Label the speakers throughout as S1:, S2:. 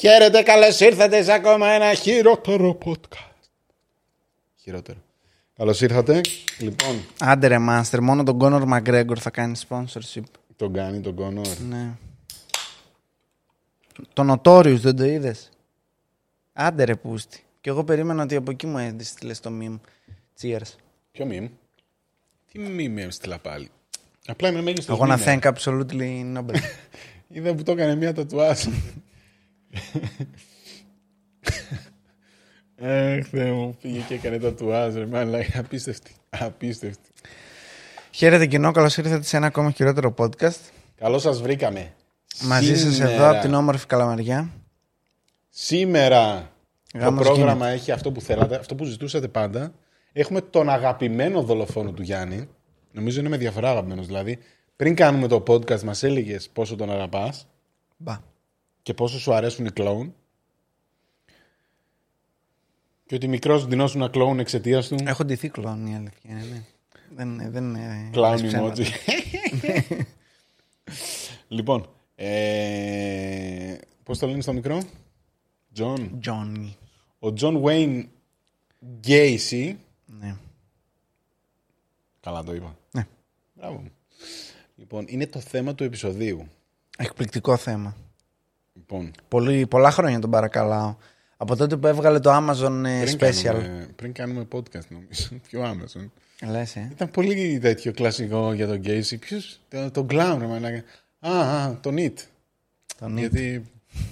S1: Χαίρετε, καλώς ήρθατε σε ακόμα ένα χειρότερο podcast. Χειρότερο. Καλώς ήρθατε. Λοιπόν,
S2: Άντε ρε Μάστερ, μόνο τον Κόνορ Μαγκρέγκορ θα κάνει sponsorship.
S1: τον κάνει τον Κόνορ.
S2: Ναι. Το Notorious δεν το είδες; Άντε ρε Πούστη. Και εγώ περίμενα ότι από εκεί μου έστειλε το meme. Cheers.
S1: Ποιο μιμ. Τι μιμ με έστειλα πάλι; Απλά είμαι μέγιστος.
S2: Εγώ να thank absolutely nobody.
S1: Είδα που το έκανε μια τατουάζ. Αχ, Θεέ μου, πήγε και έκανε τατουάζ, ρε μάλλον, απίστευτη, απίστευτη.
S2: Χαίρετε κοινό, καλώς ήρθατε σε ένα ακόμα χειρότερο podcast.
S1: Καλώς σας βρήκαμε.
S2: Μαζί σας
S1: Σήμερα-
S2: εδώ από την όμορφη Καλαμαριά.
S1: Σήμερα
S2: Γάμος
S1: το πρόγραμμα έχει αυτό που θέλατε, αυτό που ζητούσατε πάντα. Έχουμε τον αγαπημένο δολοφόνο του Γιάννη. Νομίζω είναι με διαφορά αγαπημένος. Δηλαδή, πριν κάνουμε το podcast, μας έλεγες πόσο τον αγαπάς
S2: Μπα.
S1: Και πόσο σου αρέσουν οι κλόουν. Και ότι μικρός δινόσουν ένα κλόουν εξαιτίας του.
S2: Έχω ντυθεί κλόν η αλήθεια. είναι, Ναι. Δεν, δεν, ε,
S1: Clown
S2: λες ψέματα.
S1: emoji. λοιπόν, ε, πώς το λένε στο μικρό; John.
S2: Johnny.
S1: Ο John Wayne Gacy.
S2: Ναι.
S1: Καλά το είπα.
S2: ναι.
S1: Μπράβο. μου. Λοιπόν, είναι το θέμα του επεισοδίου.
S2: Εκπληκτικό θέμα.
S1: Λοιπόν,
S2: Πολύ, πολλά χρόνια τον παρακαλάω. Από τότε που έβγαλε το Amazon ε,
S1: πριν
S2: Special.
S1: κάνουμε, πριν κάνουμε podcast νομίζω, πιο Amazon.
S2: Λες, ε.
S1: Ήταν πολύ τέτοιο κλασικό για τον Gacy. Ποιος, το, τον clown, ρε μαλάκα. Α, α, τον It.
S2: Τον It.
S1: Γιατί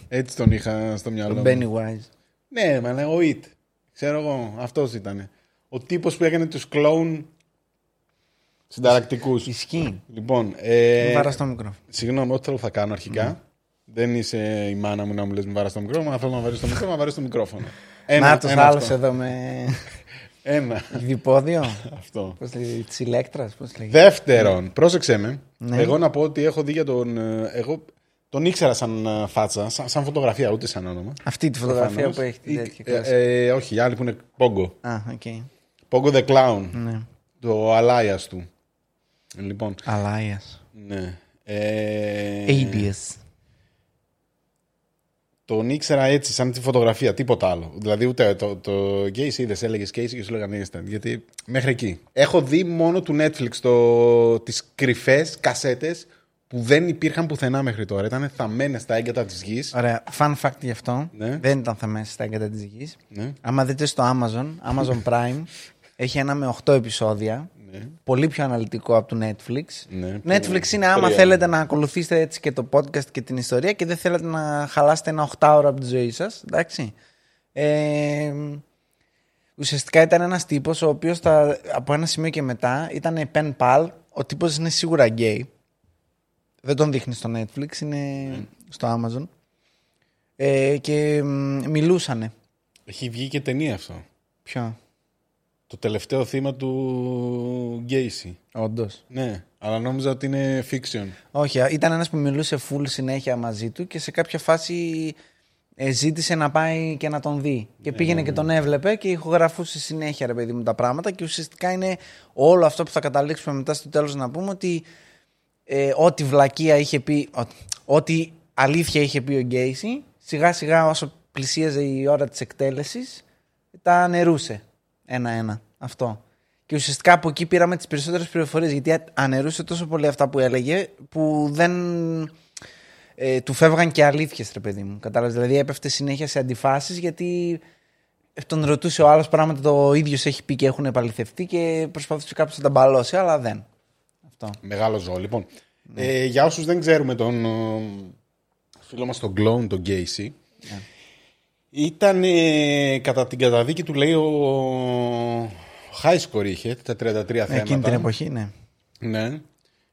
S1: έτσι τον είχα στο μυαλό
S2: Τον
S1: μου.
S2: Pennywise.
S1: Ναι, μα λέει ο It. Ξέρω εγώ, αυτός ήταν. Ο τύπος που έκανε τους κλόουν συνταρακτικούς.
S2: Ισχύει.
S1: Λοιπόν, ε,
S2: Βάρα στο μικρόφωνο.
S1: συγγνώμη, ό,τι θέλω θα κάνω αρχικά. Δεν είσαι η μάνα μου να μου λες μην βάρας το μικρόφωνο. Αν θέλω να βάρεις το μικρόφωνο, να βάρεις το μικρόφωνο.
S2: Να το
S1: ένα
S2: άλλο
S1: αυτό.
S2: εδώ με
S1: Ένα.
S2: διπόδιο.
S1: αυτό.
S2: Πώς λέγεται, της ηλέκτρας, πώς λέγεται.
S1: Δεύτερον, πρόσεξε με.
S2: Ναι.
S1: Εγώ να πω ότι έχω δει για τον. ε, Εγώ τον ήξερα σαν ε, φάτσα, σαν, σαν φωτογραφία, ούτε σαν όνομα.
S2: Αυτή τη φωτογραφία
S1: Προφανώς.
S2: που έχει την
S1: Ή-
S2: τέτοια
S1: ε,
S2: κλάση.
S1: ε, όχι, η άλλη που είναι Pogo.
S2: Α, OK.
S1: Pogo the Clown.
S2: Ναι.
S1: Το alias του. Λοιπόν,
S2: Alias.
S1: ναι. Ε,
S2: ABS.
S1: Τον ήξερα έτσι, σαν τη φωτογραφία, τίποτα άλλο. Δηλαδή, ούτε το, το Gacy είδες, έλεγες Gacy και σου λέγανε instant. Γιατί μέχρι εκεί. Έχω δει μόνο του Netflix το, τις κρυφές κασέτες που δεν υπήρχαν πουθενά μέχρι τώρα. Ήταν θαμμένες στα έγκατα της γης.
S2: Ωραία. Fun fact γι' αυτό.
S1: Ναι.
S2: Δεν ήταν θα μέσα στα έγκατα της γης.
S1: Ναι.
S2: Άμα δείτε στο Amazon, Amazon Prime, έχει ένα με 8 επεισόδια.
S1: Ναι.
S2: Πολύ πιο αναλυτικό από το Netflix.
S1: Ναι,
S2: Netflix
S1: πολύ-
S2: είναι άμα
S1: πολύ
S2: θέλετε να ακολουθήσετε έτσι και το podcast και την ιστορία και δεν θέλετε να χαλάσετε ένα 8 ώρα από τη ζωή σας. Εντάξει. Ε, ουσιαστικά ήταν ένας τύπος ο οποίος από ένα σημείο και μετά ήταν pen pal. Ο τύπος είναι σίγουρα gay. Δεν τον δείχνει στο Netflix, είναι στο Amazon. Ε, και μ, μιλούσανε.
S1: Έχει βγει και ταινία αυτό.
S2: Ποιο,
S1: Το τελευταίο θύμα του Gacy.
S2: όντως.
S1: Ναι, αλλά νόμιζα ότι είναι fiction.
S2: Όχι, ήταν ένας που μιλούσε full συνέχεια μαζί του και σε κάποια φάση ε, ζήτησε να πάει και να τον δει. Και πήγαινε και τον έβλεπε και ηχογραφούσε συνέχεια, ρε παιδί μου, τα πράγματα. Και ουσιαστικά είναι όλο αυτό που θα καταλήξουμε μετά στο τέλος να πούμε ότι ε, ό,τι βλακεία είχε πει, ό- ό,τι αλήθεια είχε πει ο Γκέισι, σιγά σιγά όσο πλησίαζε η ώρα της εκτέλεσης, τα ανερούσε ένα-ένα. Αυτό. Και ουσιαστικά από εκεί πήραμε τις περισσότερες πληροφορίες γιατί ανερούσε τόσο πολύ αυτά που έλεγε που δεν ε, του φεύγαν και αλήθειες ρε παιδί μου. Κατάλαβες, δηλαδή έπεφτε συνέχεια σε αντιφάσεις γιατί τον ρωτούσε ο άλλος πράγματα το ίδιος έχει πει και έχουν επαληθευτεί και προσπαθούσε κάποιος να τα μπαλώσει αλλά δεν. Αυτό.
S1: Μεγάλο ζώο. Λοιπόν, ε, για όσους δεν ξέρουμε τον ε, φίλο μας τον Κλόουν, τον Gacy, ήταν ε, κατά την καταδίκη του λέει ο high score είχε, τα 33 θέματα.
S2: Εκείνη την εποχή, ναι.
S1: Ναι.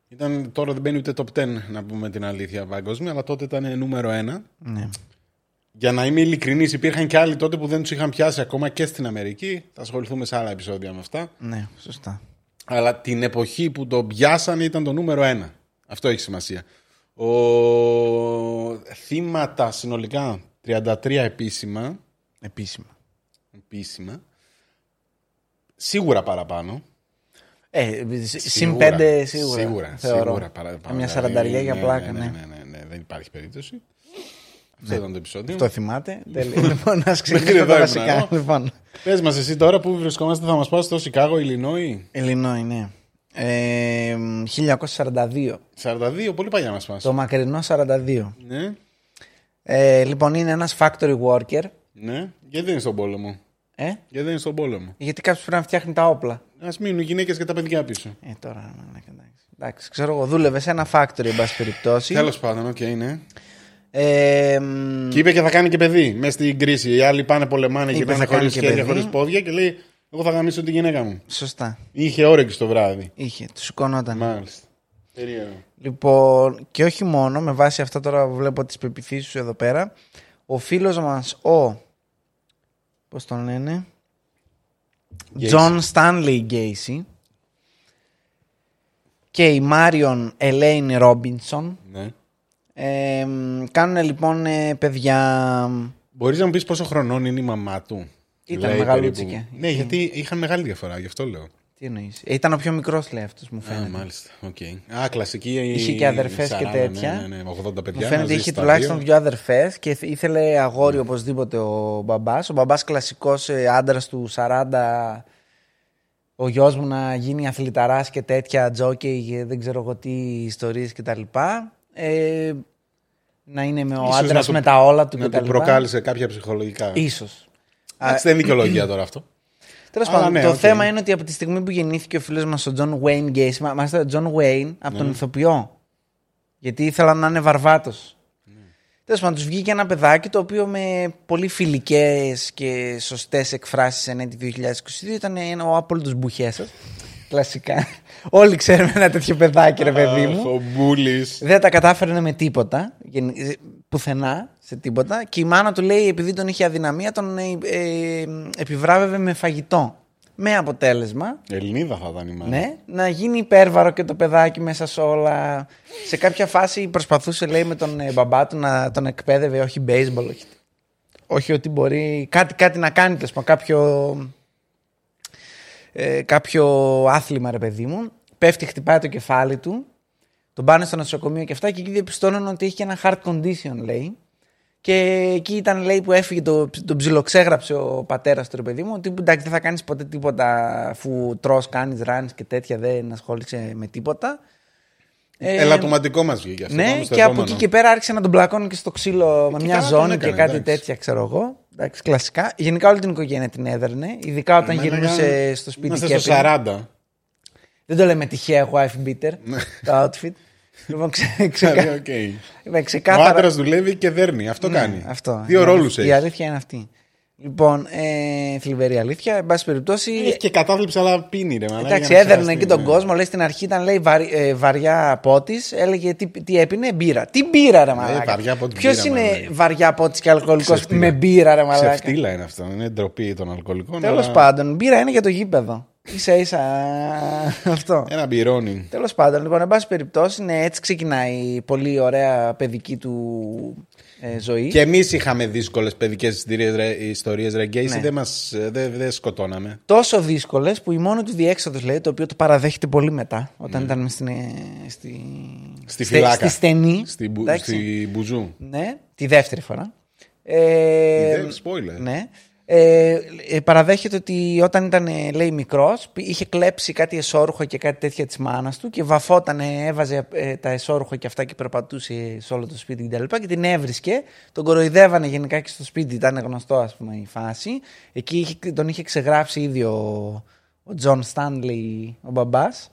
S1: Ήταν, τώρα δεν μπαίνει ούτε top 10 να πούμε την αλήθεια παγκόσμια, αλλά τότε ήταν νούμερο 1.
S2: ναι.
S1: Για να είμαι ειλικρινής, υπήρχαν και άλλοι τότε που δεν τους είχαν πιάσει ακόμα και στην Αμερική. Θα ασχοληθούμε σε άλλα επεισόδια με αυτά.
S2: Ναι, σωστά.
S1: Αλλά την εποχή που το πιάσανε ήταν το νούμερο ένα. Αυτό έχει σημασία. Ο... Θύματα συνολικά 33 επίσημα.
S2: Επίσημα.
S1: Επίσημα. Σίγουρα παραπάνω.
S2: Ε, συν
S1: Σίγουρα.
S2: πέντε σίγουρα.
S1: Σίγουρα,
S2: θεωρώ.
S1: σίγουρα παραπάνω.
S2: Μια
S1: Δηλαδή,
S2: σαρανταριά για
S1: ναι,
S2: πλάκα,
S1: ναι,
S2: ναι.
S1: ναι, ναι, ναι, ναι, δεν υπάρχει περίπτωση. Αυτό ήταν το επεισόδιο.
S2: Το θυμάται. Τέλεια. λοιπόν, να
S1: Μέχρι
S2: ξεκινήσουμε
S1: εδώ
S2: τα
S1: ήμουν
S2: βασικά.
S1: εγώ.
S2: Λοιπόν,
S1: Πες μας, εσύ τώρα που βρισκόμαστε, θα μας πας στο Σικάγο, Ιλινόη.
S2: Ιλινόη, ναι. Ε, 1942.
S1: 42, πολύ παλιά μας πας.
S2: Το μακρινό 42.
S1: Ναι,
S2: Ε, λοιπόν, είναι ένας factory worker.
S1: ναι. Γιατί δεν είναι στον πόλεμο;
S2: Ε,
S1: Γιατί δεν είναι στον πόλεμο;
S2: γιατί κάποιος πρέπει να φτιάχνει τα όπλα.
S1: Ας μείνουν οι γυναίκες και τα παιδιά πίσω.
S2: Ε, τώρα, ναι, εντάξει. εντάξει. Ξέρω εγώ, δούλευε σε ένα factory, εν πάση περιπτώσει.
S1: Τέλος πάντων, οκ, ναι.
S2: Ε, μ,
S1: Και είπε και θα κάνει και παιδί μέσα στην κρίση. Οι άλλοι πάνε πολεμάνε και
S2: Είπε,
S1: πάνε
S2: θα κάνει
S1: χωρίς
S2: και
S1: χέρια,
S2: παιδί.
S1: χωρίς πόδια και λέει: Εγώ θα γαμίσω τη γυναίκα μου.
S2: σωστά.
S1: Είχε όρεξη το βράδυ.
S2: Είχε, του σηκωνόταν.
S1: Μάλιστα. Περίεργο.
S2: Λοιπόν, και όχι μόνο, με βάση αυτά τώρα που βλέπω τις πεπιθήσεις σου εδώ πέρα, ο φίλος μας, ο, πώς τον λένε,
S1: Gacy.
S2: John Stanley Gacy και η Marion Elaine Robinson
S1: Ναι.
S2: ε, κάνουν λοιπόν ε, παιδιά...
S1: Μπορείς να μου πεις πόσο χρονών είναι η μαμά του;
S2: Ήταν
S1: Λέει
S2: μεγαλούτσικη.
S1: περίπου. Ναι, γιατί είχαν μεγάλη διαφορά, γι' αυτό λέω.
S2: Τι εννοείς, ε, ήταν ο πιο μικρός λέει αυτός μου
S1: Α,
S2: φαίνεται.
S1: μάλιστα. Okay. Α, κλασική.
S2: Είχε και αδερφές και
S1: 40,
S2: τέτοια.
S1: Ναι, ναι, ναι, 80 παιδιά.
S2: Μου φαίνεται
S1: να ζήσει
S2: είχε
S1: στα
S2: τουλάχιστον
S1: δύο.
S2: δύο αδερφές και ήθ- ήθελε αγόρι οπωσδήποτε ο μπαμπάς. Ο μπαμπάς κλασικός άντρας του 40. Ο γιος μου να γίνει αθληταράς και τέτοια jocky και δεν ξέρω εγώ τι ιστορίες κτλ. Ε, να είναι με ο
S1: Ίσως
S2: άντρας
S1: να του-
S2: με τα όλα του
S1: Να
S2: κτλ.
S1: του προκάλεσε κάποια ψυχολογικά.
S2: Ίσως.
S1: Εντάξει, δεν είναι δικαιολογία τώρα αυτό.
S2: Τέλος
S1: Αλλά
S2: πάντων,
S1: ναι,
S2: το
S1: οκ.
S2: θέμα είναι ότι από τη στιγμή που γεννήθηκε ο φίλος μας ο Τζον Wayne Gacy, μα- μάλιστα ο Τζον Wayne από
S1: Ναι.
S2: τον ηθοποιό. Γιατί ήθελαν να είναι βαρβάτος.
S1: Ναι.
S2: Τέλος πάντων, τους βγήκε ένα παιδάκι το οποίο με πολύ φιλικές και σωστές εκφράσεις εν έτει 2022 ήταν ένα- ο απόλυτο μπουχέσα. Κλασικά. Όλοι ξέρουμε ένα τέτοιο παιδάκι, ρε παιδί μου.
S1: Αχ, Ο Μπούλη.
S2: Δεν τα κατάφερε με τίποτα, γενι- ε, πουθενά σε τίποτα. Και η μάνα του λέει, επειδή τον είχε αδυναμία, τον ε, ε, επιβράβευε με φαγητό. Με αποτέλεσμα,
S1: Ελληνίδα θα ήταν η μάνα.
S2: ναι, να γίνει υπέρβαρο και το παιδάκι μέσα σε όλα. Σε κάποια φάση προσπαθούσε, λέει, με τον ε, μπαμπά του να τον εκπαίδευε, όχι baseball, όχι, όχι ότι μπορεί κάτι, κάτι να κάνει, τέλος πάντων, κάποιο, ε, κάποιο άθλημα, ρε παιδί μου. Πέφτει, χτυπάει το κεφάλι του, τον πάνε στο νοσοκομείο και αυτά και εκεί διαπιστώνουν ότι έχει και ένα heart condition, λέει. Και εκεί ήταν, λέει, που έφυγε, το, τον ψιλοξέγραψε ο πατέρας του, ρε παιδί μου, ότι εντάξει, δεν θα κάνεις ποτέ τίποτα αφού τρως, κάνεις, ράνεις και τέτοια, δεν ασχόλησε με τίποτα. Ε,
S1: Ελαττωματικό μας βγήκε αυτό.
S2: ναι,
S1: Πάμε στο
S2: και από
S1: επόμενο.
S2: εκεί και πέρα άρχισε να τον πλακώνει και στο ξύλο με
S1: και
S2: μια
S1: καλά τον
S2: ζώνη
S1: έκανε,
S2: και κάτι
S1: εντάξει.
S2: τέτοια, ξέρω εγώ. Εντάξει, κλασικά. Γενικά όλη την οικογένεια την έδερνε, ειδικά όταν
S1: Εμένα
S2: γυρνούσε
S1: ήταν-
S2: στο σπίτι
S1: Είμαστε
S2: και
S1: στο
S2: έπαιρνε.
S1: 40.
S2: Δεν το λέμε τυχαία wife beater, το outfit. λοιπόν, ξε, ξεκα...
S1: Δηλαδή, οκ.
S2: είπε,
S1: Ο
S2: ξεκάθαρα.
S1: άντρας δουλεύει και δέρνει. Αυτό
S2: Ναι,
S1: κάνει.
S2: Αυτό.
S1: Δύο
S2: Η
S1: ρόλους
S2: αλήθεια- Η
S1: έχεις.
S2: αλήθεια είναι αυτή. Λοιπόν, ε, θλιβερή αλήθεια. Εν πάση περιπτώσει.
S1: Έχει και κατάθλιψη, αλλά πίνει ρε. μαλάκα,
S2: Εντάξει,
S1: για να
S2: έδερνε
S1: ξεχαστεί,
S2: εκεί τον
S1: ναι.
S2: κόσμο. Λέει στην αρχή ήταν λέει, βαρ- ε, βαριά πότης. Έλεγε τι, τι έπινε, μπύρα. Τι μπύρα, ρε Μαλάκα.
S1: Ε, βαριά πότης
S2: Ποιος
S1: μπύρα,
S2: είναι
S1: μαλάκα.
S2: βαριά πότης και αλκοολικός
S1: Ξεφτύλα.
S2: με μπύρα, ρε Μαλάκα;
S1: Ξεφτύλα είναι αυτό. Είναι ντροπή των αλκοολικών.
S2: Τέλος
S1: αλλά
S2: πάντων, μπύρα είναι για το γήπεδο. σα ίσα αυτό.
S1: Ένα μπυρώνει.
S2: Τέλος πάντων, λοιπόν, εν πάση περιπτώσει, ναι, έτσι ξεκινάει η πολύ ωραία παιδική του ε, ζωή.
S1: Και εμείς είχαμε δύσκολες παιδικές ιστορίες, ρε Γκέισι.
S2: Ναι.
S1: Δεν μας δεν δεν σκοτώναμε.
S2: τόσο δύσκολες που η μόνη τους διέξοδος λέει, το οποίο το παραδέχεται πολύ μετά, όταν
S1: Ναι.
S2: ήταν μες στην, ε, στη,
S1: Στη
S2: στε-
S1: φυλάκα.
S2: στη στενή.
S1: Στη, μπου,
S2: εντάξει.
S1: στη Μπουζού.
S2: Ναι, τη δεύτερη φορά. Ε,
S1: Ε, spoiler.
S2: Ναι. Ε, ε, παραδέχεται ότι όταν ήταν ε, λέει μικρός π- είχε κλέψει κάτι εσώρουχο και κάτι τέτοια της μάνας του και βαφόταν, έβαζε ε, τα εσώρουχα και αυτά και περπατούσε σε όλο το σπίτι κτλ. Και, και την έβρισκε. Τον κοροϊδεύανε γενικά και στο σπίτι, ήταν γνωστό ας πούμε η φάση. Εκεί είχε, τον είχε ξεγράψει ήδη ο, ο Τζον Στάνλι, ο μπαμπάς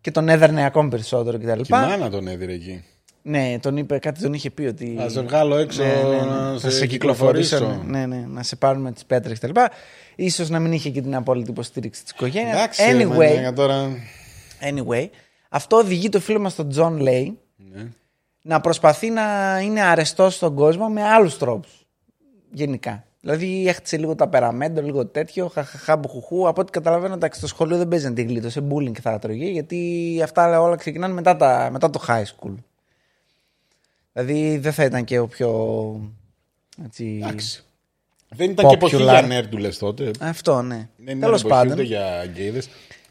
S2: και τον έδερνε ακόμη περισσότερο κτλ.
S1: Και η μάνα τον έδερνε εκεί.
S2: Ναι, τον είπε, κάτι τον είχε πει ότι.
S1: Θα σε βγάλω έξω
S2: Ναι, ναι, ναι.
S1: να
S2: Θα
S1: σε κυκλοφορήσω.
S2: Ναι, ναι, να σε πάρουμε τις πέτρες κτλ. Ίσως να μην είχε και την απόλυτη υποστήριξη της οικογένειας.
S1: Εντάξει, ρε,
S2: Anyway,
S1: μαλάκα, τώρα.
S2: anyway, αυτό οδηγεί το φίλο μας τον Τζον Λέι
S1: Ναι.
S2: να προσπαθεί να είναι αρεστός στον κόσμο με άλλους τρόπους. Γενικά. Δηλαδή έχτισε λίγο ταπεραμέντο, λίγο τέτοιο, χαχαχά, μπουχουχού. Από ό,τι καταλαβαίνω, εντάξει, στο σχολείο δεν παίζει να την γλίτωσε, bullying θα έτρωγε, γιατί αυτά όλα ξεκινάνε μετά, τα, μετά το high school. Δηλαδή δεν θα ήταν και ο πιο. Έτσι,
S1: Εντάξει. Δεν ήταν και εποχή
S2: Popular.
S1: για νέρντουλες τότε.
S2: Αυτό, ναι.
S1: Δεν ήταν
S2: Τέλος
S1: εποχή
S2: πάντων.
S1: ούτε για γκέιδες.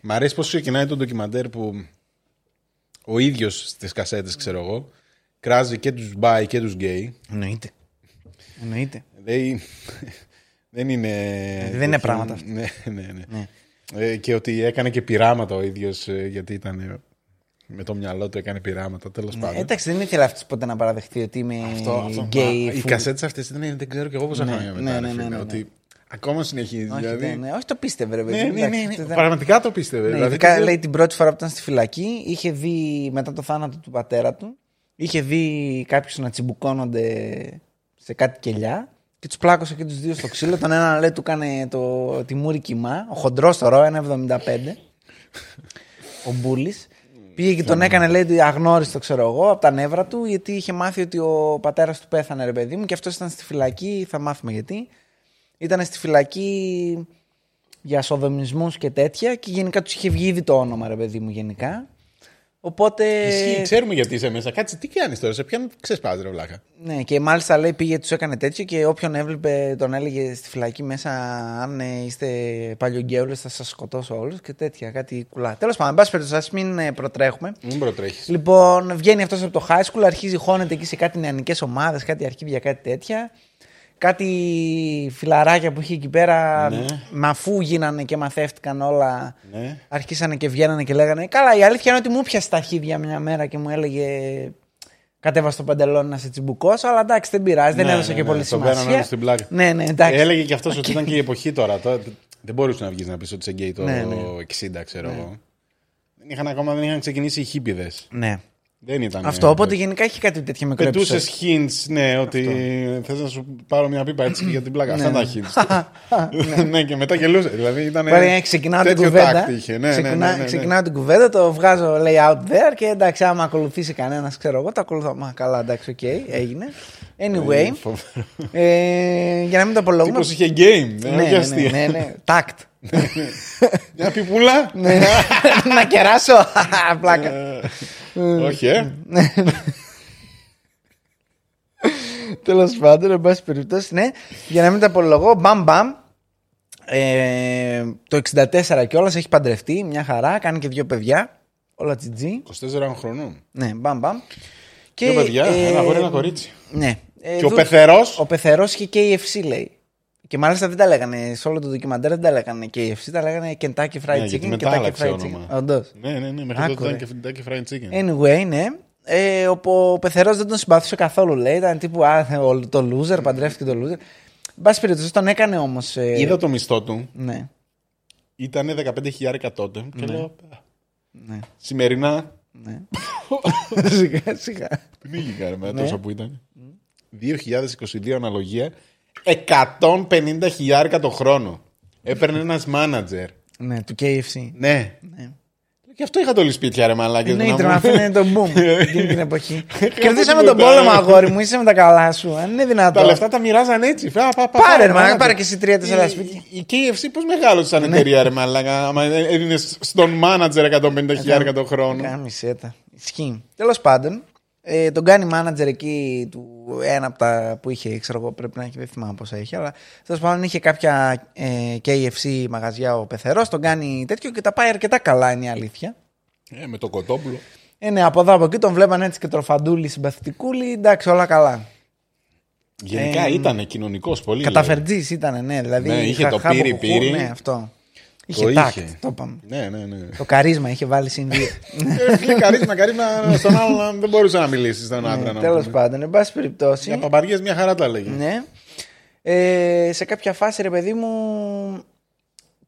S1: Μ' αρέσει πώς ξεκινάει το ντοκιμαντέρ που ο ίδιος στις κασέτες, ξέρω εγώ, κράζει και τους bi και τους γκέι.
S2: Εννοείται. Εννοείται.
S1: Δεν, δεν είναι.
S2: δεν είναι πράγματα αυτά.
S1: Ναι, ναι, ναι. ναι. Ε, και ότι έκανε και πειράματα ο ίδιος γιατί ήταν με το μυαλό του έκανε πειράματα, τέλος ναι, πάντων.
S2: Εντάξει, δεν ήθελε αυτός ποτέ να παραδεχτεί ότι είμαι αυτό, αυτό, γκέι.
S1: Οι κασέτες αυτές ήταν, δεν ξέρω και εγώ πόσα ναι, χρόνια μετά. Ναι, ναι, ναι, ναι, ότι ακόμα συνεχίζει.
S2: Όχι,
S1: δηλαδή...
S2: ναι, ναι, όχι το πίστευε, ρε
S1: ναι, ναι, ναι, ναι, Πραγματικά το πίστευε.
S2: Ναι, δηλαδή, το... λέει την πρώτη φορά που ήταν στη φυλακή, είχε δει μετά το θάνατο του πατέρα του, είχε δει κάποιους να τσιμπουκώνονται σε κάτι κελιά και τους πλάκωσε και τους δύο στο ξύλο. Τον ένα λέει του έκανε το, τη μούρη κοιμά, ο χοντρός τώρα, 1,75. ο Μπούλης. Πήγε και τον έκανε, λέει, αγνώριστο, ξέρω εγώ, από τα νεύρα του, γιατί είχε μάθει ότι ο πατέρας του πέθανε, ρε παιδί μου, και αυτός ήταν στη φυλακή. Θα μάθουμε γιατί. Ήταν στη φυλακή για σοδομισμούς και τέτοια, και γενικά τους είχε βγει ήδη το όνομα, ρε παιδί μου, γενικά. Οπότε.
S1: Ισχύει, ξέρουμε γιατί είσαι μέσα. Κάτσε, τι κάνεις τώρα, σε ποιον ξεσπάζει, ρε βλάκα;
S2: Ναι, και μάλιστα λέει πήγε, τους έκανε τέτοιο και όποιον έβλεπε τον έλεγε στη φυλακή μέσα. Αν ε, είστε παλιογκέουλες, θα σας σκοτώσω όλους και τέτοια. Κάτι κουλά. Τέλος πάντων, εν πάση περιπτώσει, μην ε, προτρέχουμε.
S1: Μην προτρέχεις.
S2: Λοιπόν, βγαίνει αυτός από το high school, αρχίζει χώνεται εκεί σε κάτι νεανικές ομάδες, κάτι αρχίδια, κάτι τέτοια κάτι φιλαράκια που είχε εκεί πέρα, ναι. μα αφού γίνανε και μαθεύτηκαν όλα, ναι. αρχίσανε και βγαίνανε και λέγανε Καλά, η αλήθεια είναι ότι μου πιασε τα αρχίδια μια μέρα και μου έλεγε Κατέβα στο παντελόνι να σε τσιμπουκώσω, αλλά εντάξει δεν πειράζει, δεν ναι, έδωσε
S1: ναι,
S2: και
S1: ναι,
S2: πολύ σημασία.
S1: στην πλάκα.
S2: Ναι, ναι, εντάξει.
S1: Έλεγε και αυτός ότι ήταν και η εποχή τώρα. δεν μπορούσε να βγεις να πεις ότι είσαι γκέι το 60, ξέρω εγώ. Δεν είχαν ακόμα δεν είχαν ξεκινήσει οι χίπηδες.
S2: Ναι.
S1: Δεν ήταν.
S2: Αυτό, οπότε γενικά έχει κάτι τέτοιο μικρό
S1: Πετούσες hints, ναι, ότι θες να σου πάρω μια πίπα έτσι για την πλάκα. Αυτά τα hints. ναι, και μετά γελούσες. Δηλαδή ήταν.
S2: Ξεκινάω την κουβέντα. Ξεκινάω την κουβέντα, το βγάζω λέει out there και εντάξει, άμα ακολουθήσει κανένας, ξέρω εγώ, το ακολουθώ. Μα καλά, εντάξει, οκ, έγινε. Anyway. ε, για να μην το απολογούμε.
S1: Τύπος είχε game.
S2: Ναι, ναι, ναι, ναι, ναι. Τάκτ.
S1: Μια πιπούλα.
S2: να κεράσω. Πλάκα.
S1: Όχι, ε.
S2: Τέλος πάντων, εν πάση περιπτώσει, ναι. Για να μην τα απολογώ, μπαμ μπαμ. Ε, το 64 κιόλας έχει παντρευτεί, μια χαρά, κάνει και δύο παιδιά. Όλα τσιτζί.
S1: 24 χρονών.
S2: Ναι, μπαμ μπαμ.
S1: Και, δύο παιδιά, ε, ένα αγόρι, ένα κορίτσι.
S2: Ναι.
S1: Ε, και ο πεθερός.
S2: Ο πεθερός είχε KFC, λέει. Και μάλιστα δεν τα λέγανε σε όλο το ντοκιμαντέρ, δεν τα λέγανε KFC, τα λέγανε Kentucky Fried
S1: ναι,
S2: Chicken.
S1: Kentucky Fried Chicken.
S2: Όντως.
S1: Ναι, ναι, ναι, μέχρι τότε ήταν και Kentucky Fried Chicken.
S2: Anyway, ναι. Ε, ο ο πεθερός δεν τον συμπαθούσε καθόλου, λέει. Ήταν τύπου α, το loser, παντρεύτηκε το loser. Εν πάση περιπτώσει, τον έκανε όμως.
S1: Ε... Είδα το μισθό του.
S2: Ναι.
S1: Ήταν 15.000 τότε. Και
S2: ναι.
S1: λέω.
S2: Ναι.
S1: Σημερινά.
S2: Ναι. σιγά σιγά.
S1: Πνίγηκα με ναι. τόσα που ήταν. 2022 αναλογία 150 χιλιάρικα το χρόνο. Έπαιρνε ένας μάνατζερ.
S2: Ναι, του KFC.
S1: Ναι. ναι. Και αυτό είχα το όλη σπίτια, ρε μαλάκι.
S2: Ναι, ήταν αυτό είναι το boom εκείνη την εποχή. Κερδίσαμε τον πόλεμο, αγόρι μου, είσαι με τα καλά σου. Αν είναι δυνατόν.
S1: Τα λεφτά τα μοιράζαν έτσι.
S2: Πάρε, ρε μαλάκι, πάρε και εσύ τρία-τέσσερα σπίτια.
S1: Η KFC πώς μεγάλο σαν ναι. εταιρεία, ρε μαλάκι. Άμα έδινε στον μάνατζερ 150 χιλιάρικα το χρόνο.
S2: Κάμισε τα. Ισχύει. Τέλος πάντων, ε, τον κάνει manager εκεί του ένα από τα που είχε, ξέρω εγώ, πρέπει να έχει, δεν θυμάμαι πόσα είχε, αλλά τέλος πάντων είχε κάποια ε, KFC μαγαζιά ο Πεθερός, τον κάνει τέτοιο και τα πάει αρκετά καλά, είναι η αλήθεια.
S1: Ε, με το κοτόπουλο.
S2: Ε, ναι, από εδώ από εκεί τον βλέπαν έτσι και τροφαντούλη, συμπαθητικούλη, εντάξει, όλα καλά.
S1: Γενικά ε, ήταν κοινωνικός πολύ.
S2: Καταφερτζής ήταν, ναι. Δηλαδή,
S1: ναι, είχε το πύρι, πύρι.
S2: Ναι, αυτό. Είχε
S1: το
S2: τάκτ,
S1: είχε.
S2: το είπαμε.
S1: Ναι, ναι, ναι.
S2: Το καρίσμα είχε βάλει συν δύο.
S1: Ε, καρίσμα, καρίσμα στον άλλον δεν μπορούσε να μιλήσει στον
S2: Ναι,
S1: άντρα.
S2: Τέλος πάντων, εν πάση περιπτώσει.
S1: Για παπαριές μια χαρά τα έλεγε.
S2: Ναι. Ε, σε κάποια φάση, ρε παιδί μου,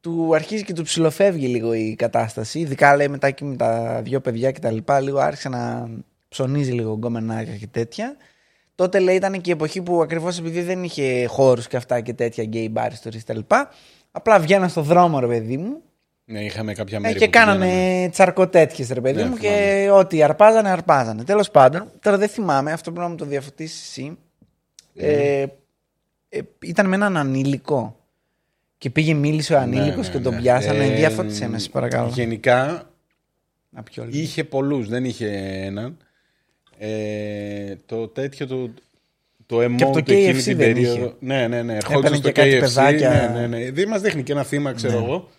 S2: του αρχίζει και του ψηλοφεύγει λίγο η κατάσταση. Ειδικά λέει μετά και με τα δύο παιδιά και τα λοιπά, λίγο άρχισε να ψωνίζει λίγο γκομενάκια και τέτοια. Τότε λέει ήταν και η εποχή που ακριβώς επειδή δεν είχε χώρους και αυτά και τέτοια γκέι μπαρ ιστορίες κτλ. Απλά βγαίναν στο δρόμο, ρε παιδί μου.
S1: Ναι, είχαμε κάποια
S2: Ε,
S1: μέρη.
S2: και
S1: που
S2: κάνανε
S1: πηγαίναμε.
S2: τσαρκοτέτοιες, ρε παιδί
S1: Ναι,
S2: μου,
S1: θυμάμαι.
S2: και ό,τι αρπάζανε, αρπάζανε. Τέλος πάντων, τώρα δεν θυμάμαι, αυτό πρέπει να μου το διαφωτίσεις εσύ.
S1: Ναι.
S2: Ε, ε, ήταν με έναν ανήλικο. Και πήγε, μίλησε ο ανήλικος
S1: Ναι, ναι,
S2: και τον
S1: ναι.
S2: πιάσανε.
S1: Ε,
S2: Διαφώτισε με, σε παρακαλώ.
S1: Γενικά
S2: Να πιω λίγο.
S1: είχε πολλούς, δεν είχε έναν. Ε, το τέτοιο το. Το emote
S2: Και από το
S1: εκείνη
S2: KFC
S1: την
S2: δεν
S1: περίοδο.
S2: είχε.
S1: Ναι, ναι, ναι.
S2: Έπαιρνε
S1: Ερχόντουσαν
S2: και
S1: στο
S2: κάτι
S1: KFC.
S2: παιδάκια.
S1: Ναι, ναι, ναι. Δεν μας δείχνει και ένα θύμα, ξέρω
S2: Ναι.
S1: εγώ.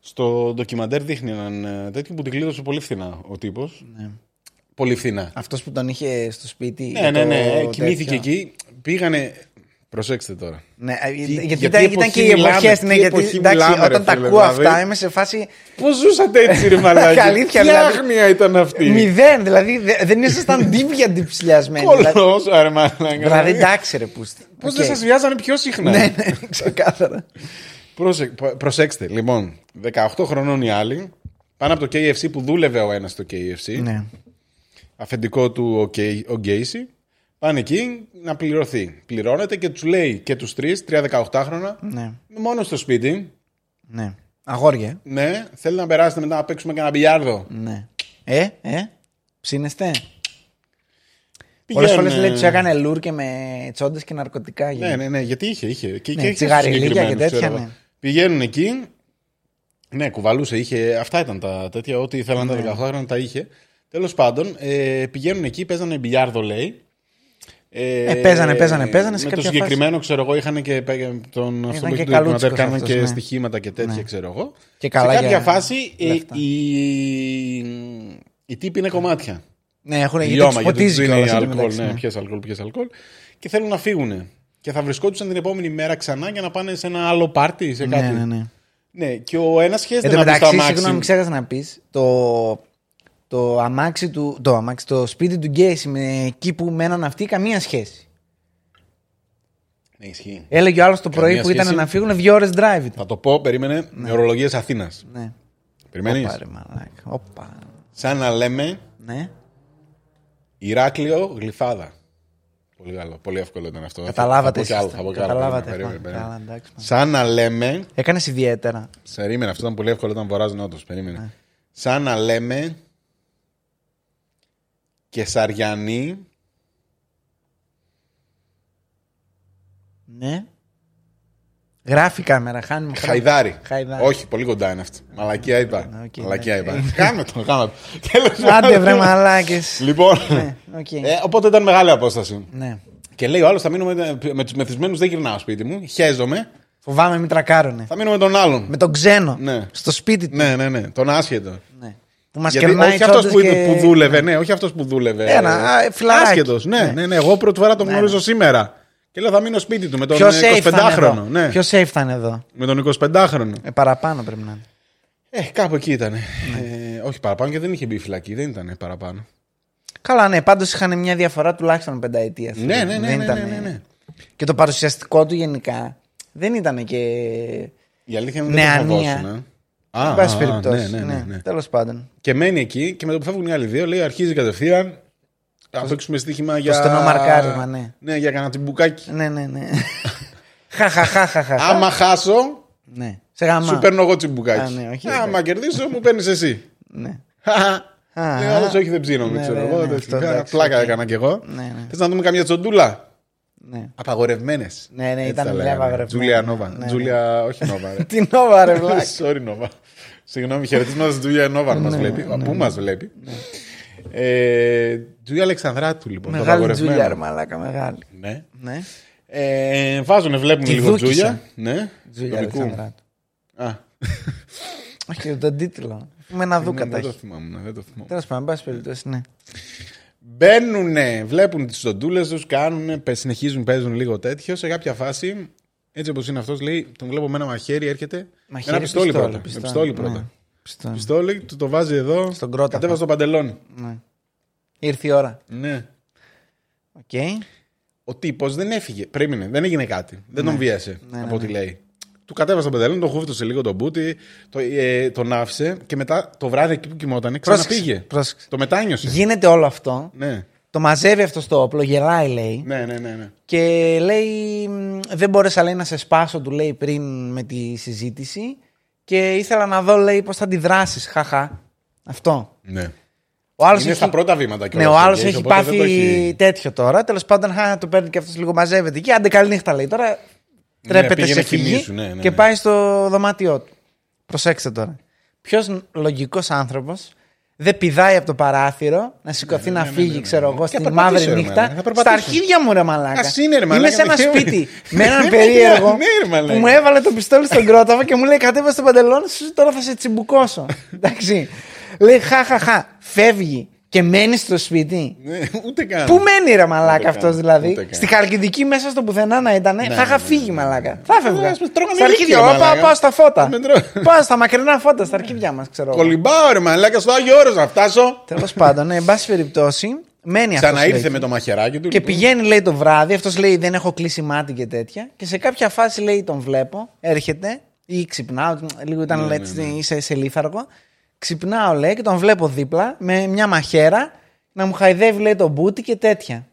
S1: Στο ντοκιμαντέρ δείχνει έναν ε, τέτοιο που την κλείδωσε πολύ φθηνά ο τύπος.
S2: Ναι.
S1: Πολύ φθηνά.
S2: Αυτός που τον είχε στο σπίτι.
S1: Ναι,
S2: για
S1: ναι,
S2: το
S1: ναι. Κοιμήθηκε
S2: τέτοιο.
S1: εκεί. Πήγανε. Προσέξτε τώρα.
S2: Ναι, ε, γιατί,
S1: γιατί
S2: ήταν, ήταν
S1: εποχή
S2: και οι
S1: μιλάμε,
S2: εποχέ.
S1: τι
S2: Ναι, γιατί
S1: εποχή
S2: εντάξει,
S1: μιλάμε, ρε
S2: όταν τα
S1: φίλε,
S2: ακούω
S1: δηλαδή.
S2: αυτά είμαι σε φάση
S1: Πώς ζούσατε έτσι, ρε Μαλάκι;
S2: Αλήθεια,
S1: Τι
S2: δηλαδή.
S1: άγνοια ήταν αυτή;
S2: μηδέν. Δηλαδή δε- δεν ήσασταν ντιπ για ντιπ ψυλλιασμένοι. δηλαδή,
S1: Κολός, ρε Μαλάκι.
S2: δηλαδή εντάξει, ρε πούστη.
S1: Πώς
S2: Οκ.
S1: δεν σας βιάζανε πιο συχνά;
S2: Ναι, ναι, ξεκάθαρα.
S1: Προσε- προ- προσέξτε, λοιπόν, 18 χρονών οι άλλοι, πάνω από το KFC που δούλευε ο ένας στο KFC,
S2: ναι.
S1: αφεντικό του ο, Γκέι- ο Gacy, πάνε εκεί να πληρωθεί. Πληρώνεται και τους λέει και τους τρεις, τρία 18χρονα,
S2: Ναι,
S1: μόνο στο σπίτι.
S2: ναι. Αγόρια.
S1: Ναι, θέλει να περάσετε μετά να παίξουμε και ένα μπιλιάρδο.
S2: Ναι. Ε, ε, ψήνεστε. Πολλές
S1: Πηγαίνουν,
S2: φορές λέει
S1: ε,
S2: τους έκανε λουρ και με τσόντες και ναρκωτικά.
S1: Ναι, ναι, ναι, γιατί είχε. είχε. Και,
S2: Ναι,
S1: και είχε
S2: τσιγαριλίκια
S1: συγκεκριμένους,
S2: και τέτοια,
S1: ξέρω εγώ.
S2: ναι.
S1: Πηγαίνουν εκεί. Ναι, κουβαλούσε, είχε. Αυτά ήταν τα τέτοια. Ό,τι ήθελαν
S2: Ναι.
S1: τα 18 χρόνια τα είχε. Τέλος πάντων, ε, πηγαίνουν εκεί, παίζανε μπιλιάρδο, λέει. Ε,
S2: Ε, παίζανε, παίζανε, παίζανε, σε
S1: Με το
S2: κάποια
S1: συγκεκριμένο, ξέρω εγώ, είχαν και πέ- τον αυτό που
S2: και
S1: έχει το
S2: καλούτσικος
S1: ντοκιμαντέρ, κάναν
S2: αυτός,
S1: και
S2: ναι.
S1: στοιχήματα και τέτοια, ξέρω εγώ.
S2: Και καλά
S1: Σε κάποια
S2: για
S1: φάση ε,
S2: λεφτά.
S1: η, η τύπη είναι κομμάτια.
S2: Ναι, έχουν γιατί
S1: Λιώμα,
S2: τους
S1: γιατί
S2: ποτίζει
S1: τους δίνει
S2: κιόλας
S1: αλκοόλ,
S2: εντωμεταξύ,
S1: ναι,
S2: ναι.
S1: πιες αλκοόλ, πιες αλκοόλ. Και θέλουν να φύγουν. Και θα βρισκόντουσαν την επόμενη μέρα ξανά για να πάνε σε ένα άλλο πάρτι, σε κάτι.
S2: Ναι, ναι, ναι.
S1: Ναι, και ο ένας
S2: Εν
S1: χέζεται
S2: τω
S1: να μπει στο
S2: μεταξύ,
S1: αμάξι.
S2: συγγνώμη, ξέχασα να πεις. Το, το αμάξι του. Το αμάξι, το σπίτι του Γκέισι με εκεί που μέναν αυτοί, καμία σχέση.
S1: Ναι, ισχύει.
S2: Έλεγε ο άλλος το πρωί
S1: Καμία
S2: που ήταν
S1: σχέση.
S2: να φύγουν δύο ώρες drive. ήταν.
S1: Θα το πω, περίμενε, με ορολογίες Αθήνας.
S2: Ναι.
S1: Περιμένεις;
S2: Όπα, ρε μαλάκα. Όπα.
S1: Σαν να λέμε
S2: Ναι.
S1: Ηράκλειο γλυφάδα. Πολύ καλό, πολύ εύκολο ήταν αυτό.
S2: Καταλάβατε.
S1: Θα πω κι άλλο,
S2: εσείς.
S1: θα πω κι άλλο.
S2: Καταλάβατε.
S1: Περίμενε,
S2: Καλά,
S1: περίμενε, περίμενε.
S2: Καλά, εντάξει.
S1: Σαν να λέμε.
S2: Έκανες ιδιαίτερα.
S1: Περίμενε, αυτό ήταν πολύ εύκολο όταν βορράζει νότος.
S2: Ναι.
S1: Περίμενε. Σαν να λέμε. Καισαριανή.
S2: Ναι. Γράφει η κάμερα, χάνουμε χρόνο.
S1: Χαϊδάρι.
S2: Χαϊδάρι.
S1: Όχι, πολύ κοντά είναι αυτό. Μαλακία είπα.
S2: οκ,
S1: Μαλακία
S2: ναι.
S1: είπα. Κάμε το, κάμε το. Τέλος
S2: Άντε
S1: πάντων.
S2: βρε μαλάκες.
S1: Λοιπόν.
S2: Ναι, οκ.
S1: ε, οπότε ήταν μεγάλη απόσταση.
S2: Ναι.
S1: Και λέει ο άλλος: Θα μείνω με, με τους μεθυσμένους, δεν γυρνάω σπίτι μου. Χέζομαι.
S2: Φοβάμαι μην τρακάρουνε.
S1: Θα μείνω με τον άλλον.
S2: Με τον ξένο.
S1: Ναι.
S2: Στο σπίτι του.
S1: Ναι, ναι, ναι. Τον άσχετο.
S2: Ναι. Που μας
S1: Γιατί
S2: κερνάει
S1: όχι αυτός
S2: τσόντες
S1: που,
S2: και...
S1: που δούλευε, ναι, όχι αυτός που δούλευε.
S2: Ένα, α, φιλαράκι.
S1: Άσχετος, ναι, ναι, ναι, Εγώ πρώτη φορά τον γνωρίζω σήμερα. Και λέω θα μείνω σπίτι του με τον
S2: Πιο safe θα είναι
S1: 25χρονο.
S2: εδώ;
S1: Ναι.
S2: Πιο safe θα είναι εδώ;
S1: Με τον 25χρονο.
S2: Ε, παραπάνω πρέπει να είναι.
S1: Ε, κάπου εκεί ήταν.
S2: Ναι.
S1: Ε, όχι παραπάνω και δεν είχε μπει φυλακή, δεν ήταν παραπάνω.
S2: Καλά, ναι, πάντως είχαν μια διαφορά τουλάχιστον πενταετίας.
S1: Ναι, ναι, ναι, ναι, ναι, ναι, ναι.
S2: Και το παρουσιαστικό του γενικά δεν ήταν και.
S1: Η αλήθεια είναι ότι δεν το
S2: Νεανία.
S1: φοβόσουν. ε.
S2: Εν
S1: Α,
S2: πάση
S1: α,
S2: περιπτώσει.
S1: ναι, ναι, ναι, ναι.
S2: Τέλος πάντων.
S1: Και μένει εκεί και με το που φεύγουν οι άλλοι δύο λέει αρχίζει κατευθείαν. Θα παίξουμε στοίχημα για.
S2: στενό μαρκάρισμα, ναι.
S1: Ναι, για κανένα τσιμπουκάκι.
S2: Ναι, ναι, ναι. Χαχαχαχαχα.
S1: Άμα χάσω,
S2: Ναι. Σε γαμά.
S1: σου παίρνω εγώ τσιμπουκάκι.
S2: Α, ναι, όχι,
S1: Άμα κερδίσω, μου παίρνεις εσύ.
S2: Ναι.
S1: Λέει ο άλλος, όχι δεν ψήνομαι,
S2: Ναι,
S1: ξέρω
S2: ναι,
S1: εγώ.
S2: ναι,
S1: δεν
S2: αυτό
S1: ξέρω.
S2: εντάξει,
S1: Πλάκα
S2: οκ.
S1: έκανα κι εγώ.
S2: Ναι, ναι.
S1: Θες να δούμε καμιά τσοντούλα;
S2: Ναι.
S1: Απαγορευμένες.
S2: Ναι, ναι, ήταν μια απαγορευμένη.
S1: Τζούλια Νόβα.
S2: Ναι, ναι.
S1: Τζούλια, όχι Νόβα. ρε.
S2: Τι νόβα, ρε βλάκ.
S1: Sorry, Νόβα. Συγγνώμη, χαιρετίσματα στην Τζούλια Νόβα αν μας
S2: Ναι,
S1: βλέπει. Πού μας βλέπει. Ε, Τζούλια Αλεξανδράτου, λοιπόν. το
S2: Μεγάλη
S1: απαγορευμένο.
S2: Τζούλια, ρε μαλάκα, μεγάλη.
S1: Ναι.
S2: Ναι.
S1: Ε, βάζουν, βλέπουν
S2: Τη
S1: λίγο
S2: δούκισα.
S1: Τζούλια. Ναι.
S2: Τζούλια
S1: Δικού.
S2: Αλεξανδράτου.
S1: Α,
S2: Όχι, τον τίτλο. Με ένα δούκα τα
S1: δεν το
S2: έχει.
S1: θυμάμαι. Δεν το θυμάμαι.
S2: Τέλος πάντων, εν πάση περιπτώσει, ναι.
S1: Μπαίνουνε, βλέπουν τις τσοντούλες τους, κάνουν, συνεχίζουν, παίζουν λίγο τέτοιο. Σε κάποια φάση, έτσι όπως είναι αυτός, λέει: Τον βλέπω με ένα μαχαίρι, έρχεται. με ένα πιστόλι, πρώτα. Με πιστόλι πρώτα.
S2: Ναι. Πιστόλι.
S1: Πιστόλι, του το βάζει εδώ.
S2: Στον κρόταφο.
S1: Κατέβασ' το παντελόνι.
S2: Ναι. Ήρθε η ώρα.
S1: Ναι.
S2: Οκ.
S1: Ο τύπος δεν έφυγε. Περίμενε, δεν έγινε κάτι. Δεν τον βίασε
S2: Ναι,
S1: από
S2: ναι,
S1: ό,τι
S2: ναι.
S1: λέει. Του κατέβασε το παντελόνι, τον χούφτωσε λίγο τον μπούτι, το, ε, τον άφησε και μετά το βράδυ εκεί που κοιμόταν ξαναπήγε.
S2: Πρόσεξε.
S1: Το μετάνιωσε.
S2: Γίνεται όλο αυτό.
S1: Ναι.
S2: Το μαζεύει αυτό στο όπλο, γελάει λέει.
S1: Ναι, ναι, ναι, ναι.
S2: Και λέει, «Μ, δεν μπόρεσα λέει, να σε σπάσω, του λέει πριν με τη συζήτηση. Και ήθελα να δω, λέει, πώς θα αντιδράσεις. Χαχά. Αυτό.
S1: ναι.
S2: Ο άλλος
S1: Είναι
S2: έχει...
S1: στα πρώτα βήματα
S2: Ναι,
S1: κιόλας
S2: ο
S1: ο
S2: άλλος
S1: Γκέις,
S2: έχει
S1: οπότε δεν
S2: πάθει
S1: το έχει-
S2: τέτοιο τώρα. Τέλος πάντων, χα, το παίρνει και αυτός λίγο μαζεύεται εκεί. Άντε, καλή νύχτα λέει. Τώρα τρέπεται
S1: πήγαινε
S2: σε φυγή
S1: κοιμήσου, ναι, ναι,
S2: και
S1: ναι.
S2: πάει στο δωμάτιό του. Προσέξτε τώρα. Ποιος λογικός άνθρωπος δεν πηδάει από το παράθυρο να σηκωθεί να
S1: ναι, ναι,
S2: φύγει,
S1: ναι, ναι.
S2: ξέρω εγώ,
S1: Και
S2: στη
S1: περπατήσω,
S2: μαύρη
S1: ρε,
S2: νύχτα.
S1: μαλάκα, θα
S2: Στα
S1: περπατήσω.
S2: αρχίδια μου, ρε Μαλάκα.
S1: Ας είναι, ρε,
S2: Είμαι
S1: μαλάκα,
S2: σε ένα
S1: ναι,
S2: σπίτι με έναν
S1: Ναι,
S2: περίεργο
S1: ναι, ρε, μαλάκα.
S2: που μου έβαλε το πιστόλι στον κρόταφο και μου λέει κατέβασε το παντελόνι σου, τώρα θα σε τσιμπουκώσω. Εντάξει. Λέει χα, χα, χα. Φεύγει. Και μένει στο σπίτι.
S1: Ναι, ούτε καν.
S2: Πού μένει ρε μαλάκα
S1: Ούτε
S2: αυτός
S1: καν,
S2: δηλαδή;
S1: ούτε καν.
S2: Στη Χαλκιδική μέσα στο πουθενά να ήταν. θα είχα
S1: ναι, ναι,
S2: φύγει
S1: ναι,
S2: μαλάκα. Θα έφευγα.
S1: ας πούμε, τρώγαμε
S2: Στα
S1: ηλικία,
S2: αρχίδια. Πάω,
S1: μαλάκα.
S2: πάω στα φώτα.
S1: Με τρώω.
S2: πάω στα μακρινά φώτα, στα αρχίδια μας, ξέρω. εγώ.
S1: Κολυμπάω ρε μαλάκα στο Άγιο Όρος να φτάσω.
S2: Τέλος πάντων, ναι, εν πάση περιπτώσει, μένει αυτός.
S1: Ξαναήρθε με το μαχαιράκι του.
S2: Και
S1: λοιπόν.
S2: πηγαίνει, λέει το βράδυ, αυτός λέει δεν έχω κλείσει μάτι και τέτοια. Και σε κάποια φάση λέει τον βλέπω, έρχεται ή ξυπνάω, λίγο ήταν
S1: Ναι,
S2: έτσι, είσαι σε λίθαργο. Ξυπνάω λέει και τον βλέπω δίπλα με μια μαχαίρα να μου χαϊδεύει λέει τον μπούτι και τέτοια.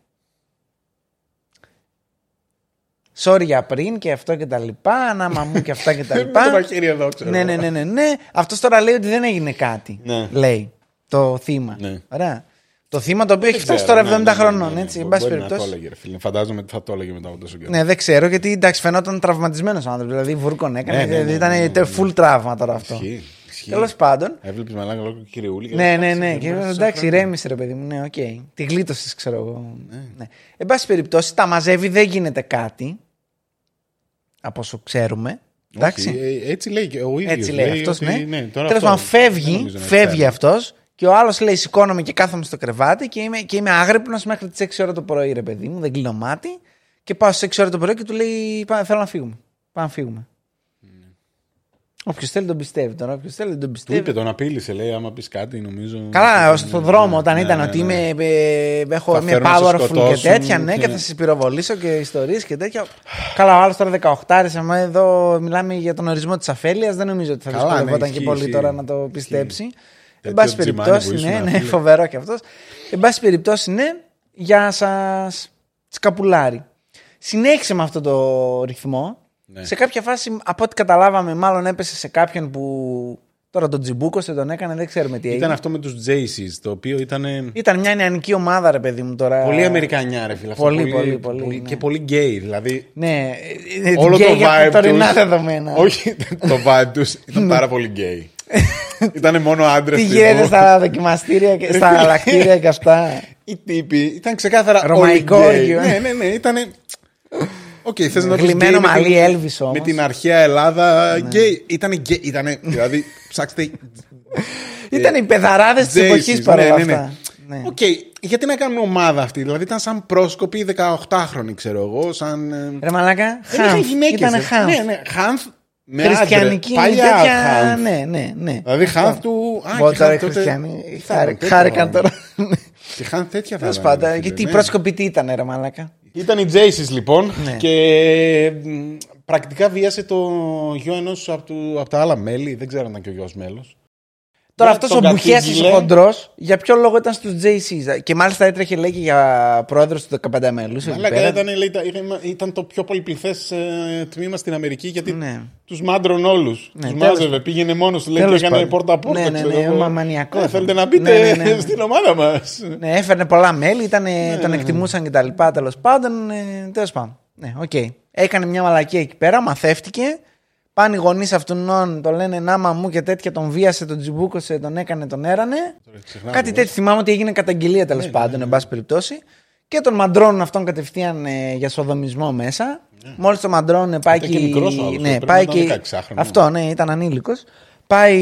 S2: Sorry για πριν και αυτό και τα λοιπά, ανάμα μου και αυτά και τα
S1: Με το
S2: λοιπά.
S1: μαχαίρι εδώ, ξέρω.
S2: ναι, ναι, ναι, ναι, ναι. Αυτός τώρα λέει ότι δεν έγινε κάτι.
S1: Ναι.
S2: Λέει το θύμα.
S1: Ναι.
S2: Ωραία. Το θύμα το οποίο έχει
S1: Δεν
S2: φτάσει
S1: ξέρω,
S2: τώρα 70
S1: ναι, ναι, ναι,
S2: χρονών,
S1: ναι, ναι.
S2: έτσι. Εν
S1: Μπορεί
S2: πάση
S1: να το
S2: περιπτώσει.
S1: έλεγε, ρε φίλε. Φαντάζομαι ότι θα το έλεγε μετά από τόσο καιρό.
S2: Ναι, δεν ξέρω γιατί εντάξει φαινόταν τραυματισμένος άνθρωπος. Δηλαδή βούρκωνε έκανε.
S1: Ναι, ναι, ναι,
S2: δηλαδή
S1: ναι,
S2: ήταν
S1: ναι, ναι.
S2: full τραύμα τώρα αυτό.
S1: Ισχύει. Ισχύει.
S2: Τέλος πάντων.
S1: Έβλεπε μαλάκα λόγω του κυριούλη. και
S2: Ναι,
S1: λες,
S2: ναι,
S1: εντάξει,
S2: ναι.
S1: δεν
S2: Και
S1: μπορεί να
S2: εντάξει,
S1: σε
S2: ηρέμησε ρε παιδί μου. Ναι, οκ. Τη γλίτωσες, ξέρω εγώ. Ναι. Εν πάση περιπτώσει, τα μαζεύει, δεν γίνεται κάτι. Από όσο ξέρουμε. Εντάξει.
S1: Όχι, ε, έτσι λέει και ο ίδιος.
S2: Έτσι λέει αυτός, ναι.
S1: τώρα
S2: Τέλος
S1: αυτό
S2: πάντων,
S1: δεν
S2: φεύγει,
S1: νομίζω να
S2: φεύγει
S1: ξέρει.
S2: αυτός και ο άλλος λέει: Σηκώνομαι και κάθομαι στο κρεβάτι και είμαι, και είμαι άγρυπνος μέχρι τις 6 ώρα το πρωί, ρε παιδί μου. Δεν κλείνω μάτι. Και πάω στις 6 ώρα το πρωί και του λέει: «Πάμε, Θέλω να φύγουμε. Πάμε να φύγουμε. Όποιος θέλει τον πιστεύει τώρα. Όποιος θέλει δεν τον
S1: Του
S2: πιστεύει.
S1: είπε, τον απείλησε, λέει, άμα πεις κάτι, νομίζω.
S2: Καλά,
S1: Ναι,
S2: στον
S1: ναι,
S2: δρόμο
S1: ναι,
S2: όταν
S1: ναι,
S2: ήταν
S1: ναι,
S2: ότι
S1: ναι.
S2: είμαι, ε, έχω,
S1: Θα
S2: είμαι
S1: φέρω να σε
S2: powerful και
S1: σκοτώσουν
S2: τέτοια, ναι,
S1: και-
S2: και θα σα πυροβολήσω και ιστορίες και τέτοια. Καλά, ο άλλος τώρα 18 άμα εδώ μιλάμε για τον ορισμό της αφέλειας, δεν νομίζω ότι θα
S1: Καλά, ναι,
S2: δυσκολευόταν και
S1: ισχύει,
S2: πολύ
S1: ισχύει.
S2: τώρα να το πιστέψει. Εν
S1: Τέτοιο
S2: πάση
S1: τζιμάνι
S2: περιπτώσει,
S1: που ήσουν,
S2: ναι, ναι,
S1: φίλε.
S2: φοβερό και αυτός. Εν πάση περιπτώσει, ναι, για σας σκαπουλάρι. Συνέχισε με αυτό το ρυθμό.
S1: Ναι.
S2: Σε κάποια φάση, από ό,τι καταλάβαμε, μάλλον έπεσε σε κάποιον που τώρα τον τζιμπούκωσε, τον έκανε, δεν ξέρουμε τι έγινε.
S1: Ήταν αυτό με τους Jaycees, το οποίο ήταν.
S2: Ήταν μια νεανική ομάδα, ρε παιδί μου τώρα.
S1: Πολύ Αμερικανιά, ρε φίλε. αυτό.
S2: Πολύ, πολύ, πολύ, ναι.
S1: Και πολύ γκέι. Δηλαδή.
S2: Ναι, ε, ε,
S1: Όλο
S2: γκέι
S1: το
S2: για
S1: vibe
S2: τα τωρινά
S1: τους-
S2: δεδομένα.
S1: Όχι, το vibe τους ήταν πάρα πολύ γκέι. Ήταν μόνο άντρες.
S2: Τι γίνεται στα δοκιμαστήρια και στα λακτήρια και αυτά.
S1: Οι τύποι ήταν ξεκάθαρα.
S2: Ρωμαϊκό
S1: όλοι γκέι.
S2: όργιο.
S1: Ναι, ναι, ναι. Ήταν. Οκ, θες να τους
S2: Γλειμμένο
S1: γκέι με
S2: μαλλί
S1: την-
S2: Elvis όμως.
S1: Με την αρχαία Ελλάδα γκέι. Ήταν γκέι. Ήτανε, δηλαδή, ψάξτε.
S2: Ήταν οι πεδαράδες της
S1: Jaycees,
S2: εποχής παρόλα
S1: ναι, ναι, ναι.
S2: αυτά. Ναι.
S1: Οκ, γιατί να κάνουν ομάδα αυτή. Δηλαδή ήταν σαν πρόσκοποι 18χρονοι, ξέρω εγώ. Σαν. ε,
S2: Ρε μαλάκα,
S1: Δεν είχαν
S2: χάνθ.
S1: γυναίκες,
S2: Ήταν
S1: ε.
S2: χάνθ.
S1: Ναι, ναι, χάνθ με
S2: Χριστιανική
S1: άντρε. Παλιά
S2: τέτοια.
S1: χάνθ.
S2: Ναι, ναι, ναι.
S1: Δηλαδή χάνθ του. Α,
S2: Μπω
S1: και
S2: τώρα οι
S1: χάνθ τότε-
S2: χριστιανοί.
S1: θα
S2: χάρη-
S1: ήταν,
S2: Χάρηκαν
S1: τέτοια
S2: τώρα.
S1: Και χάνθ τέτοια θα
S2: Τέλος
S1: ήταν, ρε
S2: πάντων,
S1: φίλε,
S2: γιατί οι
S1: ναι.
S2: πρόσκοποι τι ήταν, ρε μαλάκα;
S1: Ήταν οι Jaycees λοιπόν
S2: Ναι.
S1: και μ, πρακτικά βίασε το γιο ενός από, του- από τα άλλα μέλη. Δεν ξέρω αν ήταν και ο γιος μέλος.
S2: Τώρα
S1: Ναι,
S2: αυτός ο
S1: τον
S2: Μπουχέσης
S1: κατήγγειλε.
S2: ο χοντρός, για ποιο λόγο ήταν στους Jaycees. Και μάλιστα έτρεχε λέει και για πρόεδρος του 15μελούς.
S1: Αλλά ήταν, λέει, ήταν, ήταν- ήταν το πιο πολυπληθές ε, τμήμα στην Αμερική γιατί
S2: Ναι.
S1: τους μάντρωνε όλους.
S2: Ναι,
S1: τους
S2: τέλος
S1: μάζευε, πήγαινε μόνος του, λέει και
S2: Τέλος
S1: έκανε
S2: πάντων.
S1: πόρτα-πόρτα.
S2: Ναι, ναι,
S1: ξέρω
S2: ναι,
S1: εγώ.
S2: μα- μανιακός.
S1: Ε, θέλετε να μπείτε
S2: Ναι, ναι, ναι, ναι.
S1: στην ομάδα μας.
S2: Ναι, έφερνε πολλά μέλη, ήταν,
S1: Ναι,
S2: τον εκτιμούσαν και τα λοιπά. Τέλος πάντων, ε, τέλος πάντων. Ναι, οκ. Έκανε μια μαλακία εκεί πέρα, μαθεύτηκε. Πάνε οι γονείς αυτούν, το λένε νάμα μου και τέτοια, τον βίασε, τον τζιμπούκωσε, τον έκανε, τον έρανε.
S1: ξεχνάμε,
S2: Κάτι
S1: εγώ.
S2: τέτοιο θυμάμαι ότι έγινε καταγγελία
S1: Ναι,
S2: τέλο πάντων, εν πάση περιπτώσει. Και τον μαντρώνουν αυτόν κατευθείαν ε, για σοδομισμό μέσα. Μόλις τον μαντρώνουν πάει
S1: Ναι. Ήταν
S2: και.
S1: και μικρός ο άλλος,
S2: ναι,
S1: πρέπει
S2: πάει
S1: να ήταν
S2: και.
S1: 16χρονος.
S2: Αυτό, ναι, ήταν ανήλικος. Πάει,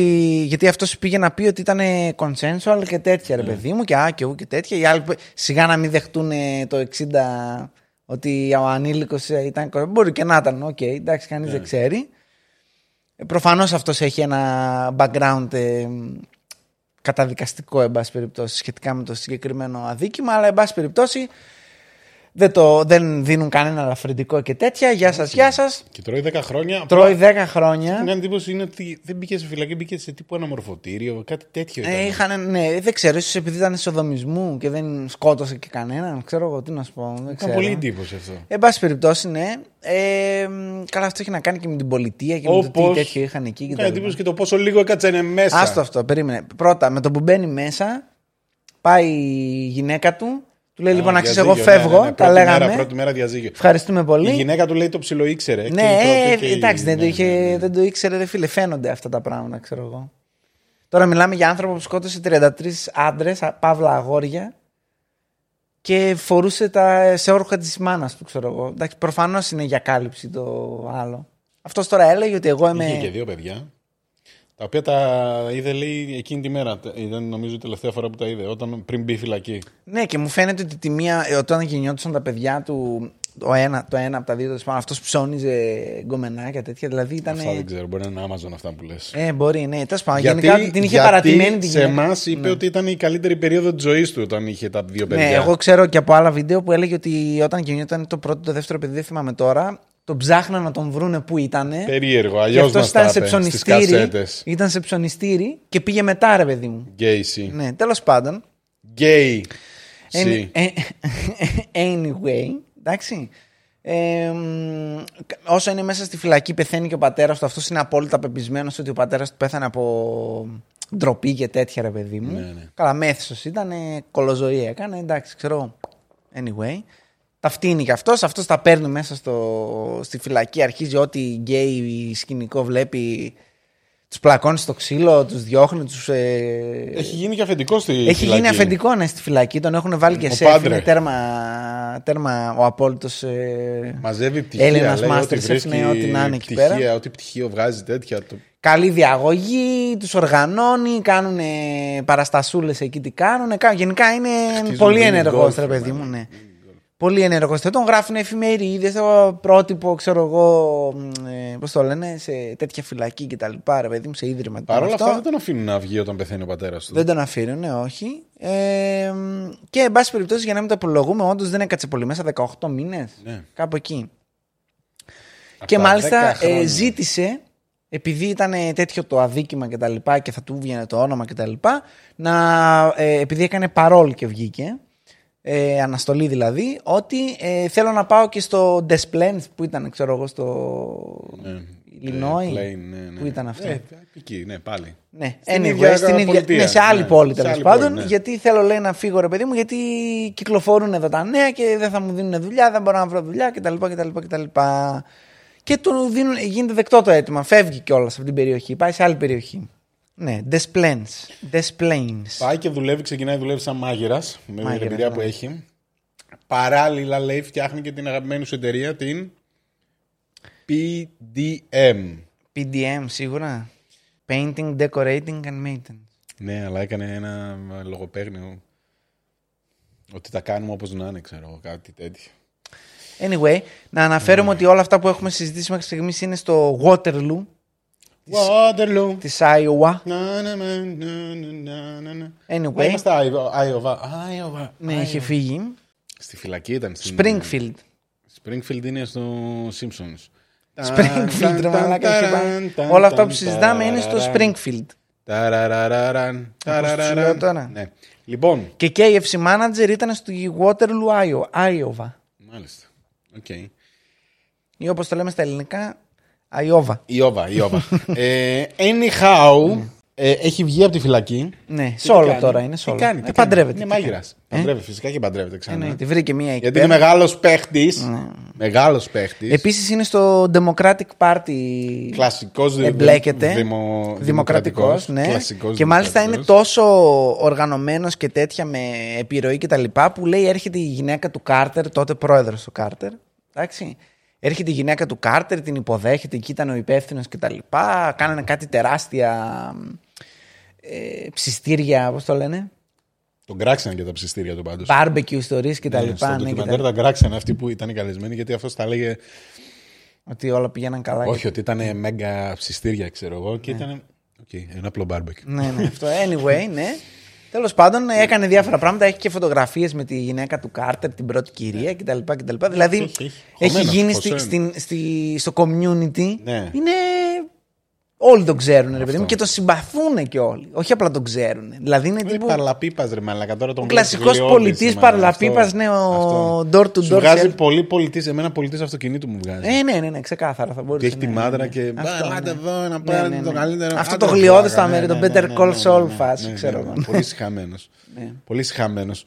S2: γιατί αυτός πήγε να πει ότι ήταν consensual και τέτοια, ρε
S1: Ναι.
S2: παιδί μου, και α και ου και τέτοια. Οι άλλοι που- σιγά να μην δεχτούν ε, το 60 ότι ο ανήλικος ήταν. Μπορεί και να ήταν, οκ, εντάξει, κανείς
S1: Ναι.
S2: δεν ξέρει. Ε, Προφανώς αυτός έχει ένα background ε, καταδικαστικό, εν πάση περιπτώσει, σχετικά με το συγκεκριμένο αδίκημα, αλλά εν πάση περιπτώσει δεν, το, δεν δίνουν κανένα ελαφρυντικό και τέτοια. Γεια σας, γεια σας.
S1: Και τρώει 10 χρόνια.
S2: Τρώει 10 χρόνια.
S1: Μια εντύπωση είναι ότι δεν μπήκε σε φυλακή, μπήκε σε τύπου αναμορφωτήριο, κάτι τέτοιο.
S2: Ε,
S1: ήταν.
S2: είχαν, ναι, δεν ξέρω, ίσως επειδή ήταν σοδομισμού και δεν σκότωσε και κανέναν. Ξέρω εγώ τι να σου πω. Δεν
S1: Ήταν
S2: ξέρω.
S1: πολύ εντύπωση αυτό.
S2: Εν πάση περιπτώσει, ναι. Ε, μ, καλά, αυτό έχει να κάνει και με την πολιτεία και με το τι
S1: Όπως
S2: τέτοιο είχαν εκεί. Και τα
S1: Έκανε
S2: λοιπά.
S1: εντύπωση και το πόσο λίγο έκατσανε μέσα.
S2: Άστο αυτό, περίμενε. Πρώτα, με το που μπαίνει μέσα, πάει η γυναίκα του, του λέει
S1: Α,
S2: λοιπόν, αξίζει,
S1: διαζύγιο,
S2: εγώ φεύγω,
S1: ναι, ναι,
S2: τα
S1: πρώτη
S2: λέγαμε.
S1: Μέρα, πρώτη μέρα διαζύγιο.
S2: Ευχαριστούμε πολύ.
S1: Η γυναίκα του λέει το ψιλο ήξερε.
S2: ναι,
S1: και η πρώτη
S2: ε,
S1: και η-
S2: εντάξει, δεν, το
S1: ναι,
S2: είχε,
S1: ναι, ναι.
S2: δεν το ήξερε, ρε φίλε. Φαίνονται αυτά τα πράγματα, ξέρω εγώ. Τώρα μιλάμε για άνθρωπο που σκότωσε 33 άντρες, παύλα αγόρια, και φορούσε τα, σε όρχα της μάνας του, ξέρω εγώ. Εντάξει, προφανώς είναι για κάλυψη το άλλο. Αυτός τώρα έλεγε ότι εγώ είμαι.
S1: Είχε και δύο παιδιά. Τα οποία τα είδε λέει εκείνη τη μέρα. Ήταν νομίζω η τελευταία φορά που τα είδε, όταν, πριν μπει φυλακή.
S2: Ναι, και μου φαίνεται ότι τη μία, ε, όταν γεννιόντουσαν τα παιδιά του, το ένα, το ένα από τα δύο, τέλο πάντων, αυτός ψώνιζε γκομενάκια τέτοια. Δηλαδή ήταν.
S1: Αυτά δεν ξέρω, μπορεί να είναι Amazon αυτά που λες.
S2: Ε, μπορεί, ναι. Τέλος πάντων, γενικά την είχε παρατημένη την
S1: Σε εμάς είπε ότι ήταν η καλύτερη περίοδο της ζωής του όταν είχε τα δύο παιδιά.
S2: Ναι, εγώ ξέρω και από άλλα βίντεο που έλεγε ότι όταν γεννιόταν το πρώτο, το δεύτερο παιδί, δεν θυμάμαι τώρα, τον ψάχναν να τον βρούνε που ήταν.
S1: Περίεργο, αλλιώς
S2: αυτό ήταν σε ψωνιστήρι. Ήταν σε ψωνιστήρι και πήγε μετά, ρε παιδί μου.
S1: Γκέι,
S2: Ναι, τέλος πάντων.
S1: Γκέι.
S2: Anyway, εντάξει. Ε, όσο είναι μέσα στη φυλακή, πεθαίνει και ο πατέρας του. Αυτός είναι απόλυτα πεπισμένος ότι ο πατέρας του πέθανε από ντροπή και τέτοια, ρε παιδί μου.
S1: Ναι, ναι.
S2: Καλά, μέθησο ήταν, κολοζωή έκανε. Εντάξει, ξέρω. Anyway. Τα φτύνει κι αυτός. Αυτός τα παίρνει μέσα στο, στη φυλακή. Αρχίζει ό,τι γκέι σκηνικό βλέπει. Τους πλακώνει στο ξύλο, τους διώχνει. Τους, ε...
S1: Έχει γίνει και αφεντικό στη
S2: Έχει
S1: φυλακή.
S2: γίνει αφεντικό ναι, στη φυλακή. Τον έχουν βάλει και
S1: Ο
S2: σεφ.
S1: Πάντρες.
S2: Είναι τέρμα, τέρμα ο απόλυτος. Ε...
S1: Μαζεύει πτυχία.
S2: Έλληνας
S1: λέει,
S2: master
S1: ό,τι
S2: chef,
S1: βρίσκει
S2: ναι, ό,τι να είναι εκεί
S1: πτυχία,
S2: πέρα.
S1: Ό,τι πτυχίο βγάζει τέτοια. Το...
S2: Καλή διαγωγή, τους οργανώνει, κάνουν παραστασούλες εκεί τι κάνουν. Γενικά είναι
S1: Χτίζουν
S2: πολύ
S1: mini
S2: ενεργός,
S1: golf,
S2: ρε παιδί μου.
S1: ναι.
S2: Ναι. Πολύ ενεργός. Δεν τον γράφουν εφημερίδες, το πρότυπο, ξέρω εγώ, ε, πώς το λένε, σε τέτοια φυλακή κτλ. Ρε παιδί μου, σε ίδρυμα.
S1: Παρ' όλα
S2: Αυτό.
S1: αυτά δεν τον αφήνουν να βγει όταν πεθαίνει ο πατέρας του.
S2: Δεν τον αφήνουν, ναι, όχι. Ε, και εν πάση περιπτώσει, για να μην το απολογούμε, όντως δεν έκατσε πολύ μέσα, 18 μήνες.
S1: Ναι.
S2: Κάπου εκεί.
S1: Από
S2: και
S1: τα
S2: μάλιστα
S1: 10 χρόνια.
S2: ε, ζήτησε, επειδή ήταν τέτοιο το αδίκημα και τα λοιπά και θα του βγαίνει το όνομα και τα λοιπά, να, ε, επειδή έκανε παρόλ και βγήκε, ε, αναστολή δηλαδή, ότι ε, θέλω να πάω και στο Desplaines που ήταν, ξέρω εγώ, στο
S1: Ναι.
S2: Illinois.
S1: Ε, Plain, ναι, ναι.
S2: Που ήταν αυτό.
S1: Ε, εκεί, ναι, πάλι.
S2: Ναι,
S1: Στην
S2: anyway,
S1: ίδια
S2: στην ίδια,
S1: πολιτεία,
S2: ναι, σε άλλη
S1: ναι,
S2: πόλη
S1: σε
S2: τέλος
S1: άλλη
S2: πάντων.
S1: πόλη, ναι.
S2: Γιατί θέλω λέει να φύγω ρε παιδί μου, γιατί κυκλοφορούν εδώ τα νέα και δεν θα μου δίνουν δουλειά, δεν μπορώ να βρω δουλειά κτλ. κτλ, κτλ. Και του δίνουν, γίνεται δεκτό το αίτημα. Φεύγει κιόλας από την περιοχή, πάει σε άλλη περιοχή. Ναι, Desplains. Desplains.
S1: Πάει και δουλεύει, ξεκινάει δουλεύει σαν μάγειρας με την
S2: Μάγειρας,
S1: εμπειρία
S2: ναι.
S1: που έχει. Παράλληλα, λέει, φτιάχνει και την αγαπημένη σου εταιρεία, την PDM.
S2: PDM σίγουρα. Painting, Decorating and Maintenance.
S1: Ναι, αλλά έκανε ένα λογοπαίγνιο. Ότι τα κάνουμε όπως να είναι, ξέρω εγώ, κάτι τέτοιο.
S2: Anyway, να αναφέρουμε ότι όλα αυτά που έχουμε συζητήσει μέχρι στιγμής είναι στο Waterloo
S1: Waterloo.
S2: της Iowa.
S1: Να, να, να, να, να, να, να.
S2: Anyway.
S1: Μα Είμαστε Άιοβα. Άιοβα. Άιοβα.
S2: Ναι, είχε φύγει.
S1: Στη φυλακή ήταν. στην-
S2: Springfield.
S1: Springfield είναι στο Simpsons.
S2: Springfield, ρε μαλάκα, είχε πάει. Όλα αυτά που συζητάμε είναι στο Springfield.
S1: Ταραραραραν, ταραραραν.
S2: σου λέω τώρα.
S1: Ναι. Λοιπόν,
S2: Και KFC manager ήταν στο Waterloo, Io- Iowa.
S1: μάλιστα. Οκ.
S2: Ή όπως το λέμε στα ελληνικά, Iowa.
S1: Ιώβα, Ιώβα. ε, anyhow, ε, έχει βγει από τη φυλακή.
S2: Ναι,
S1: Τι
S2: σόλο
S1: κάνει;
S2: τώρα είναι
S1: Τι
S2: σόλο.
S1: κάνει,
S2: Ε,
S1: τι
S2: παντρεύεται.
S1: κάνει.
S2: τι
S1: Είναι μάγειρας. Παντρεύεται, φυσικά και παντρεύεται ξανά.
S2: Εννοείται, βρήκε μία εκεί
S1: Γιατί είναι
S2: πέρα.
S1: μεγάλος παίχτης. Μεγάλος παίχτης.
S2: Επίσης είναι στο Democratic Party
S1: Κλασικός
S2: εμπλέκεται.
S1: Δημο,
S2: Δημοκρατικός, ναι.
S1: Κλασικός
S2: και μάλιστα είναι
S1: δημοκρατικός.
S2: τόσο οργανωμένος και τέτοια με επιρροή και τα λοιπά που λέει έρχεται η γυναίκα του Κάρτερ, τότε πρόεδρος του Κάρτερ. Εντάξει. Έρχεται η γυναίκα του Κάρτερ, την υποδέχεται, εκεί ήταν ο υπεύθυνος και τα λοιπά. Κάνανε κάτι τεράστια ε, ψιστήρια, πώς το λένε,
S1: Τον κράξαν και τα ψιστήρια του πάντως.
S2: barbecue ιστορίες και τα
S1: Ναι,
S2: λοιπά.
S1: στο
S2: ναι, και τα-
S1: ντοκιμαντέρ τα κράξαν αυτοί που ήταν οι καλεσμένοι γιατί αυτός τα έλεγε.
S2: Ότι όλα πήγαιναν καλά.
S1: Όχι, ότι ήταν μέγα ψηστήρια, ξέρω εγώ. Και ήταν. Οκ, ένα απλό barbecue.
S2: Ναι, ναι, αυτό. Anyway, ναι. Τέλος πάντων, έκανε διάφορα πράγματα. Έχει και φωτογραφίες με τη γυναίκα του Κάρτερ, την πρώτη κυρία κτλ. κτλ. Δηλαδή,
S1: Έχει, έχει.
S2: έχει
S1: Χωμένος,
S2: γίνει
S1: πώς
S2: στη,
S1: είναι.
S2: στην- στη- στο community.
S1: Ναι.
S2: Είναι. Όλοι τον ξέρουν, ρε παιδί μου,
S1: Αυτό.
S2: και τον συμπαθούν και όλοι. Όχι απλά τον ξέρουν. Δηλαδή είναι
S1: Είναι
S2: τύπου.
S1: παρλαπίπα, ρε μαλάκα. Τώρα τον
S2: Ο
S1: βλέπεις
S2: κλασικός
S1: γλιώδης,
S2: πωλητής
S1: μαλάκα.
S2: παρλαπίπας,
S1: Αυτό,
S2: ναι, ο
S1: αυτό.
S2: door to
S1: Σου
S2: door
S1: βγάζει
S2: sales.
S1: πολύ πωλητής. Εμένα πωλητής αυτοκινήτου μου βγάζει.
S2: Ε, ναι, ναι, ναι, ξεκάθαρα θα μπορούσε.
S1: Και έχει τη
S2: ναι,
S1: μάντρα
S2: ναι, ναι.
S1: και.
S2: Αυτό,
S1: Ελάτε
S2: ναι.
S1: εδώ να
S2: Ναι,
S1: πάρετε
S2: ναι,
S1: το
S2: ναι.
S1: καλύτερο.
S2: Αυτό
S1: Άντε,
S2: το
S1: ρε,
S2: γλιώδες
S1: πλάκα,
S2: στο
S1: ναι,
S2: Αμερι- το
S1: ναι,
S2: Better
S1: ναι, ναι,
S2: Call
S1: ναι,
S2: Saul
S1: ναι,
S2: φάση,
S1: ναι,
S2: ξέρω
S1: ναι,
S2: εγώ.
S1: ναι. Πολύ συχαμένος.
S2: Ναι.
S1: Πολύ συχαμένος.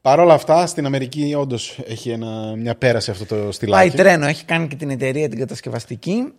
S1: Παρ' όλα αυτά, στην Αμερική όντως έχει ένα, μια πέραση αυτό το
S2: Πάει
S1: στυλάκι.
S2: τρένο, έχει κάνει και την εταιρεία την κατασκευαστική.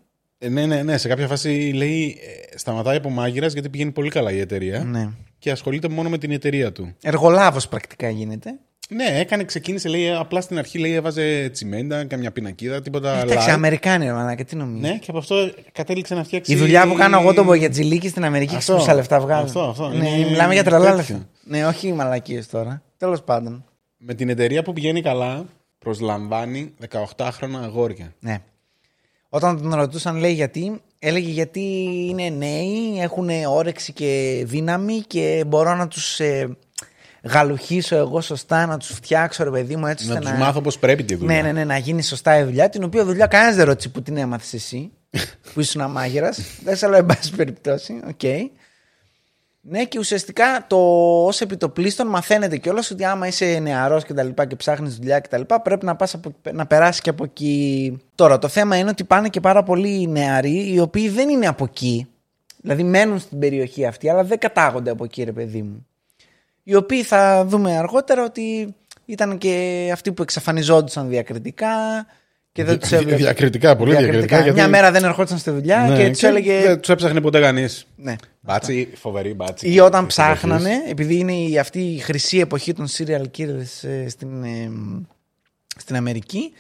S1: Ε, ναι, ναι, ναι. Σε κάποια φάση λέει ε, σταματάει από μάγειρας γιατί πηγαίνει πολύ καλά η εταιρεία
S2: Ναι.
S1: και ασχολείται μόνο με την εταιρεία του.
S2: Εργολάβος πρακτικά γίνεται.
S1: Ναι, έκανε, ξεκίνησε, λέει, απλά στην αρχή λέει, έβαζε τσιμέντα, καμιά πινακίδα, τίποτα
S2: Εντάξει,
S1: light.
S2: Αμερικάνοι, ρε μαλάκα, τι νομίζεις;
S1: Ναι, και από αυτό κατέληξε να φτιάξει.
S2: Η δουλειά που κάνω εγώ τον Μπογιατζηλίκη στην Αμερική,
S1: Αυτό,
S2: ξέρει πόσα λεφτά βγάζω.
S1: αυτό, αυτό.
S2: Ναι,
S1: Είναι
S2: μιλάμε για τρελά
S1: τέτοιο.
S2: λεφτά. Ναι, όχι μαλακίες τώρα. Τέλος πάντων.
S1: Με την εταιρεία που πηγαίνει καλά, προσλαμβάνει 18χρονα αγόρια.
S2: Ναι. Όταν τον ρωτούσαν, λέει γιατί, έλεγε γιατί είναι νέοι, έχουν όρεξη και δύναμη και μπορώ να τους ε, γαλουχίσω εγώ σωστά, να τους φτιάξω ρε παιδί μου έτσι
S1: Να
S2: ώστε
S1: τους μάθω πώς πρέπει τη δουλειά.
S2: Ναι, ναι, ναι, να γίνει σωστά η δουλειά, την οποία δουλειά κανένας δεν ρώτησε που την έμαθες εσύ, που ήσουν μάγειρα. Δεν αλλά εν πάση περιπτώσει. Οκ. Ναι, και ουσιαστικά το ως επιτοπλίστων μαθαίνετε κιόλας ότι άμα είσαι νεαρός και τα λοιπά και ψάχνεις δουλειά και τα λοιπά, πρέπει να, πας από, να περάσεις και από εκεί. Τώρα, το θέμα είναι ότι πάνε και πάρα πολλοί νεαροί οι οποίοι δεν είναι από εκεί. Δηλαδή μένουν στην περιοχή αυτή, αλλά δεν κατάγονται από εκεί, ρε παιδί μου. Οι οποίοι θα δούμε αργότερα ότι ήταν και αυτοί που εξαφανιζόντουσαν διακριτικά και δεν τους
S1: Δια-
S2: έβλεπε.
S1: διακριτικά, πολύ διακριτικά, γιατί-
S2: Μια μέρα δεν ερχόταν στη δουλειά
S1: Ναι,
S2: και τους έλεγε.
S1: Δεν τους έψαχνε ποτέ κανείς.
S2: Ναι.
S1: Μπάτσι, φοβερή μπάτσι.
S2: Ή όταν
S1: Της
S2: ψάχνανε,
S1: εποχής.
S2: επειδή είναι η, αυτή η χρυσή εποχή των serial killers ε, στην, ε, στην Αμερική,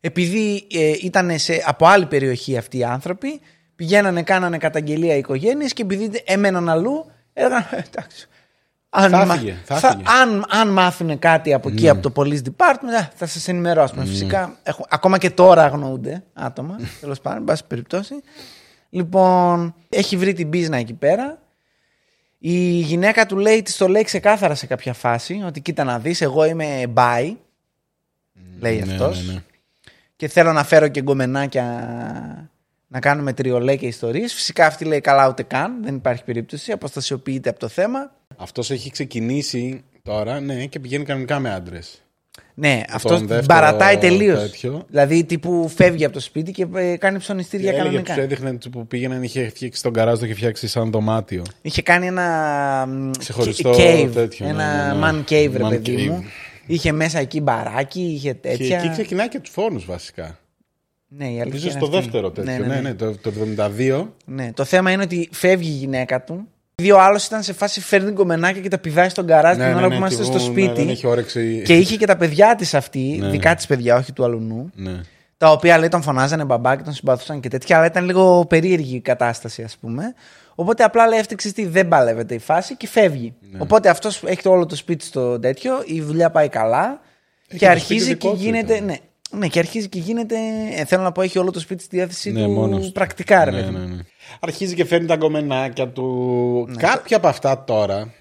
S2: επειδή ε, ήταν σε, από άλλη περιοχή αυτοί οι άνθρωποι, πηγαίνανε, κάνανε καταγγελία οι οικογένειες και επειδή έμεναν αλλού, έλεγαν «Ε, εντάξει. Αν,
S1: Θα
S2: μα-
S1: φύγε, θα
S2: θα-
S1: φύγε».
S2: αν, αν μάθουν κάτι από εκεί, από το Police Department, ε, θα σας ενημερώσουμε. Φυσικά, έχουν, ακόμα και τώρα αγνοούνται άτομα, τέλος πάντων, εν πάση περιπτώσει. Λοιπόν, έχει βρει την πίσνα εκεί πέρα. Η γυναίκα του λέει, της το λέει ξεκάθαρα σε κάποια φάση, ότι κοίτα να δεις, εγώ είμαι bi, λέει
S1: Ναι,
S2: αυτός,
S1: ναι, ναι.
S2: και θέλω να φέρω και γκομενάκια να κάνουμε τριολέ και ιστορίες. Φυσικά αυτή λέει καλά ούτε καν, δεν υπάρχει περίπτωση, αποστασιοποιείται από το θέμα.
S1: Αυτός έχει ξεκινήσει τώρα, ναι, και πηγαίνει κανονικά με άντρες.
S2: Ναι, αυτός
S1: δεύτερο
S2: παρατάει τελείως.
S1: τέτοιο.
S2: Δηλαδή τύπου φεύγει από το σπίτι και ε, κάνει ψωνιστήρια
S1: Έλεγε
S2: κανονικά.
S1: τους έδειχνε του που πήγαιναν, είχε φτιάξει στον καράζ, το είχε φτιάξει σαν δωμάτιο.
S2: Είχε κάνει ένα μ,
S1: Ξεχωριστό
S2: cave,
S1: τέτοιο,
S2: ένα
S1: ναι, ναι, ναι.
S2: man cave, ρε
S1: Man
S2: παιδί
S1: cave.
S2: μου. Είχε μέσα εκεί μπαράκι, είχε
S1: Και
S2: τέτοια.
S1: εκεί ξεκινάει και τους φόνους βασικά.
S2: Ναι, η αλήθεια
S1: Νομίζω
S2: είναι
S1: στο
S2: αυτή.
S1: δεύτερο τέτοιο.
S2: Ναι,
S1: Ναι,
S2: ναι,
S1: ναι,
S2: ναι.
S1: το, το 72.
S2: Ναι, Το θέμα είναι ότι φεύγει η γυναίκα του. Επειδή ο άλλος ήταν σε φάση φέρνει κομμενάκια και τα πηδάει στον καράζ
S1: Ναι,
S2: την
S1: ναι,
S2: ώρα
S1: ναι,
S2: που είμαστε
S1: και
S2: στο
S1: εγώ, ναι,
S2: σπίτι.
S1: δεν έχει όρεξη.
S2: Και είχε και τα παιδιά της αυτή,
S1: Ναι.
S2: δικά της παιδιά, όχι του αλουνού.
S1: Ναι.
S2: Τα οποία λέει τον φωνάζανε μπαμπά και τον συμπαθούσαν και τέτοια, αλλά ήταν λίγο περίεργη η κατάσταση, ας πούμε. Οπότε απλά λέει αυτή ξέρεις τι, δεν παλεύεται η φάση και φεύγει.
S1: Ναι.
S2: Οπότε αυτός έχει το όλο το σπίτι στο τέτοιο, η δουλειά πάει καλά
S1: Έχει
S2: και
S1: το
S2: αρχίζει
S1: σπίτι
S2: και
S1: δικό του
S2: γίνεται.
S1: ήταν.
S2: Ναι, ναι, και αρχίζει και γίνεται. Ε, θέλω να πω, έχει όλο το σπίτι στη διάθεσή
S1: Ναι,
S2: του
S1: μόνος του.
S2: πρακτικά, ρε
S1: Ναι,
S2: παιδί μου.
S1: ναι, ναι. Αρχίζει και φέρνει τα γκομενάκια του.
S2: Ναι.
S1: Κάποια από αυτά τώρα.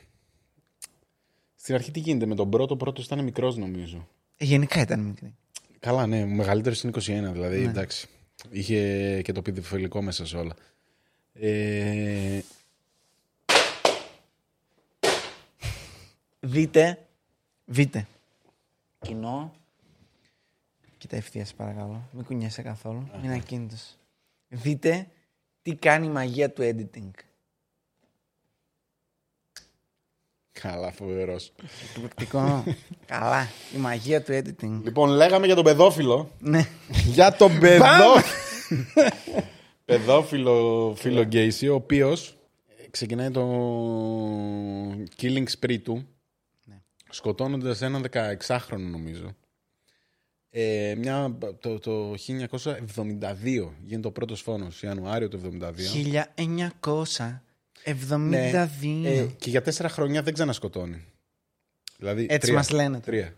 S1: Στην αρχή τι γίνεται με τον πρώτο, πρώτος ήταν μικρός νομίζω.
S2: Ε, Γενικά ήταν μικρή.
S1: Καλά, ναι, ο μεγαλύτερος είναι 21, δηλαδή
S2: Ναι.
S1: εντάξει. Είχε και το παιδοφιλικό μέσα σε όλα. Ε,
S2: Δείτε. Δείτε. Κοινό. Κοίτα ευθείας, σε παρακαλώ. Μην κουνιέσαι καθόλου. Μην ακίνητος. Δείτε τι κάνει η μαγεία του editing.
S1: καλά, φοβερός.
S2: Εκπληκτικό. Καλά. Η μαγεία του editing.
S1: λοιπόν, λέγαμε για τον παιδόφιλο.
S2: Ναι.
S1: για τον παιδόφιλο. παιδόφιλο φίλο Γκέισι, ο οποίος ξεκινάει το killing spree του
S2: Ναι.
S1: σκοτώνοντας έναν 16χρονο νομίζω. Ε, μια, το, το 1972 γίνεται ο πρώτος φόνος, Ιανουάριο του 1972.
S2: 1972.
S1: Ναι, ε, και για τέσσερα χρόνια δεν ξανασκοτώνει. Δηλαδή,
S2: Έτσι
S1: τρία.
S2: μας λένε.
S1: Τρία.
S2: Εγώ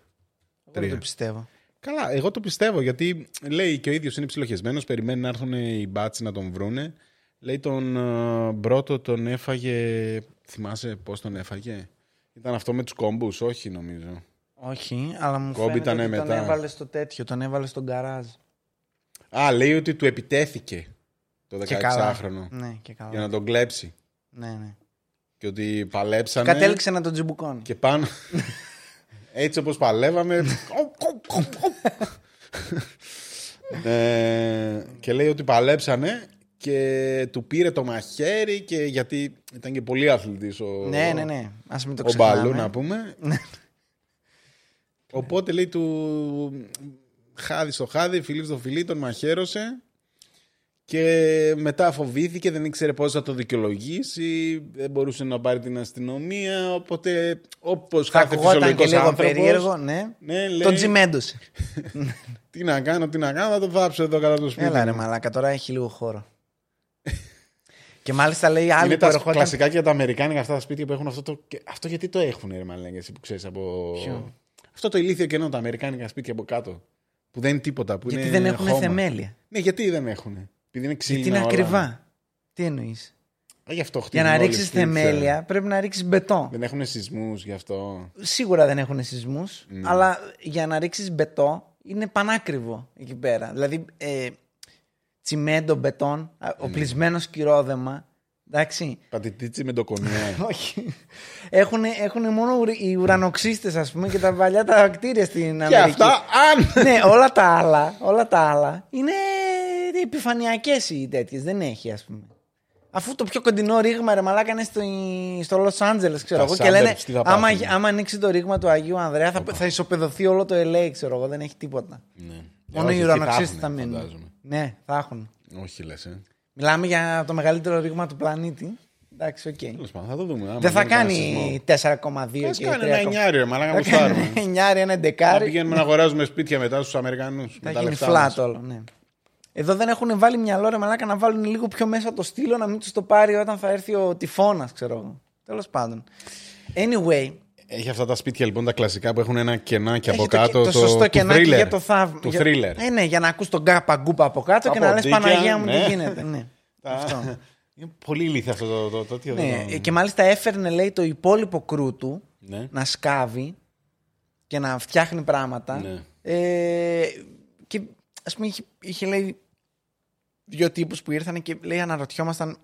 S2: δεν
S1: τρία.
S2: το πιστεύω.
S1: Καλά, εγώ το πιστεύω γιατί λέει και ο ίδιος είναι ψιλοχεσμένος. Περιμένει να έρθουν οι μπάτσι να τον βρούνε. Λέει τον ε, πρώτο τον έφαγε. Θυμάσαι πώς τον έφαγε; Ήταν αυτό με τους κόμπους, όχι νομίζω.
S2: Όχι, αλλά μου
S1: Κόμπι
S2: φαίνεται
S1: ήτανε
S2: ότι τον
S1: μετά.
S2: έβαλε στο τέτοιο, τον έβαλε στον γκαράζ.
S1: Α, λέει ότι του επιτέθηκε το
S2: Και καλά.
S1: 16χρονο
S2: Ναι, και καλά.
S1: για να τον κλέψει.
S2: Ναι, ναι.
S1: Και ότι παλέψανε.
S2: Κατέληξε να τον τζιμπουκώνει.
S1: Και πάνω. Έτσι όπως παλεύαμε. ε, και λέει ότι παλέψανε και του πήρε το μαχαίρι και γιατί ήταν και πολύ αθλητής ο,
S2: Ναι, ναι, ναι. Ας μην το
S1: ο
S2: ξεχνάμε.
S1: Μπαλού να πούμε. Οπότε λέει του χάδι στο χάδι, φιλί στο φιλί, τον μαχαίρωσε Και μετά φοβήθηκε, δεν ήξερε πώς θα το δικαιολογήσει, δεν μπορούσε να πάρει την αστυνομία, οπότε όπως
S2: Θα
S1: κάθε
S2: ακουγόταν και
S1: φυσιολογικός
S2: λίγο
S1: άνθρωπος...
S2: περίεργο, ναι.
S1: Ναι, λέει,
S2: Τον τσιμέντωσε.
S1: τι να κάνω, τι να κάνω, θα το βάψω εδώ κατά το σπίτι.
S2: Έλα ρε
S1: μου».
S2: μαλάκα, τώρα έχει λίγο χώρο. και μάλιστα λέει άλλη
S1: Είναι
S2: που
S1: τα
S2: ερχόταν...
S1: κλασικά και τα αμερικάνικα αυτά τα σπίτια που έχουν αυτό το. και Αυτό γιατί το έχουν, ρε Μαλέγκα, εσύ που ξέρεις από.
S2: Ποιο;
S1: Αυτό το ηλίθιο κενό, τα αμερικάνικα σπίτια από κάτω. Που δεν είναι τίποτα. Που
S2: Γιατί
S1: είναι
S2: δεν έχουν
S1: χώμα.
S2: θεμέλια.
S1: Ναι, γιατί δεν έχουν. Επειδή είναι ξύλινα.
S2: Γιατί είναι
S1: όλα.
S2: ακριβά. Τι εννοείς;
S1: Α, γι' αυτό
S2: Για
S1: χτίζουν
S2: να
S1: όλοι
S2: ρίξει
S1: σπίτια.
S2: θεμέλια πρέπει να ρίξεις μπετό.
S1: Δεν έχουν σεισμούς γι' αυτό.
S2: Σίγουρα δεν έχουν σεισμούς,
S1: Ναι.
S2: αλλά για να ρίξεις μπετό είναι πανάκριβο εκεί πέρα. Δηλαδή, ε, τσιμέντο, μπετόν,
S1: Ναι.
S2: οπλισμένο σκυρόδεμα. Εντάξει.
S1: Πατητίτσι με το κονιέ.
S2: Όχι. Έχουν, έχουν μόνο ουρ- οι ουρανοξύστες, ας πούμε, και τα παλιά τα κτίρια στην
S1: και
S2: Αμερική.
S1: αυτά, αν.
S2: ναι, όλα τα άλλα, όλα τα άλλα είναι επιφανειακές οι τέτοιες. Δεν έχει, ας πούμε. Αφού το πιο κοντινό ρήγμα ρε μαλάκα είναι στο, στο Λος Άντζελες ξέρω
S1: Τα
S2: εγώ και λένε
S1: suburbs, τι θα
S2: άμα,
S1: πάθουν.
S2: άμα ανοίξει το ρήγμα του Αγίου Ανδρέα θα, θα ισοπεδωθεί όλο το LA ξέρω εγώ δεν έχει τίποτα.
S1: ναι.
S2: Μόνο
S1: Όχι,
S2: οι
S1: εκεί θα
S2: ουρανοξύστες
S1: έχουνε,
S2: θα μείνουν.
S1: φαντάζομαι.
S2: Ναι, θα έχουν.
S1: Όχι, λες. Ε.
S2: Μιλάμε για το μεγαλύτερο ρήγμα του πλανήτη. Εντάξει, οκ.
S1: Τέλος πάντων, θα το δούμε. άμα
S2: Δεν θα
S1: γίνει κανένα
S2: κάνει 4,2
S1: Ας
S2: και
S1: κάνει ένα
S2: 3,5.
S1: εννιάριο, ρε μαλάκα,
S2: Θα
S1: που
S2: κάνει
S1: στάρουμε.
S2: ένα εννιάρι, ένα
S1: Να
S2: δεκάρι.
S1: πηγαίνουμε να αγοράζουμε σπίτια μετά στους Αμερικανούς.
S2: Θα γίνει flat όλο, ναι. Εδώ δεν έχουν βάλει μυαλό ρε μαλάκα να βάλουν λίγο πιο μέσα το στήλο να μην τους το πάρει όταν θα έρθει ο τυφώνας, ξέρω εγώ. Τέλος πάντων. Anyway,
S1: Έχει αυτά τα σπίτια λοιπόν τα κλασικά που έχουν ένα κενάκι από
S2: έχει το,
S1: κάτω.
S2: το, σωστό
S1: του
S2: κενάκι
S1: thriller.
S2: για το θαύμα.
S1: Του
S2: για...
S1: thriller.
S2: Ε, ναι, για να ακούς τον γκάπα γκούπα από κάτω
S1: Τα
S2: και να λες
S1: ποντίκια,
S2: Παναγία μου
S1: ναι.
S2: τι γίνεται. Ναι.
S1: Τα-
S2: Αυτό.
S1: Είναι πολύ ηλίθιο αυτό το. το, το, το, το,
S2: ναι. Και μάλιστα έφερνε λέει το υπόλοιπο κρού του
S1: Ναι.
S2: να σκάβει και να φτιάχνει πράγματα.
S1: Ναι.
S2: Ε, και ας πούμε είχε, είχε λέει δύο τύπους που ήρθαν και λέει αναρωτιόμασταν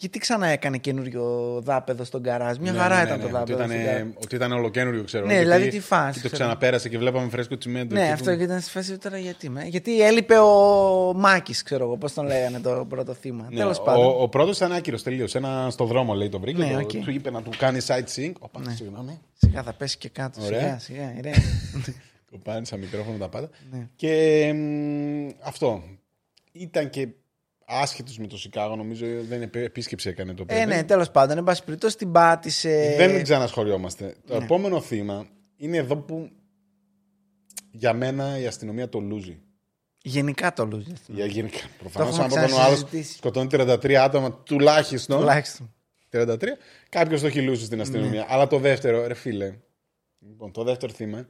S2: γιατί ξανά έκανε καινούριο δάπεδο στον καράζ. Μια
S1: Ναι,
S2: χαρά
S1: ναι,
S2: ήταν
S1: ναι,
S2: το
S1: ναι,
S2: δάπεδο.
S1: Ότι
S2: στον
S1: ήταν,
S2: καράζ.
S1: ότι ήταν ολοκένουργιο, ξέρω.
S2: Ναι,
S1: γιατί-
S2: δηλαδή τι φάση,
S1: Και το
S2: ξέρω.
S1: ξαναπέρασε και βλέπαμε φρέσκο τσιμέντο.
S2: Ναι,
S1: και
S2: αυτό
S1: που-
S2: και ήταν στη φάση τώρα γιατί. με. Γιατί έλειπε ο Μάκης, ξέρω εγώ, πώς τον λέγανε το πρώτο θύμα.
S1: Ναι,
S2: Τέλος πάντων.
S1: Ο, ο πρώτος ήταν άκυρος τελείως. Ένα στο δρόμο λέει τον βρήκε.
S2: Ναι,
S1: το-
S2: οκ.
S1: Του είπε να του κάνει sightseeing. Οπα, συγγνώμη.
S2: Σιγά θα πέσει και κάτω.
S1: Ωραία.
S2: Σιγά, σιγά. ηρέμη.
S1: Κοπάνει σαν μικρόφωνο τα πάντα.
S2: Ναι.
S1: Και μ, αυτό. Ήταν και άσχετος με το Σικάγο, νομίζω δεν επέ- επίσκεψη έκανε το παιδί.
S2: ε, ναι, τέλος πάντων. Εν πάση περιπτώσει την πάτησε.
S1: Δεν ξανασχολιόμαστε. Το
S2: Ναι.
S1: επόμενο θύμα είναι εδώ που για μένα η αστυνομία το λούζει.
S2: Γενικά το λούζει.
S1: Για γενικά. Προφανώς,
S2: έχουμε
S1: αν πρώτον ο άλλος
S2: ξανασυζητήσει.
S1: σκοτώνει 33 άτομα τουλάχιστον.
S2: Τουλάχιστον.
S1: 33, κάποιος το έχει λούσει στην αστυνομία. Αλλά το δεύτερο, ρε φίλε. Λοιπόν, το δεύτερο θύμα.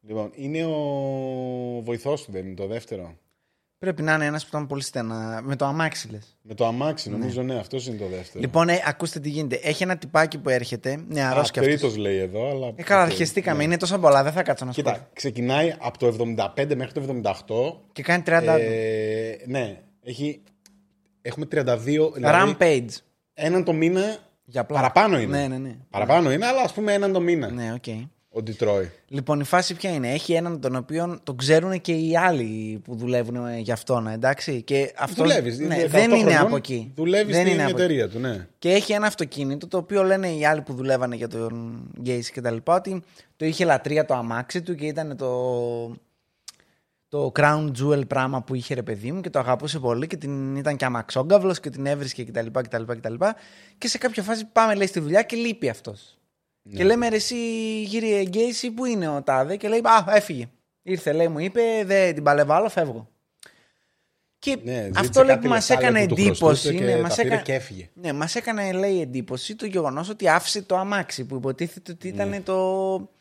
S1: Λοιπόν, είναι ο βοηθός του, δεν είναι το δεύτερο.
S2: Πρέπει να είναι ένας που ήταν πολύ στενά. Με το αμάξι λες.
S1: Με το αμάξι, νομίζω, ναι, αυτός είναι το δεύτερο.
S2: Λοιπόν, ε, ακούστε τι γίνεται. Έχει ένα τυπάκι που έρχεται. Νεαρός και αυτός.
S1: Τρίτος λέει εδώ, αλλά.
S2: Ε, καλά,
S1: οκ,
S2: αρχιστήκαμε.
S1: ναι.
S2: Είναι τόσα πολλά. Δεν θα κάτσω να σου πω.
S1: Κοίτα, ξεκινάει από το 75 μέχρι το 78.
S2: Και κάνει 30 άτομα.
S1: Ε, ναι, έχει. Έχουμε 32. Δηλαδή,
S2: Rampage.
S1: έναν το μήνα.
S2: Για πλάκα.
S1: Παραπάνω είναι.
S2: Ναι, ναι, ναι.
S1: Παραπάνω είναι, αλλά ας πούμε έναν το μήνα.
S2: Ναι, οκ.
S1: Ο Ντιτρόι.
S2: Λοιπόν, η φάση ποια είναι; Έχει έναν τον οποίο τον ξέρουν και οι άλλοι που δουλεύουν ε, για αυτόν, εντάξει; Και αυτό
S1: Δουλεύεις.
S2: ναι, δεν είναι από εκεί.
S1: Δουλεύεις
S2: δεν
S1: στην
S2: είναι από εκεί.
S1: εταιρεία του, ναι.
S2: Και έχει ένα αυτοκίνητο το οποίο λένε οι άλλοι που δουλεύανε για τον Γκέισι και τα λοιπά ότι το είχε λατρεία το αμάξι του και ήταν το, το crown jewel πράγμα που είχε ρε παιδί μου και το αγαπούσε πολύ και την, ήταν και αμαξόγκαυλος και την έβρισκε κτλ. κτλ, κτλ. Και σε κάποια φάση πάμε λέει στη δουλειά και λείπει αυτός. Και λέμε ρε εσύ κύριε Γκέισι που είναι ο Τάδε; Και λέει α έφυγε. Ήρθε λέει μου είπε δεν την παλεύω άλλο φεύγω. Και
S1: Ναι, ζήτησε
S2: αυτό λέει
S1: κάτι
S2: που μας
S1: λεφτά, λέει,
S2: έκανε
S1: που του χρωστούσε
S2: εντύπωση.
S1: και
S2: Ναι,
S1: τα
S2: μας
S1: πήρε
S2: έκανε,
S1: και έφυγε.
S2: ναι, μας έκανε λέει εντύπωση το γεγονός ότι άφησε το αμάξι που υποτίθεται ότι ήταν
S1: Ναι.
S2: το...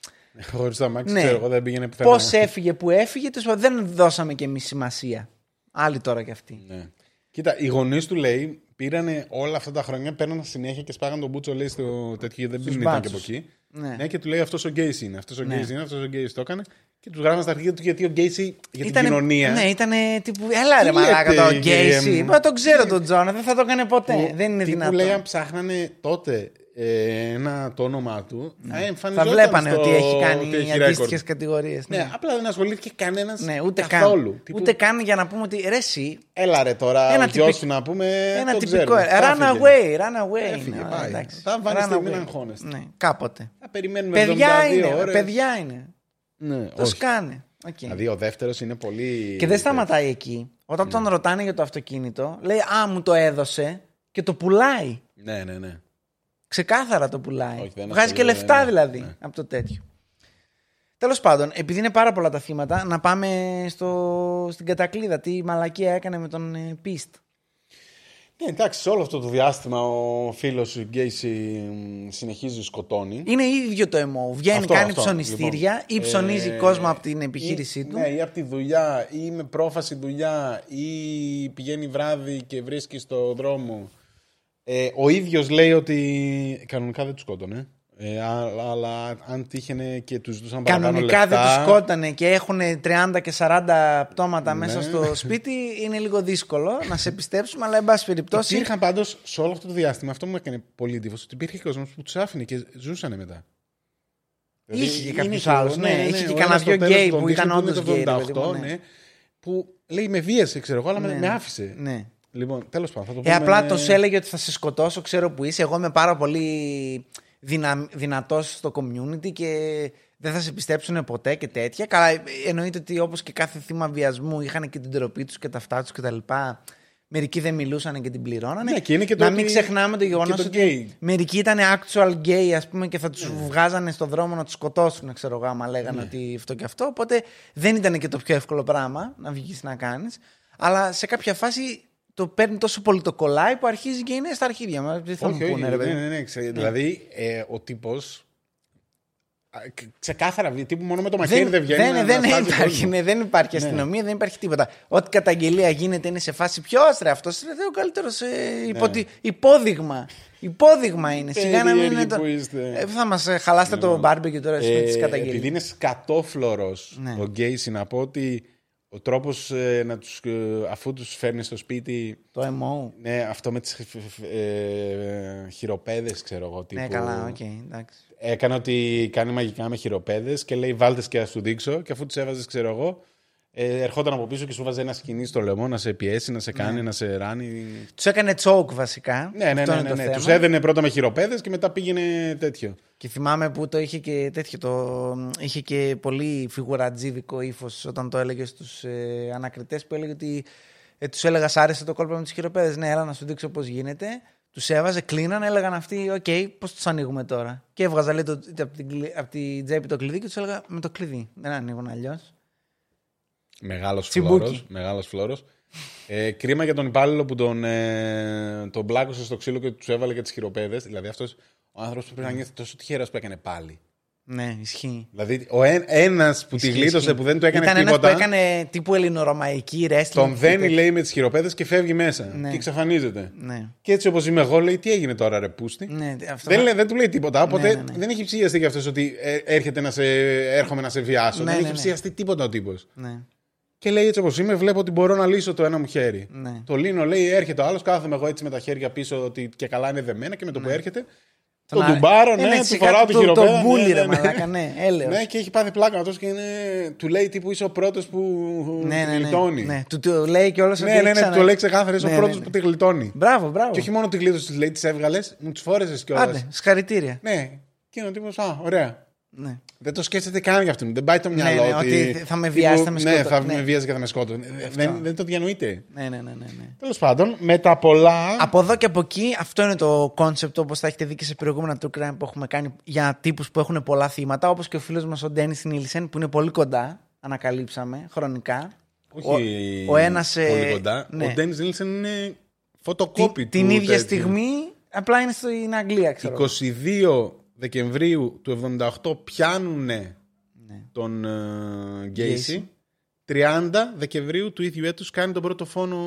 S1: Χωρίς το αμάξι,
S2: Ναι.
S1: ξέρω εγώ, δεν πήγαινε πουθενά.
S2: Πώς έφυγε που έφυγε, τέλος πάντων, δεν δώσαμε και εμείς σημασία. Άλλοι τώρα κι αυτοί.
S1: Ναι. Κοίτα, οι γονείς του λέει πήρανε όλα αυτά τα χρόνια, παίρναν συνέχεια και σπάγαν τον μπούτσο λέει στο τέτοιο. Δεν
S2: Στους
S1: ήταν και από
S2: μπάτσους.
S1: εκεί.
S2: Ναι.
S1: Ναι, και του λέει αυτός ο Γκέις είναι. Αυτός ο
S2: Ναι.
S1: Γκέις είναι, αυτός ο Γκέις το έκανε. Και τους γράφαν στα αρχεία του γιατί ο Γκέις για την
S2: Ήτανε-
S1: κοινωνία.
S2: Ναι, ήταν τύπου. Έλα ρε
S1: Τι
S2: μαλάκα
S1: λέτε,
S2: το
S1: κύριε
S2: Γκέισι.
S1: μου.
S2: Μα τον ξέρω τον Τζόνα, δεν θα το έκανε ποτέ.
S1: που-
S2: δεν είναι
S1: τι
S2: δυνατόν.
S1: Που λέει αν ψάχνανε τότε ε, ένα, το όνομά του, θα
S2: θα
S1: εμφανιζόταν
S2: βλέπανε
S1: στο-
S2: ότι έχει κάνει
S1: ότι έχει
S2: αντίστοιχες
S1: record.
S2: κατηγορίες.
S1: Ναι, απλά δεν ασχολήθηκε κανένας
S2: Ναι, ούτε
S1: καθόλου.
S2: καν.
S1: Τύπου,
S2: Ούτε καν για να πούμε ότι ρε εσύ,
S1: Έλα ρε τώρα,
S2: Ένα
S1: ο γιος
S2: τυπικ-
S1: σου να πούμε.
S2: ένα
S1: το
S2: τυπικό.
S1: ξέρουμε.
S2: ε, Run
S1: Θα φύγε.
S2: away, run away.
S1: Έφυγε,
S2: Ναι,
S1: πάει.
S2: εντάξει.
S1: Τα βάνεστε,
S2: Run
S1: μην
S2: away.
S1: αγχώνεστε.
S2: Ναι, κάποτε.
S1: Θα περιμένουμε
S2: Παιδιά
S1: 72
S2: είναι,
S1: ώρες.
S2: παιδιά είναι.
S1: Ναι,
S2: Το
S1: όχι.
S2: σκάνε. Οκ.
S1: Δηλαδή ο δεύτερος είναι πολύ.
S2: Και δεν σταματάει εκεί. Όταν τον ρωτάνε για το αυτοκίνητο, λέει Α, μου το έδωσε και το πουλάει.
S1: Ναι, ναι, ναι.
S2: Ξεκάθαρα το πουλάει.
S1: Όχι, δεν
S2: Βγάζει και
S1: ασχολείται,
S2: λεφτά
S1: ναι,
S2: δηλαδή
S1: ναι.
S2: από το τέτοιο. Τέλος πάντων, επειδή είναι πάρα πολλά τα θύματα, να πάμε στο, στην κατακλίδα. Τι μαλακία έκανε με τον ε, Πίστ.
S1: Ναι, εντάξει, σε όλο αυτό το διάστημα ο φίλος του Γκέισι μ, συνεχίζει σκοτώνει.
S2: Είναι ίδιο το ΕΜΟ. Βγαίνει,
S1: Αυτό,
S2: κάνει
S1: αυτό,
S2: ψωνιστήρια
S1: λοιπόν.
S2: ή ψωνίζει
S1: Ε,
S2: κόσμο από την επιχείρησή
S1: ή,
S2: του.
S1: Ναι, ή από τη δουλειά, ή με πρόφαση δουλειά, ή πηγαίνει βράδυ και βρίσκει στο δρόμο. Ε, ο ίδιος λέει ότι κανονικά δεν τους σκότωνε. Ε, α- αλλά αν τύχαινε και τους δούσαν παραπάνω
S2: Κανονικά δεν
S1: λεφτά,
S2: τους σκότανε και έχουν 30 και 40 πτώματα
S1: Ναι.
S2: μέσα στο σπίτι, είναι λίγο δύσκολο να σε πιστέψουμε, αλλά εν πάση περιπτώσει.
S1: Υπήρχαν πάντως σε όλο αυτό το διάστημα, αυτό μου έκανε πολύ εντύπωση, ότι υπήρχε κόσμος που τους άφηνε και ζούσαν μετά.
S2: Είχε και
S1: είναι
S2: κάποιους
S1: και-
S2: άλλους, ναι, είχε και
S1: ο
S2: κανένα
S1: ένας
S2: δυο
S1: στο τέλος
S2: γκέι
S1: τον
S2: που
S1: δείχνει
S2: ήταν
S1: είναι
S2: όντως
S1: το
S2: γκέι, ρε
S1: 78,
S2: παιδί μου, ναι.
S1: ναι, που λέει με βίασε, ξέρω εγώ, αλλά με-
S2: Ναι,
S1: με
S2: ναι.
S1: άφησε.
S2: Ναι.
S1: Λοιπόν, τέλος πάντων. Θα το
S2: Ε,
S1: πούμε...
S2: απλά το σου έλεγε ότι θα σε σκοτώσω, ξέρω που είσαι. Εγώ είμαι πάρα πολύ δυνα... δυνατός στο community και δεν θα σε πιστέψουν ποτέ και τέτοια. Καλά, ε, εννοείται ότι όπως και κάθε θύμα βιασμού είχαν και την τροπή τους και τα αυτά τους κτλ. Μερικοί δεν μιλούσαν και την πληρώνανε.
S1: Ναι, και είναι και το
S2: Να
S1: ότι-
S2: μην ξεχνάμε το γεγονό
S1: και το
S2: ότι
S1: gay.
S2: μερικοί ήταν actual gay, ας πούμε, και θα τους
S1: Ναι.
S2: βγάζανε στον δρόμο να τους σκοτώσουν, ξέρω εγώ, άμα λέγανε ότι αυτό και αυτό. Οπότε δεν ήταν και το πιο εύκολο πράγμα να βγεις να κάνεις. Αλλά σε κάποια φάση το παίρνει τόσο πολύ το κολλάει που αρχίζει και είναι στα αρχίδια μας. Τι θα
S1: όχι,
S2: μου
S1: όχι,
S2: πούνε, ρε
S1: ναι,
S2: παιδί.
S1: ναι, ναι, ξε- Δηλαδή, ε, ο τύπος. Ξεκάθαρα, τύπου μόνο με το μαχαίρι δεν,
S2: Δεν,
S1: βγαίνει.
S2: δεν,
S1: να-
S2: δεν,
S1: να σπάζει
S2: υπάρχει,
S1: κόσμο.
S2: ναι, δεν υπάρχει αστυνομία, δεν υπάρχει τίποτα. Ό,τι καταγγελία γίνεται είναι σε φάση ποιος ρε αυτός. Είναι ο καλύτερος ε, υποτι- υπόδειγμα. Υπόδειγμα είναι. Σιγά να μην είναι
S1: Περίεργοι
S2: το.
S1: που είστε.
S2: Ε, θα μας χαλάσετε το barbecue τώρα εσείς με τις
S1: Ε,
S2: καταγγελίες.
S1: επειδή είναι σκατόφλωρος
S2: Ναι.
S1: ο Γκέισι, να πω ότι ο τρόπος να τους, ε, αφού τους φέρνει στο σπίτι.
S2: Το MO.
S1: Ναι, αυτό με τις ε, χειροπέδες, ξέρω εγώ. Τύπου,
S2: Ναι, καλά, οκ, εντάξει.
S1: Έκανε ότι κάνει μαγικά με χειροπέδες και λέει βάλτε και να σου δείξω. Και αφού τους έβαζες, ξέρω εγώ, ε, ερχόταν από πίσω και σου βάζε ένα σκοινί στο λαιμό να σε πιέσει, να σε κάνει, να σε ράνει.
S2: Τους έκανε choke βασικά.
S1: Ναι, ναι,
S2: Αυτό
S1: ναι.
S2: είναι
S1: ναι,
S2: το
S1: ναι.
S2: θέμα.
S1: Τους έδενε πρώτα με χειροπέδες και μετά πήγαινε τέτοιο.
S2: Και θυμάμαι που το είχε και τέτοιο. Το... Είχε και πολύ φιγουρατζίδικο ύφος όταν το έλεγε στους ε, ανακριτές που έλεγε ότι ε, τους έλεγα Σ' άρεσε το κόλπο με τις χειροπέδες. Ναι, έλα να σου δείξω πώς γίνεται. Τους έβαζε, κλείνανε, έλεγαν αυτοί, Οκ, πώς τους ανοίγουμε τώρα. Και έβγαζα λέει, το, από, την, κλει- από την τσέπη το κλειδί και τους έλεγα με το κλειδί. Δεν ανοίγουν αλλιώς.
S1: Μεγάλος
S2: Τσιμπούκι.
S1: φλώρος. Μεγάλος φλώρος. Ε, κρίμα για τον υπάλληλο που τον, ε, τον πλάκωσε στο ξύλο και τους έβαλε και τις χειροπέδες. Δηλαδή αυτός ο άνθρωπος που πρέπει να νιώθει τόσο τυχερός που έκανε πάλι.
S2: Ναι, ισχύει.
S1: Δηλαδή ο ένας που τη
S2: Ισχύει,
S1: γλίτωσε
S2: ισχύει.
S1: που δεν του έκανε
S2: Ήταν ένας
S1: τίποτα.
S2: που έκανε τύπου ελληνορωμαϊκή wrestling.
S1: Τον
S2: και
S1: δένει,
S2: τέτοια.
S1: λέει, με τις χειροπέδες και φεύγει μέσα.
S2: Ναι.
S1: Και εξαφανίζεται.
S2: Ναι.
S1: Και έτσι όπως είμαι εγώ, λέει, τι έγινε τώρα, ρε Πούστη;
S2: Ναι, αυτό
S1: Δεν,
S2: θα-
S1: λέει, δεν του λέει τίποτα. Οπότε
S2: ναι, ναι.
S1: δεν έχει ψιαστεί για αυτός ότι ε, έρχεται να σε, έρχομαι να σε βιάσω.
S2: Ναι,
S1: δεν
S2: ναι,
S1: έχει
S2: ναι.
S1: ψιαστεί τίποτα ο τύπος.
S2: Ναι,
S1: Και λέει έτσι όπως είμαι, βλέπω ότι μπορώ να λύσω το ένα μου χέρι.
S2: ναι.
S1: Το λύνω, λέει, έρχεται ο άλλος, κάθομαι εγώ έτσι με τα χέρια πίσω ότι και καλά είναι δεμένα και με το που έρχεται. Τον
S2: Ναι. Τον
S1: ντουμπάρω,
S2: α-
S1: ναι,
S2: είναι
S1: του
S2: έτσι
S1: φοράω
S2: κάτι
S1: τη
S2: το-
S1: χειροπέδα.
S2: Το μπούλι,
S1: ναι,
S2: ρε
S1: ναι, ναι.
S2: μαλάκα, ναι, έλεος.
S1: Ναι, και έχει πάθει πλάκα αυτό και είναι... του λέει τύπου είσαι ο πρώτος που
S2: ναι,
S1: τη
S2: ναι, ναι,
S1: γλιτώνει.
S2: ναι. Του το λέει και όλος
S1: Ναι,
S2: ότι
S1: ναι,
S2: έχει
S1: ναι,
S2: ξανα-
S1: το λέει ξεκάθαρα, είσαι
S2: Ναι,
S1: ο
S2: ναι,
S1: πρώτος
S2: ναι.
S1: που τη γλιτώνει.
S2: Μπράβο, μπράβο.
S1: Και όχι μόνο τη γλίτωσε, λέει, τις έβγαλες, μου τις φόρεσε κιόλας.
S2: Άντε, συγχαρητήρια.
S1: Ναι, και είναι ο τύπος, α, ωραία.
S2: Ναι.
S1: Δεν το σκέφτεται καν για αυτόν. Δεν πάει το μυαλό
S2: ναι,
S1: ότι.
S2: ότι θα με βιάσει, θα με
S1: Ναι,
S2: σκότω-
S1: θα
S2: ναι.
S1: με βιάζει και θα με σκότω. Δεν, δεν το διανοείται.
S2: Ναι, ναι, ναι, ναι, ναι.
S1: Τέλος πάντων, με τα πολλά.
S2: Από εδώ και από εκεί, αυτό είναι το concept όπως θα έχετε δει και σε προηγούμενα true crime που έχουμε κάνει για τύπους που έχουν πολλά θύματα. Όπως και ο φίλος μας ο Ντένις Νίλσεν που είναι πολύ κοντά, ανακαλύψαμε χρονικά.
S1: Όχι
S2: ο, ο ένας, ε,
S1: πολύ κοντά.
S2: ναι.
S1: Ο Ντένις Νίλσεν είναι
S2: Την,
S1: φωτοκόπη του.
S2: την ίδια
S1: τέτοιου.
S2: στιγμή, απλά είναι στην Αγγλία, ξέρω.
S1: 22 Δεκεμβρίου του 78 πιάνουν
S2: Ναι.
S1: τον ε,
S2: Γκέισι.
S1: Γκέισι. 30 Δεκεμβρίου του ίδιου έτους κάνει τον πρώτο φόνο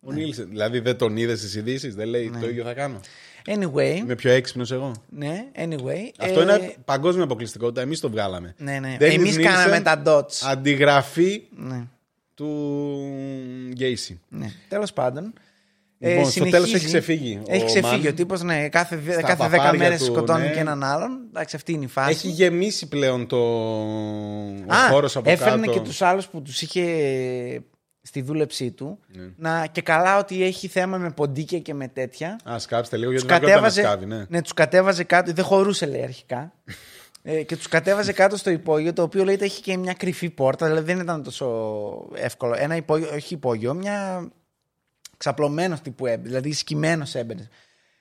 S1: ο Νίλσεν. Δηλαδή δεν τον είδες στις ειδήσεις, δεν λέει
S2: Ναι.
S1: το ίδιο θα κάνω.
S2: Anyway,
S1: Είμαι πιο έξυπνος εγώ.
S2: ναι, anyway.
S1: Αυτό
S2: ε,
S1: είναι παγκόσμια αποκλειστικότητα. Εμείς το βγάλαμε.
S2: Ναι, ναι.
S1: Dennis
S2: Εμείς
S1: Nielsen,
S2: κάναμε τα dots.
S1: Αντιγραφή
S2: Ναι,
S1: του Γκέισι.
S2: ναι. Τέλος πάντων.
S1: Λοιπόν, στο
S2: συνεχίζει.
S1: τέλος έχει ξεφύγει ο
S2: Έχει ξεφύγει
S1: Μαν.
S2: ο τύπος, ναι. Κάθε, δε-
S1: Στα
S2: κάθε 10
S1: παπάρια
S2: μέρες
S1: του,
S2: σκοτώνει
S1: ναι.
S2: και έναν άλλον. Εντάξει, αυτή είναι η φάση.
S1: Έχει γεμίσει πλέον το ο
S2: Α,
S1: χώρος από
S2: έφερνε
S1: κάτω.
S2: και τους άλλους που τους είχε στη δούλεψή του.
S1: Ναι.
S2: Να, και καλά ότι έχει θέμα με ποντίκια και με τέτοια.
S1: Α, σκάψτε λίγο γιατί
S2: Τους
S1: δεν πρέπει να
S2: κατέβαζε,
S1: σκάβει, ναι.
S2: ναι, τους κατέβαζε κάτω. Δεν χωρούσε λέει αρχικά. Ε, και τους κατέβαζε κάτω στο υπόγειο, το οποίο λέει ότι έχει και μια κρυφή πόρτα, δηλαδή δεν ήταν τόσο εύκολο. Ένα υπόγειο, όχι υπόγειο, μια ξαπλωμένο τύπου έμπαινε, δηλαδή σκημένο έμπαινε.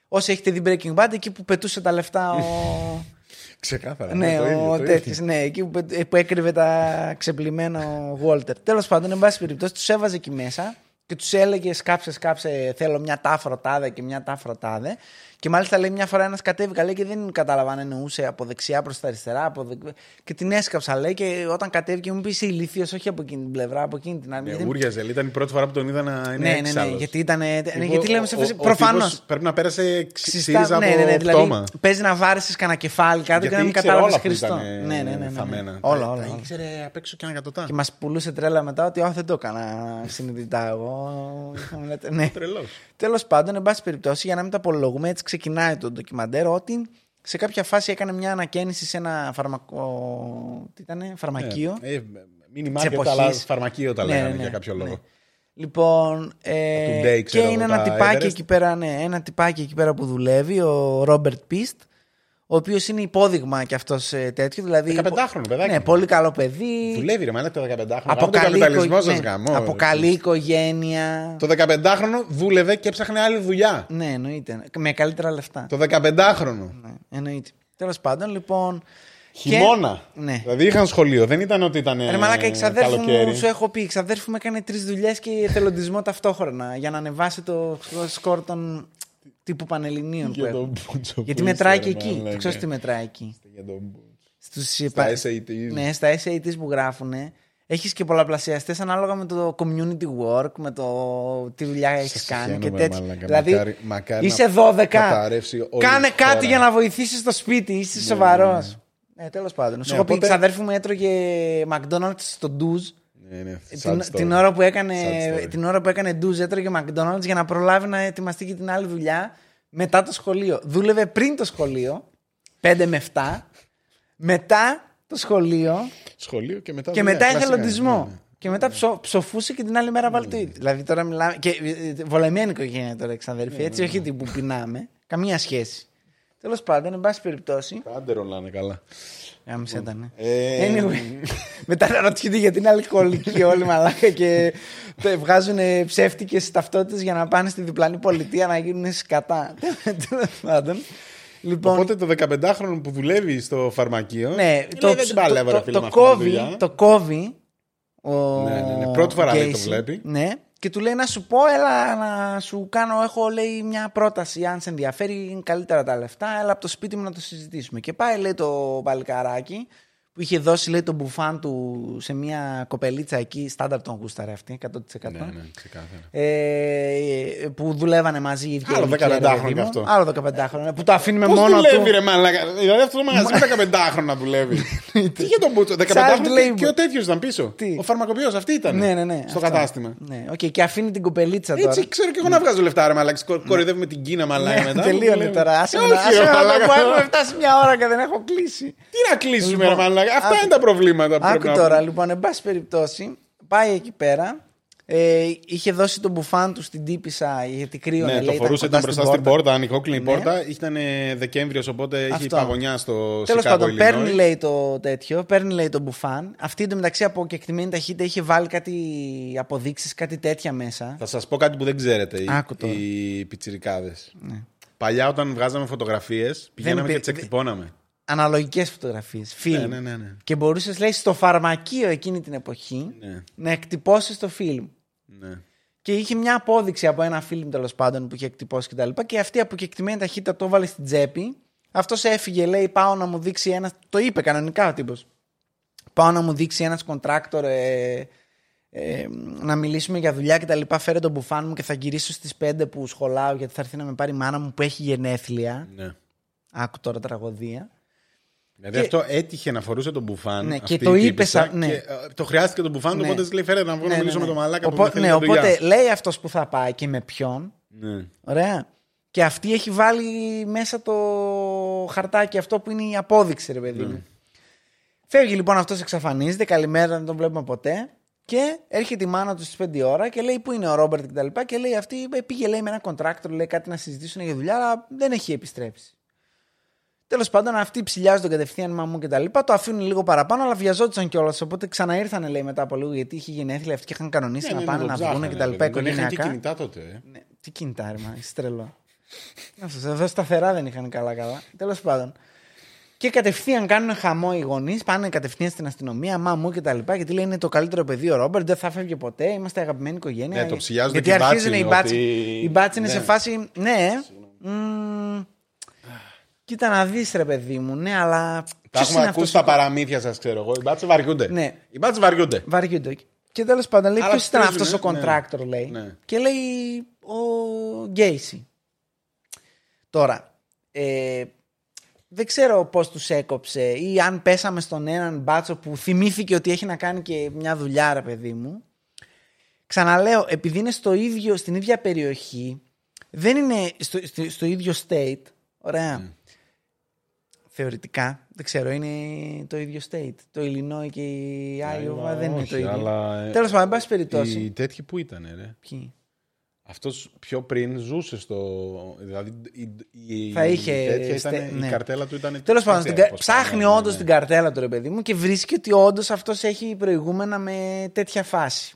S2: Όσοι έχετε δει Breaking Bad, εκεί που πετούσε τα λεφτά ο.
S1: Ξεκάθαρα.
S2: ναι,
S1: το ίδιο,
S2: ο
S1: το
S2: τέτοιος,
S1: ίδιο.
S2: ναι, εκεί που, πε- που έκρυβε τα ξεπλημμένα ο Walter. Τέλος πάντων, εν πάση περιπτώσει, τους έβαζε εκεί μέσα και τους έλεγε σκάψε, σκάψε, θέλω μια τάφρο τάδε και μια τάφρο τάδε. Και μάλιστα λέει μια φορά ένας κατέβηκα λέει, και δεν κατάλαβα αν εννοούσε από δεξιά προς τα αριστερά. Από δε... Και την έσκαψα λέει και όταν κατέβηκε μου είπε είσαι ηλίθιος, όχι από εκείνη την πλευρά, από εκείνη την άλλη.
S1: Ναι,
S2: Γιατί-
S1: ούριαζε. Ήταν η πρώτη φορά που τον είδα να είναι
S2: ναι, ναι, ναι,
S1: έξαλλος.
S2: γιατί ήταν. ναι,
S1: Tipo,
S2: γιατί λέμε σε
S1: ο-
S2: φάση.
S1: ο- ο
S2: Προφανώς.
S1: τύπος Πρέπει να πέρασε ξ-
S2: Ξυστά,
S1: ΣΥΡΙΖΑ
S2: ναι,
S1: από
S2: ναι, ναι, δηλαδή
S1: πτώμα.
S2: παίζει να βάρεσει κανένα κεφάλι κάτω και
S1: Γιατί
S2: να μην
S1: ήξερε
S2: κατάλαβε
S1: όλα που
S2: Χριστό.
S1: ήταν
S2: Ναι, ναι, ναι, ναι, ναι.
S1: θαμμένα.
S2: Όλα,
S1: Τα-
S2: όλα.
S1: τα
S2: όλα.
S1: ήξερε απ' έξω και ανακατοτά.
S2: Και μας πουλούσε τρέλα μετά ότι όχι δεν το έκανα συνειδητά εγώ. Είχαμε λέτε, ναι.
S1: Τρελός.
S2: Τέλος πάντων, εν πάση περιπτώσει, για να μην τα απολογούμε, έτσι ξεκινάει το ντοκιμαντέρ ότι σε κάποια φάση έκανε μια ανακαίνιση σε ένα φαρμακό. Τι ήταν, φαρμακείο.
S1: Ε, ε, Μίνι
S2: Της
S1: μάρκετ,
S2: εποχής.
S1: αλλά φαρμακείο τα
S2: Ναι,
S1: λέγανε
S2: ναι, ναι.
S1: για κάποιο
S2: Ναι.
S1: λόγο.
S2: Λοιπόν, ε,
S1: του Day,
S2: και
S1: ξέρω
S2: είναι
S1: εγώ,
S2: ένα
S1: τα
S2: τυπάκι
S1: Everest.
S2: εκεί πέρα, ναι, ένα τυπάκι εκεί πέρα που δουλεύει, ο Ρόμπερτ Πίστ, ο οποίος είναι υπόδειγμα κι αυτός τέτοιο. Δηλαδή,
S1: 15χρονο παιδάκι.
S2: Ναι, πολύ καλό παιδί.
S1: Δουλεύει ρε μάλλον το 15χρονο.
S2: Από
S1: Από τον
S2: καλή,
S1: καπιταλισμός
S2: οικο-
S1: σας
S2: ναι,
S1: γαμώ.
S2: από καλή οικογένεια.
S1: Το 15χρονο δούλευε και έψαχνε άλλη δουλειά.
S2: Ναι, εννοείται. Με καλύτερα λεφτά.
S1: Το 15χρονο.
S2: Ναι, εννοείται. Τέλος πάντων, λοιπόν.
S1: Χειμώνα.
S2: Και... Ναι.
S1: Δηλαδή είχαν σχολείο. Δεν ήταν ότι ήταν.
S2: Ρε μαλάκα, η ξαδέρφου μου,
S1: καλοκαίρι.
S2: σου έχω πει, η ξαδέρφου μου έκανε τρεις δουλειές και εθελοντισμό ταυτόχρονα για να ανεβάσει το σκορ των τύπου πανελληνίων που
S1: Για
S2: έχουν.
S1: τον Μπούτσο που
S2: Γιατί
S1: είσαι,
S2: μετράει
S1: ρε
S2: και εκεί.
S1: μαλάκα.
S2: Το ξέρει τι μετράει εκεί.
S1: Για τον Μπούτσο.
S2: Στους,
S1: Στα SATs.
S2: Ναι, στα SATs που γράφουν. Έχεις και πολλαπλασιαστές ανάλογα με το community work, με το τι δουλειά έχεις
S1: Σας
S2: κάνει και
S1: συγχαίρομαι,
S2: τέτοια.
S1: μαλάκα.
S2: Δηλαδή,
S1: Μακάρι- μακάρι
S2: είσαι
S1: να
S2: 12.
S1: καταρρεύσει όλη
S2: Κάνε
S1: η
S2: κάτι
S1: χώρα.
S2: για να βοηθήσεις στο σπίτι. Είσαι σοβαρός. Ε, Τέλος πάντων. Σου
S1: Ναι,
S2: έχω πει, η
S1: οπότε-
S2: ξαδέρφη μου έτρωγε McDonald's στο ντουζ.
S1: Ναι, ναι, sad
S2: Την,
S1: story.
S2: την, ώρα που έκανε,
S1: Sad story.
S2: την ώρα που έκανε ντουζ έτρωγε McDonald's για να προλάβει να ετοιμαστεί και την άλλη δουλειά μετά το σχολείο. Δούλευε πριν το σχολείο, 5 με 7, μετά το σχολείο
S1: Σχολείο και μετά.
S2: και
S1: δουλειά.
S2: μετά
S1: Κλασικά,
S2: εθελοντισμό.
S1: ναι, ναι.
S2: Και μετά ψω, ψοφούσε και την άλλη μέρα βάλει το ίδιο. Δηλαδή τώρα μιλάμε. Και ε, βολεμένη οικογένεια τώρα, εξαδέρφη. Έτσι, όχι την που πεινάμε. Καμία σχέση. Τέλος πάντων, εν πάση περιπτώσει.
S1: Άντε ρολάνε καλά.
S2: Γάμισε ήταν.
S1: Ε,
S2: Anyway, μετά να ρωτιούνται γιατί είναι αλκοολικοί όλοι μαλάκα και τε- βγάζουν ψεύτικες ταυτότητες για να πάνε στη διπλανή πολιτεία να γίνουν σκατά. Τέλος πάντων. Λοιπόν,
S1: Οπότε το 15χρονο που δουλεύει στο φαρμακείο.
S2: ναι,
S1: λέει,
S2: το,
S1: δεν την παλεύω,
S2: το,
S1: ρε
S2: το,
S1: φίλε,
S2: το
S1: με αυτή τη
S2: κόβει,
S1: δουλειά.
S2: το κόβει ο
S1: Ναι, ναι, ναι. Πρώτη φορά, λέει, το
S2: Casey,
S1: βλέπει.
S2: Ναι, και του λέει να σου πω, έλα να σου κάνω, έχω λέει μια πρόταση, αν σε ενδιαφέρει, είναι καλύτερα τα λεφτά, έλα από το σπίτι μου να το συζητήσουμε. Και πάει, λέει το παλικαράκι, που είχε δώσει, λέει, τον μπουφάν του σε μια κοπελίτσα εκεί, στάνταρ τον γούσταρε αυτή, 100%.
S1: Ναι, ναι, ξεκάθαρα.
S2: Ε, που δουλεύανε μαζί οι ίδιοι.
S1: Άλλο
S2: ηλικία, ρε
S1: 15χρονο
S2: παιδί
S1: κι
S2: μου.
S1: αυτό.
S2: Άλλο 15χρονο. Που το αφήνουμε
S1: Πώ
S2: μόνο
S1: δουλεύει,
S2: του.
S1: ρε Μαλάκα. Δηλαδή αυτό το μαγαζί με 15χρονο να δουλεύει. Τι για τον Μπούτσο. 15χρονο
S2: labor.
S1: και ο τέτοιο ήταν πίσω.
S2: Τι?
S1: Ο φαρμακοποιό αυτή ήταν.
S2: Ναι, ναι, ναι.
S1: Στο
S2: αυτό.
S1: κατάστημα.
S2: Ναι, οκ, και αφήνει την κοπελίτσα τώρα.
S1: Έτσι ξέρω και εγώ να βγάζω λεφτά, ρε Μαλάκα. Κορ- Κοροϊδεύουμε την Κίνα, Μαλάκα
S2: Ναι,
S1: μετά.
S2: τελείωνε
S1: Δουλεύει.
S2: τώρα. Άσε
S1: Ε,
S2: με να
S1: όχι,
S2: άσε
S1: ρε
S2: με να
S1: Μαλάκα.
S2: το πω. Έχουμε φτάσει μια ώρα και δεν έχω κλείσει.
S1: Τι να κλείσουμε,
S2: Λοιπόν,
S1: ρε Μαλάκα. Αυτά
S2: άκου-
S1: είναι τα προβλήματα που
S2: Άκου
S1: πρέπει να
S2: τώρα,
S1: πούμε.
S2: λοιπόν, εν πάση περιπτώσει, πάει εκεί πέρα. Ε, είχε δώσει τον μπουφάν του στην τύπησα γιατί κρύωνε.
S1: Ναι,
S2: λέει,
S1: το
S2: ήταν
S1: φορούσε,
S2: κοντά
S1: ήταν μπροστά στην πόρτα, ανοιχόκλινη
S2: Ναι.
S1: πόρτα. Ήταν Δεκέμβριος, οπότε είχε
S2: Αυτό.
S1: παγωνιά στο
S2: Τέλος
S1: Σικάγο,
S2: πάντων, παίρνει
S1: Illinois.
S2: λέει το τέτοιο, παίρνει λέει το μπουφάν. Αυτή εντωμεταξύ από κεκτημένη ταχύτητα είχε βάλει κάτι αποδείξεις, κάτι τέτοια μέσα.
S1: Θα σας πω κάτι που δεν ξέρετε. οι-
S2: Άκου τώρα. Ναι.
S1: Οι πιτσιρικάδες. Παλιά, όταν βγάζαμε φωτογραφίες, πηγαίναμε
S2: υπήρ-
S1: και τι εκτυπώναμε.
S2: Αναλογικές φωτογραφίες. Φιλμ.
S1: Ναι, ναι, ναι, ναι.
S2: Και μπορούσες, λέει, στο φαρμακείο εκείνη την εποχή
S1: Ναι,
S2: να εκτυπώσεις το φιλμ.
S1: ναι.
S2: Και είχε μια απόδειξη από ένα φιλμ τέλος πάντων που είχε εκτυπώσει κτλ. Και, και αυτή από κεκτημένη ταχύτητα το έβαλε στην τσέπη. Αυτός έφυγε, λέει: Πάω να μου δείξει ένα. Το είπε κανονικά ο τύπος. Πάω να μου δείξει ένας κοντράκτορ ε, ε, να μιλήσουμε για δουλειά κτλ. Φέρε τον μπουφάν μου και θα γυρίσω στις 5 που σχολάω γιατί θα έρθει να με πάρει η μάνα μου που έχει γενέθλια.
S1: ναι.
S2: Άκου τώρα τραγωδία.
S1: Δηλαδή
S2: Και-
S1: αυτό έτυχε να φορούσε τον μπουφάν.
S2: Ναι,
S1: αυτή
S2: και το
S1: η
S2: είπε
S1: τύπισσα
S2: σαν- ναι.
S1: και, ε, το χρειάστηκε τον μπουφάν,
S2: Ναι.
S1: οπότε της λέει φέρε να βγω να μιλήσω με τον μαλάκα που
S2: Οπό-
S1: με θέλει
S2: ναι,
S1: για δουλειά.
S2: οπότε λέει αυτός που θα πάει και με ποιον.
S1: Ναι.
S2: Ωραία. Και αυτή έχει βάλει μέσα το χαρτάκι αυτό που είναι η απόδειξη, ρε παιδί μου. Φεύγει λοιπόν αυτός, εξαφανίζεται. Καλημέρα, δεν τον βλέπουμε ποτέ. Και έρχεται η μάνα του στις 5 ώρα και λέει: Πού είναι ο Ρόμπερτ και τα λοιπά. Και λέει: Αυτή ε, πήγε λέει, με ένα κοντράκτορ, λέει κάτι να συζητήσουν για δουλειά, αλλά δεν έχει επιστρέψει. Τέλος πάντων, αυτοί ψηλιάζουν τον κατευθείαν μαμού και τα λοιπά. Το αφήνουν λίγο παραπάνω, αλλά βιαζόντουσαν κιόλας. Οπότε ξαναήρθαν, λέει, μετά από λίγο, γιατί είχε γενέθλια αυτοί και είχαν κανονίσει
S1: Ναι,
S2: να
S1: ναι,
S2: πάνε
S1: ναι,
S2: να
S1: τον
S2: βγουν
S1: ψάχνανε,
S2: και τα λοιπά.
S1: ρε παιδί. Δεν είχαν και
S2: Οικογενειακά.
S1: κινητά τότε. ε.
S2: Ναι, τι κινητά, ρε, μα, είσαι τρελό. Να σας- Εδώ σταθερά δεν είχαν καλά-καλά. Τέλος πάντων. Και κατευθείαν κάνουν χαμό οι γονείς, πάνε κατευθείαν στην αστυνομία, μαμού και τα λοιπά. Γιατί λέει είναι το καλύτερο παιδί ο Ρόμπερτ, δεν θα φεύγει ποτέ, είμαστε αγαπημένη οικογένεια.
S1: Ναι, το ψιάζονται
S2: Γιατί
S1: και οι
S2: αρχίζουν
S1: μπάτσοι,
S2: οι μπάτσοι.
S1: ότι-
S2: Οι μπάτσοι είναι
S1: Ναι.
S2: σε φάση. Ναι, μ, Κοίτα να δεις, ρε παιδί μου, ναι, αλλά.
S1: Τα
S2: ποιος
S1: έχουμε
S2: είναι
S1: ακούσει
S2: αυτός ο
S1: στα παραμύθια σας, ξέρω εγώ. Οι μπάτσε βαριούνται.
S2: Ναι.
S1: Οι μπάτσε βαριούνται.
S2: Βαριούνται. Και τέλος πάντων λέει
S1: Αλλά
S2: ποιος ήταν αυτός
S1: στρίζουνε,
S2: ο
S1: ναι.
S2: contractor, λέει.
S1: Ναι.
S2: Και λέει ο Γκέισι. Τώρα, ε, δεν ξέρω πώς τους έκοψε ή αν πέσαμε στον έναν μπάτσο που θυμήθηκε ότι έχει να κάνει και μια δουλειά, ρε παιδί μου. Ξαναλέω, επειδή είναι στο ίδιο, στην ίδια περιοχή, δεν είναι στο, στο, στο ίδιο state. Ωραία. Θεωρητικά, δεν ξέρω, είναι το ίδιο state. Το Illinois και η Iowa δεν είναι
S1: όχι,
S2: το ίδιο.
S1: αλλά, ε,
S2: Τέλος πάντων, εν πάση περιπτώσει.
S1: Οι τέτοιοι που ήταν, ρε.
S2: Ποιοι;
S1: Αυτός πιο πριν ζούσε στο. Δηλαδή η, η,
S2: Θα είχε
S1: η τέτοια
S2: στε-
S1: ήταν,
S2: ναι.
S1: η καρτέλα του ήταν.
S2: Τέλος πάντων,
S1: δεν
S2: στην
S1: ξέρω
S2: κα-
S1: πώς
S2: ψάχνει
S1: πάνε,
S2: όντως
S1: ναι.
S2: την καρτέλα του ρε παιδί μου και βρίσκει ότι όντως αυτός έχει προηγούμενα με τέτοια φάση.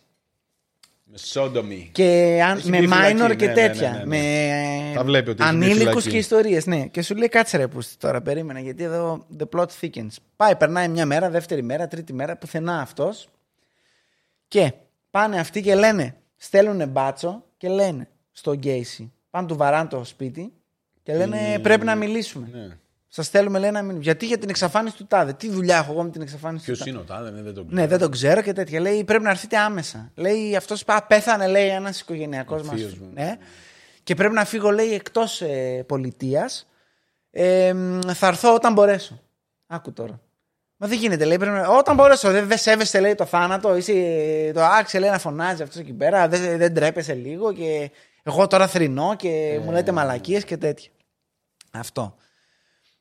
S1: Με σόντομη.
S2: Και αν,
S1: Έχει
S2: με
S1: μπει φυλακή,
S2: minor και
S1: ναι, ναι, ναι,
S2: τέτοια.
S1: ναι, ναι.
S2: Με
S1: Τα βλέπει ότι έχει μπει
S2: ανήλικους
S1: φυλακή.
S2: και ιστορίες. Ναι. Και σου λέει κάτσε ρε πούστη τώρα, περίμενα γιατί εδώ the plot thickens. Πάει, περνάει μια μέρα, δεύτερη μέρα, τρίτη μέρα, πουθενά αυτός. Και πάνε αυτοί και λένε, στέλνουν μπάτσο και λένε στον Γκέισι. Πάνε του βαράν το σπίτι και λένε
S1: Ε,
S2: πρέπει να μιλήσουμε.
S1: Ναι.
S2: Σας στέλνουμε λέει να μην. Γιατί για την εξαφάνιση του τάδε. Τι δουλειά έχω εγώ με την εξαφάνιση
S1: Ποιος
S2: του τάδε;
S1: είναι ο τάδε, ναι, δεν τον
S2: Ναι, δεν τον ξέρω και τέτοια. Λέει πρέπει να έρθετε άμεσα. Λέει αυτός πέθανε, λέει ένας οικογενειακός μας.
S1: θείος μου.
S2: Ναι. Και πρέπει να φύγω, λέει, εκτός ε, πολιτείας. Ε, μ, θα έρθω όταν μπορέσω. Άκου τώρα. Μα δεν γίνεται, λέει. Πρέπει να... Όταν μπορέσω, δεν, δεν σέβεσαι, λέει, το θάνατο. Είσαι, το άξιο, λέει, να φωνάζει αυτός εκεί πέρα. Δεν, δεν τρέπεσαι λίγο και εγώ τώρα θρυνώ και μου λέτε μαλακίες και τέτοια. Αυτό.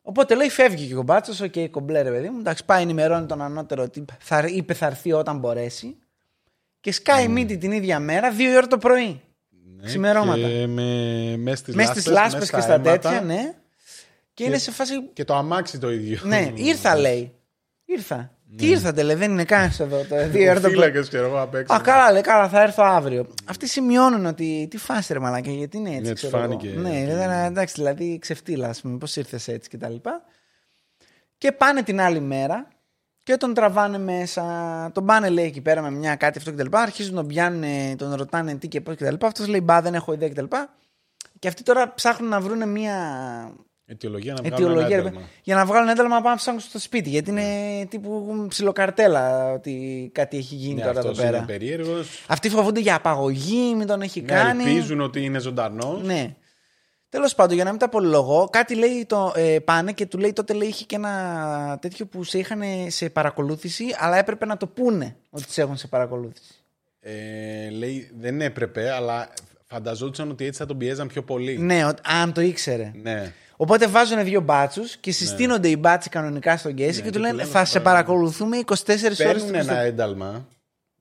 S2: Οπότε λέει φεύγει και ο μπάτσος, οκ, okay, κομπλέ ρε παιδί μου. Εντάξει, πάει ενημερώνει τον ανώτερο ότι θα, είπε θα έρθει όταν μπορέσει. Και σκάει μύτη την ίδια μέρα, δύο η ώρα το πρωί.
S1: Ναι,
S2: Ξημερώματα.
S1: Και με, μέσα στις
S2: Μέσα
S1: λάσπες,
S2: στι λάσπες
S1: μέσα
S2: και στα
S1: αίματα.
S2: τέτοια, ναι. Και, είναι σε φάση.
S1: Και το αμάξι το ίδιο.
S2: Ναι, ήρθα λέει. Ήρθα. Τι ήρθατε, λέει, δεν είναι κανένας εδώ. Το δύο η ώρα
S1: Ο
S2: το πρωί.
S1: φύλακες, ξέρω εγώ, απ' έξω.
S2: Α, καλά, λέει, καλά, θα έρθω αύριο. Αυτοί σημειώνουν ότι. Τι φάση ρε μαλάκα, γιατί είναι έτσι.
S1: Ναι, τους
S2: ξέρω εγώ.
S1: φάνηκε.
S2: Ναι, δεν- εντάξει, δηλαδή ξεφτύλα, ας πούμε, πώς ήρθες έτσι και τα λοιπά. Και πάνε την άλλη μέρα και τον τραβάνε μέσα. Τον πάνε, λέει, εκεί πέρα με μια κάτι αυτό και τα λοιπά. Αρχίζουν να τον πιάνουν, τον ρωτάνε τι και πώς και τα λοιπά. Αυτός λέει, μπα, δεν έχω ιδέα και τα λοιπά. Και αυτοί τώρα ψάχνουν να βρουν μια
S1: Αιτιολογία να βγάλουν
S2: αιτιολογία
S1: ένα
S2: ρε,
S1: ένταλμα.
S2: για να βγάλουν ένταλμα να πάνε να ψάχνουν στο σπίτι. Γιατί είναι τύπου ψιλοκαρτέλα ότι κάτι έχει γίνει
S1: Ναι,
S2: τώρα εδώ
S1: αυτός
S2: πέρα.
S1: είναι περίεργος.
S2: Αυτοί φοβούνται για απαγωγή, μην τον έχει
S1: Ναι,
S2: κάνει.
S1: ελπίζουν ότι είναι ζωντανός.
S2: Ναι. Τέλος πάντων, για να μην τα πολυλογώ, κάτι λέει το, ε, πάνε και του λέει τότε λέει, είχε και ένα τέτοιο που σε είχαν σε παρακολούθηση, αλλά έπρεπε να το πούνε ότι σε έχουν σε παρακολούθηση.
S1: Ε, λέει δεν έπρεπε, αλλά φανταζόντουσαν ότι έτσι θα τον πιέζαν πιο πολύ.
S2: Ναι, ότι- αν το ήξερε.
S1: Ναι.
S2: Οπότε βάζουν δύο μπάτσους και συστήνονται οι μπάτσοι κανονικά στον Γκέισι και του λένε
S1: λένε,
S2: θα
S1: θα
S2: σε
S1: πάρουμε».
S2: παρακολουθούμε 24 ώρες.
S1: Παίρνουν ένα ένταλμα,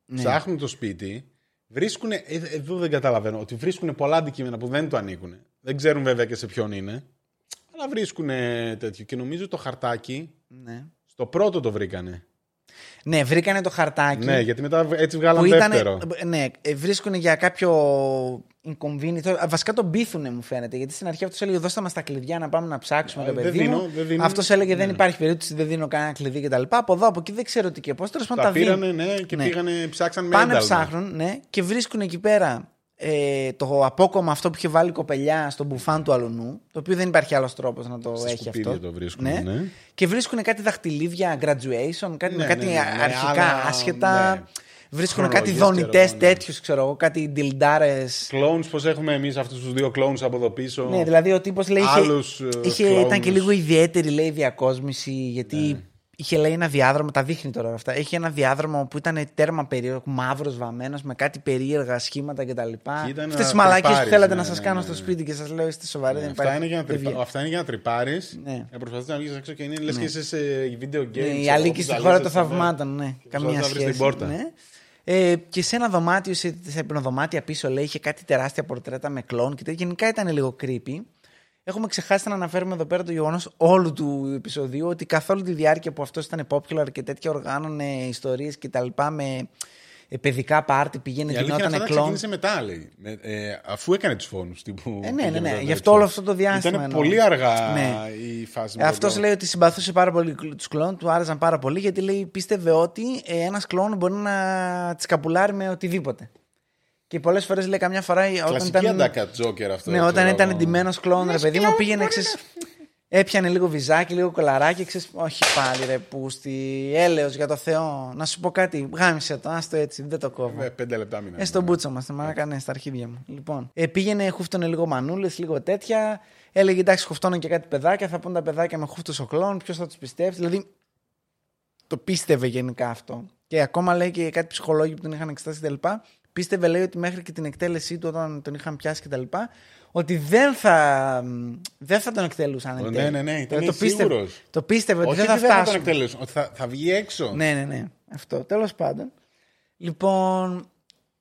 S2: Ναι.
S1: ψάχνουν το σπίτι, βρίσκουν. ε, εδώ δεν καταλαβαίνω. Ότι βρίσκουν πολλά αντικείμενα που δεν το ανήκουν. Δεν ξέρουν βέβαια και σε ποιον είναι. Αλλά βρίσκουν τέτοιο. Και νομίζω το χαρτάκι
S2: Ναι.
S1: στο πρώτο το βρήκανε.
S2: ναι, βρήκανε το χαρτάκι.
S1: Ναι, γιατί μετά έτσι βγάλαν
S2: που ήταν,
S1: δεύτερο.
S2: ναι, ε, βρίσκουν για κάποιο inconvenience. Α, Βασικά τον πείθουνε, μου φαίνεται. Γιατί στην αρχή αυτός έλεγε: Δώστε μας τα κλειδιά να πάμε να ψάξουμε
S1: Ε,
S2: το
S1: δεν
S2: παιδί.
S1: δίνω,
S2: μου.
S1: δεν δίνω.
S2: Αυτός έλεγε: Δεν υπάρχει περίπτωση, δεν δίνω κανένα κλειδί κτλ. Από εδώ, από εκεί δεν ξέρω τι και πώς. Τέλος πάντων
S1: Τα
S2: τα δίνουν.
S1: πήρανε, ναι, και
S2: Ναι.
S1: πήγανε, ψάξαν με
S2: Πάνε
S1: ένταλμα.
S2: ψάχνουν, ναι, και βρίσκουν εκεί πέρα ε, το απόκομμα αυτό που είχε βάλει η κοπελιά στο μπουφάν του αλουνού. Το οποίο δεν υπάρχει άλλος τρόπος να το
S1: Στα
S2: έχει
S1: σκουπίδια
S2: αυτό.
S1: το βρίσκουν, ναι.
S2: Και βρίσκουν κάτι δαχτυλίδια graduation, κάτι,
S1: Ναι,
S2: κάτι
S1: ναι, ναι, ναι,
S2: αρχικά
S1: αλλά,
S2: άσχετα.
S1: Ναι.
S2: Βρίσκουν κάτι
S1: Χρονολογίες,
S2: δονητέ
S1: ξέρω εγώ, ναι.
S2: τέτοιους, ξέρω εγώ, κάτι ντιλντάρε.
S1: Clones, πώς έχουμε εμείς αυτούς τους δύο clones από εδώ πίσω;
S2: Ναι, δηλαδή ο τύπος λέει. Είχε,
S1: Άλλους, ε,
S2: είχε, ήταν και
S1: clones.
S2: λίγο ιδιαίτερη λέει διακόσμηση, γιατί
S1: Ναι.
S2: είχε λέει ένα διάδρομο, τα δείχνει τώρα αυτά. Είχε ένα διάδρομο που ήταν τέρμα περίεργο, μαύρος βαμμένος με κάτι περίεργα σχήματα κτλ.
S1: Και ήταν
S2: Αυτές τι
S1: να
S2: μαλακίε που
S1: τρυπάρεις,
S2: θέλατε
S1: ναι,
S2: να σας
S1: ναι,
S2: κάνω
S1: ναι,
S2: στο
S1: ναι.
S2: σπίτι και σας λέω είστε σοβαροί. δεν
S1: Αυτά
S2: υπάρχει.
S1: είναι, για να
S2: δεν
S1: τρυπα...
S2: βγαίνει.
S1: αυτά είναι για να τρυπάρεις.
S2: Ναι.
S1: Να προσπαθείς να βγεις έξω και είναι λες και είσαι σε video games.
S2: Ναι, η
S1: ξέρω,
S2: Αλίκη
S1: που
S2: στη
S1: τα
S2: χώρα
S1: λες
S2: των
S1: εσύ, ναι.
S2: θαυμάτων, ναι.
S1: Και
S2: Καμία
S1: προσπαθείς να βρεις
S2: σχέση.
S1: Την πόρτα.
S2: Ναι. Ε, και σε ένα δωμάτιο, σε, σε υπνοδωμάτια πίσω, λέει, είχε κάτι τεράστια πορτρέτα με κλόν και τέτοια. Γενικά ήταν λίγο creepy. έχουμε ξεχάσει να αναφέρουμε εδώ πέρα το γεγονός όλου του επεισοδίου ότι καθ' όλη τη διάρκεια που αυτός ήταν popular και τέτοια οργάνωνε ιστορίες κτλ. με ε, παιδικά πάρτι πήγαινε,
S1: Η αλήθεια είναι
S2: γινόταν
S1: αυτά
S2: κλόν.
S1: ξεκίνησε μετά, λέει. Με- ε, αφού έκανε τους φόνους.
S2: Ε, ναι, ναι, ναι. Γι' αυτό όλο αυτό το διάστημα.
S1: Ήταν
S2: εννοώ.
S1: πολύ αργά
S2: Ναι.
S1: η φάση. με
S2: Ε,
S1: τον
S2: Αυτός
S1: κλόν.
S2: λέει ότι συμπαθούσε πάρα πολύ τους κλόν, του άρεσαν πάρα πολύ γιατί λέει πίστευε ότι ε, ένας κλόν μπορεί να τη καπουλάρει με οτιδήποτε. Και πολλές φορές λέει καμιά φορά. ε, Όταν
S1: Κλασική
S2: ήταν,
S1: αντάκα τζόκερ αυτό.
S2: ναι, όταν
S1: ξέρω
S2: ήταν
S1: εγώ.
S2: εντυμένο κλόν, ρε παιδί μου, πήγαινε. Ξέρεις, έπιανε λίγο βυζάκι, λίγο κολαράκι. Ξέρεις, όχι πάλι ρε πούστη, έλεος για το Θεό. Να σου πω κάτι, γάμισε το, άστο έτσι, δεν το κόβω.
S1: Ε, Πέντε λεπτά μήνα.
S2: Ε, στον μπούτσο μας, μαλάκα, ναι, στα αρχίδια μου. Λοιπόν, ε, πήγαινε, χούφτωνε λίγο μανούλες, λίγο τέτοια. Έλεγε εντάξει, χουφτώνω και κάτι παιδάκια. Θα πούν τα παιδάκια με χούφτο ο κλόν, ποιος θα τους πιστέψει. Δηλαδή, το πίστευε γενικά αυτό. Και ακόμα λέει και κάτι ψυχολόγοι που τον είχαν εξετάσει κτλ. Πίστευε, λέει, ότι μέχρι και την εκτέλεσή του όταν τον είχαν πιάσει κτλ. Ότι δεν θα, δεν θα τον εκτελούσαν. εν
S1: Ναι,
S2: τέλει.
S1: ναι, ναι, ήταν
S2: Δηλαδή, το πίστευε,
S1: σίγουρος.
S2: το πίστευε ότι
S1: Όχι
S2: δεν θα
S1: ότι δεν θα τον
S2: φτάσουν.
S1: εκτελέσουν. Ότι θα, θα βγει έξω.
S2: Ναι, ναι, ναι. Αυτό. Τέλος πάντων. Λοιπόν.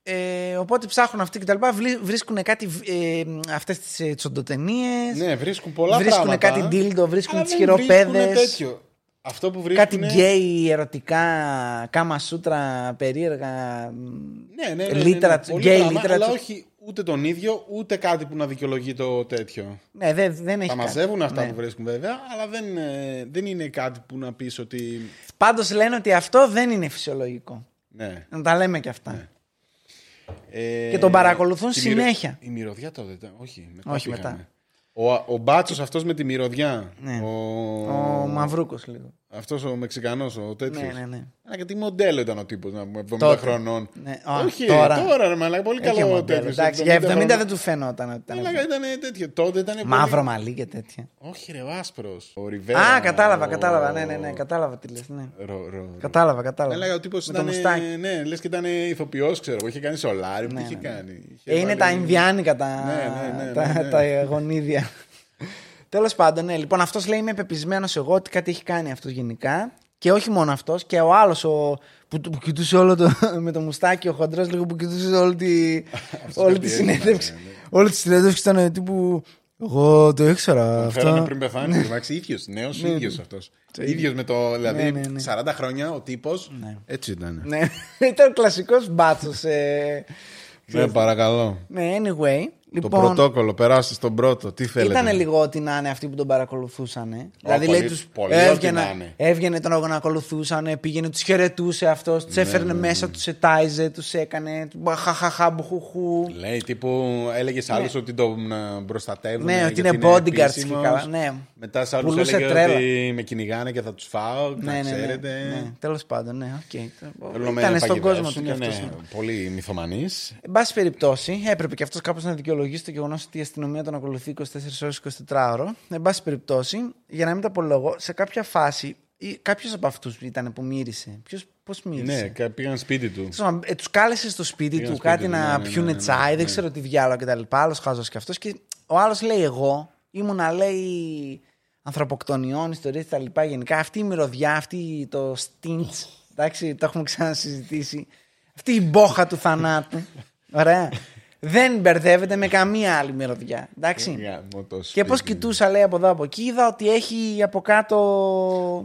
S2: Ε, οπότε ψάχνουν αυτοί και τα λοιπά. βλή- Βρίσκουν κάτι. Ε, Αυτές τις ε, τσοντοτενίες.
S1: Ναι, βρίσκουν πολλά
S2: Βρίσκουν
S1: πράγματα.
S2: κάτι ντίλντο, βρίσκουν
S1: αλλά
S2: τις
S1: δεν βρίσκουνε
S2: χειροπέδες.
S1: τέτοιο. Αυτό που βρίσκουν.
S2: Κάτι γκέι, ερωτικά, κάμα σούτρα, περίεργα.
S1: Ναι, ναι, ναι, ναι,
S2: Λίτερα,
S1: ναι, πολύ
S2: γκέι
S1: πράγμα,
S2: λίτερα.
S1: Αλλά όχι ούτε τον ίδιο, ούτε κάτι που να δικαιολογεί το τέτοιο.
S2: Ναι, δεν, δεν έχει
S1: Τα
S2: κάτι.
S1: μαζεύουν αυτά
S2: Ναι.
S1: που βρίσκουν βέβαια, αλλά δεν, ε, δεν είναι κάτι που να πεις ότι.
S2: Πάντως λένε ότι αυτό δεν είναι φυσιολογικό.
S1: Ναι.
S2: Να τα λέμε και αυτά.
S1: Ε,
S2: Και τον παρακολουθούν
S1: τη μυρο-
S2: συνέχεια.
S1: Η μυρωδιά τότε ήταν. Όχι, μετά.
S2: Όχι,
S1: πήγαμε.
S2: μετά.
S1: Ο, ο μπάτσος αυτός με τη μυρωδιά.
S2: Ναι.
S1: Ο,
S2: Ο Μαυρούκος λίγο.
S1: Αυτός ο Μεξικανός, ο τέτοιος.
S2: Ναι, ναι, ναι.
S1: Αλλά και τι μοντέλο ήταν ο τύπος, να πούμε, 70
S2: Τότε.
S1: χρονών.
S2: Ναι. Α,
S1: Όχι,
S2: τώρα.
S1: τώρα, ρε μαλάκα, πολύ
S2: Έχει
S1: καλό
S2: μοντέλο.
S1: τέτοιος,
S2: Εντάξει, για 70
S1: χρονών.
S2: δεν του φαινόταν ότι ήταν.
S1: Μαλάκα, ήταν τέτοιο. Τότε ήταν. πολύ-
S2: Μαύρο μαλλί και τέτοια.
S1: Όχι, ρε, ο άσπρος. Ο Ριβέρα.
S2: Α, κατάλαβα,
S1: ο-
S2: κατάλαβα. Ναι, ναι, ναι, κατάλαβα τι λες. Ναι.
S1: Ρο, ρο, ρο.
S2: Κατάλαβα, κατάλαβα.
S1: Έλεγα ο τύπος
S2: Με το
S1: ήταν.
S2: μουστάκι.
S1: Ναι, λες και ήταν ηθοποιός, ξέρω εγώ. Είχε κάνει σολάρι. Τι είχε κάνει. Είχε
S2: Ε, είναι
S1: βάλει-
S2: τα Ινδιάνικα τα,
S1: Ναι, ναι, ναι,
S2: τα,
S1: ναι, ναι.
S2: τα γονίδια. Τέλος πάντων, ναι. Λοιπόν, αυτός λέει: Είμαι πεπισμένος εγώ ότι κάτι έχει κάνει αυτός γενικά. Και όχι μόνο αυτός, και ο άλλος που, που κοιτούσε όλο το, με το μουστάκι, ο χοντρός λίγο που κοιτούσε όλη τη, όλη τη
S1: κάτι
S2: συνέντευξη.
S1: έκανε, ναι.
S2: Όλη τη συνέντευξη ήταν τύπου. Εγώ το ήξερα
S1: Φέρανε
S2: αυτό.
S1: πριν πεθάνεις. Εντάξει, ίδιος, νέος ίδιος αυτός. ίδιο με το. Δηλαδή,
S2: Ναι, ναι, ναι.
S1: 40 χρόνια ο τύπος. Έτσι ήταν.
S2: Ναι, ήταν κλασικός μπάτσος. Ε...
S1: Ναι, παρακαλώ.
S2: Ναι, anyway.
S1: Το
S2: Λοιπόν,
S1: πρωτόκολλο, περάστε στον πρώτο. Τι θέλετε.
S2: Ήταν λίγο ό,τι να είναι αυτοί που τον παρακολουθούσαν. Δηλαδή
S1: πολύ-
S2: λέει τους
S1: πολύ ό,τι
S2: έβγαινε,
S1: να είναι.
S2: έβγαινε τον να ακολουθούσαν, πήγαινε, τους χαιρετούσε αυτός, τους
S1: Ναι,
S2: έφερνε μέσα, τους ετάιζε, τους έκανε. Χαχαχά, μπουχουχού.
S1: Λέει τύπου, έλεγες σε άλλους ότι τον ε, προστατεύουν.
S2: Ναι, ότι
S1: γιατί
S2: είναι bodyguards και
S1: επίσημος.
S2: καλά. Ναι.
S1: Μετά σε άλλους
S2: Πουλούσε
S1: έλεγε
S2: τρέλα.
S1: ότι με κυνηγάνε και θα τους φάω.
S2: Ναι,
S1: να
S2: ναι, ναι,
S1: ξέρετε.
S2: ναι. Τέλος πάντων, ναι, οκ.
S1: Θέλω να με
S2: Ήταν στον κόσμο
S1: παγιδεύσουν,
S2: τους κι
S1: ναι,
S2: αυτό.
S1: Πολύ μυθομανή.
S2: Εν πάση περιπτώσει, έπρεπε και αυτός κάπως να δικαιολογήσει το γεγονός ότι η αστυνομία τον ακολουθεί 24 ώρες 24 ώρο. Εν πάση περιπτώσει, για να μην τα απολογώ, σε κάποια φάση κάποιος από αυτούς ήταν που μύρισε. Ποιος πώς μύρισε;
S1: Ναι, κα- πήγαν σπίτι του.
S2: Ε, τους κάλεσε στο σπίτι
S1: Πήγαν
S2: του
S1: σπίτι
S2: κάτι
S1: του,
S2: να
S1: ναι, ναι,
S2: πιούνε
S1: ναι, ναι,
S2: τσάι,
S1: ναι.
S2: δεν ξέρω τι διάλογο κτλ. Άλλος χάζος και αυτός. Και ο άλλος λέει: Εγώ ήμουνα, λέει, ανθρωποκτονιών, ιστορίες κτλ. Γενικά αυτή η μυρωδιά, αυτή το στίντς. Εντάξει, το έχουμε ξανασυζητήσει. Αυτή η μπόχα του θανάτου. Ωραία. Δεν μπερδεύεται με καμία άλλη μυρωδιά. Εντάξει.
S1: Γάμο το
S2: Και πώς
S1: σπίτι.
S2: κοιτούσα, λέει από εδώ από εκεί, είδα ότι έχει από κάτω.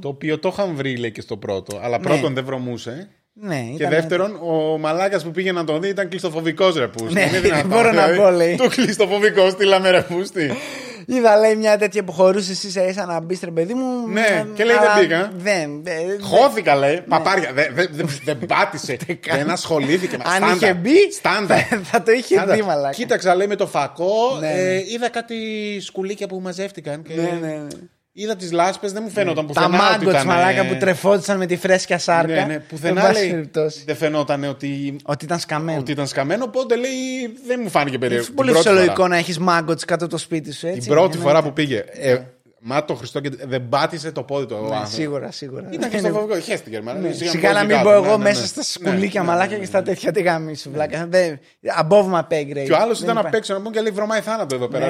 S1: Το οποίο το είχαν βρει, λέει και στο πρώτο. Αλλά πρώτον δεν βρωμούσε.
S2: Ναι,
S1: Και
S2: ήταν-
S1: δεύτερον, ο μαλάκας που πήγε να τον δει ήταν κλειστοφοβικός ρε πούστη.
S2: Ναι,
S1: Είναι δυνατόν,
S2: μπορώ να
S1: δηλαδή,
S2: πω, λέει.
S1: Το κλειστοφοβικός στείλαμε ρε πούστη.
S2: Είδα, λέει, μια τέτοια που χωρούσε εσύ σε ίσα να μπεις, ρε παιδί μου.
S1: Ναι,
S2: ε,
S1: και λέει,
S2: αλλά
S1: δεν πήγα.
S2: Δεν. δεν-
S1: Χώθηκα λέει. Παπάρια. Δεν δε, δε, δεν πάτησε. δεν ασχολήθηκε.
S2: Αν
S1: Στάντα.
S2: είχε μπει,
S1: Στάντα.
S2: θα- θα το είχε
S1: Στάντα.
S2: δει, μαλάκα.
S1: Κοίταξα λέει με το φακό.
S2: Ναι,
S1: ε,
S2: ναι.
S1: είδα κάτι σκουλίκια που μαζεύτηκαν. Και
S2: Ναι, ναι, ναι.
S1: Είδα τις λάσπες, δεν μου φαίνονταν
S2: Τα
S1: πουθενά. ότι
S2: μάγκοτ,
S1: ήταν,
S2: μαλάκα
S1: ε,
S2: που τρεφόντουσαν με τη φρέσκια σάρκα.
S1: Ναι, ναι,
S2: Εν
S1: πουθενά
S2: πάση
S1: λέει.
S2: περιπτώσει.
S1: Δεν φαινόταν ότι,
S2: Ότι ήταν σκαμμένο.
S1: ότι ήταν σκαμμένο. Οπότε λέει δεν μου φάνηκε περίεργο.
S2: Είναι πολύ
S1: Την πρώτη
S2: φυσιολογικό
S1: φορά.
S2: να έχεις μάγκοτ κάτω από το σπίτι σου, έτσι.
S1: Την πρώτη
S2: εννοείται.
S1: φορά που πήγε. Ε, Μα το Χριστό και δεν πάτησε το πόδι του. ο
S2: Ναι,
S1: άνθρωπος.
S2: σίγουρα, σίγουρα.
S1: Ήταν και στο φοβικό. Χαίστηκε. μάλλον.
S2: Ναι,
S1: Σιγά
S2: Σιγά να μην
S1: κάτω.
S2: πω
S1: Ναι,
S2: εγώ
S1: ναι,
S2: μέσα
S1: ναι.
S2: στα
S1: Ναι,
S2: σκουλίκια
S1: ναι,
S2: μαλάκια
S1: ναι,
S2: και
S1: ναι.
S2: στα τέτοια τι γαμίσου. βλάκα. Δεν- Above my pay grade.
S1: Και ο άλλος
S2: Δεν
S1: ήταν απ'
S2: υπάρχει.
S1: έξω να πούμε και λέει βρωμάει θάνατο εδώ πέρα.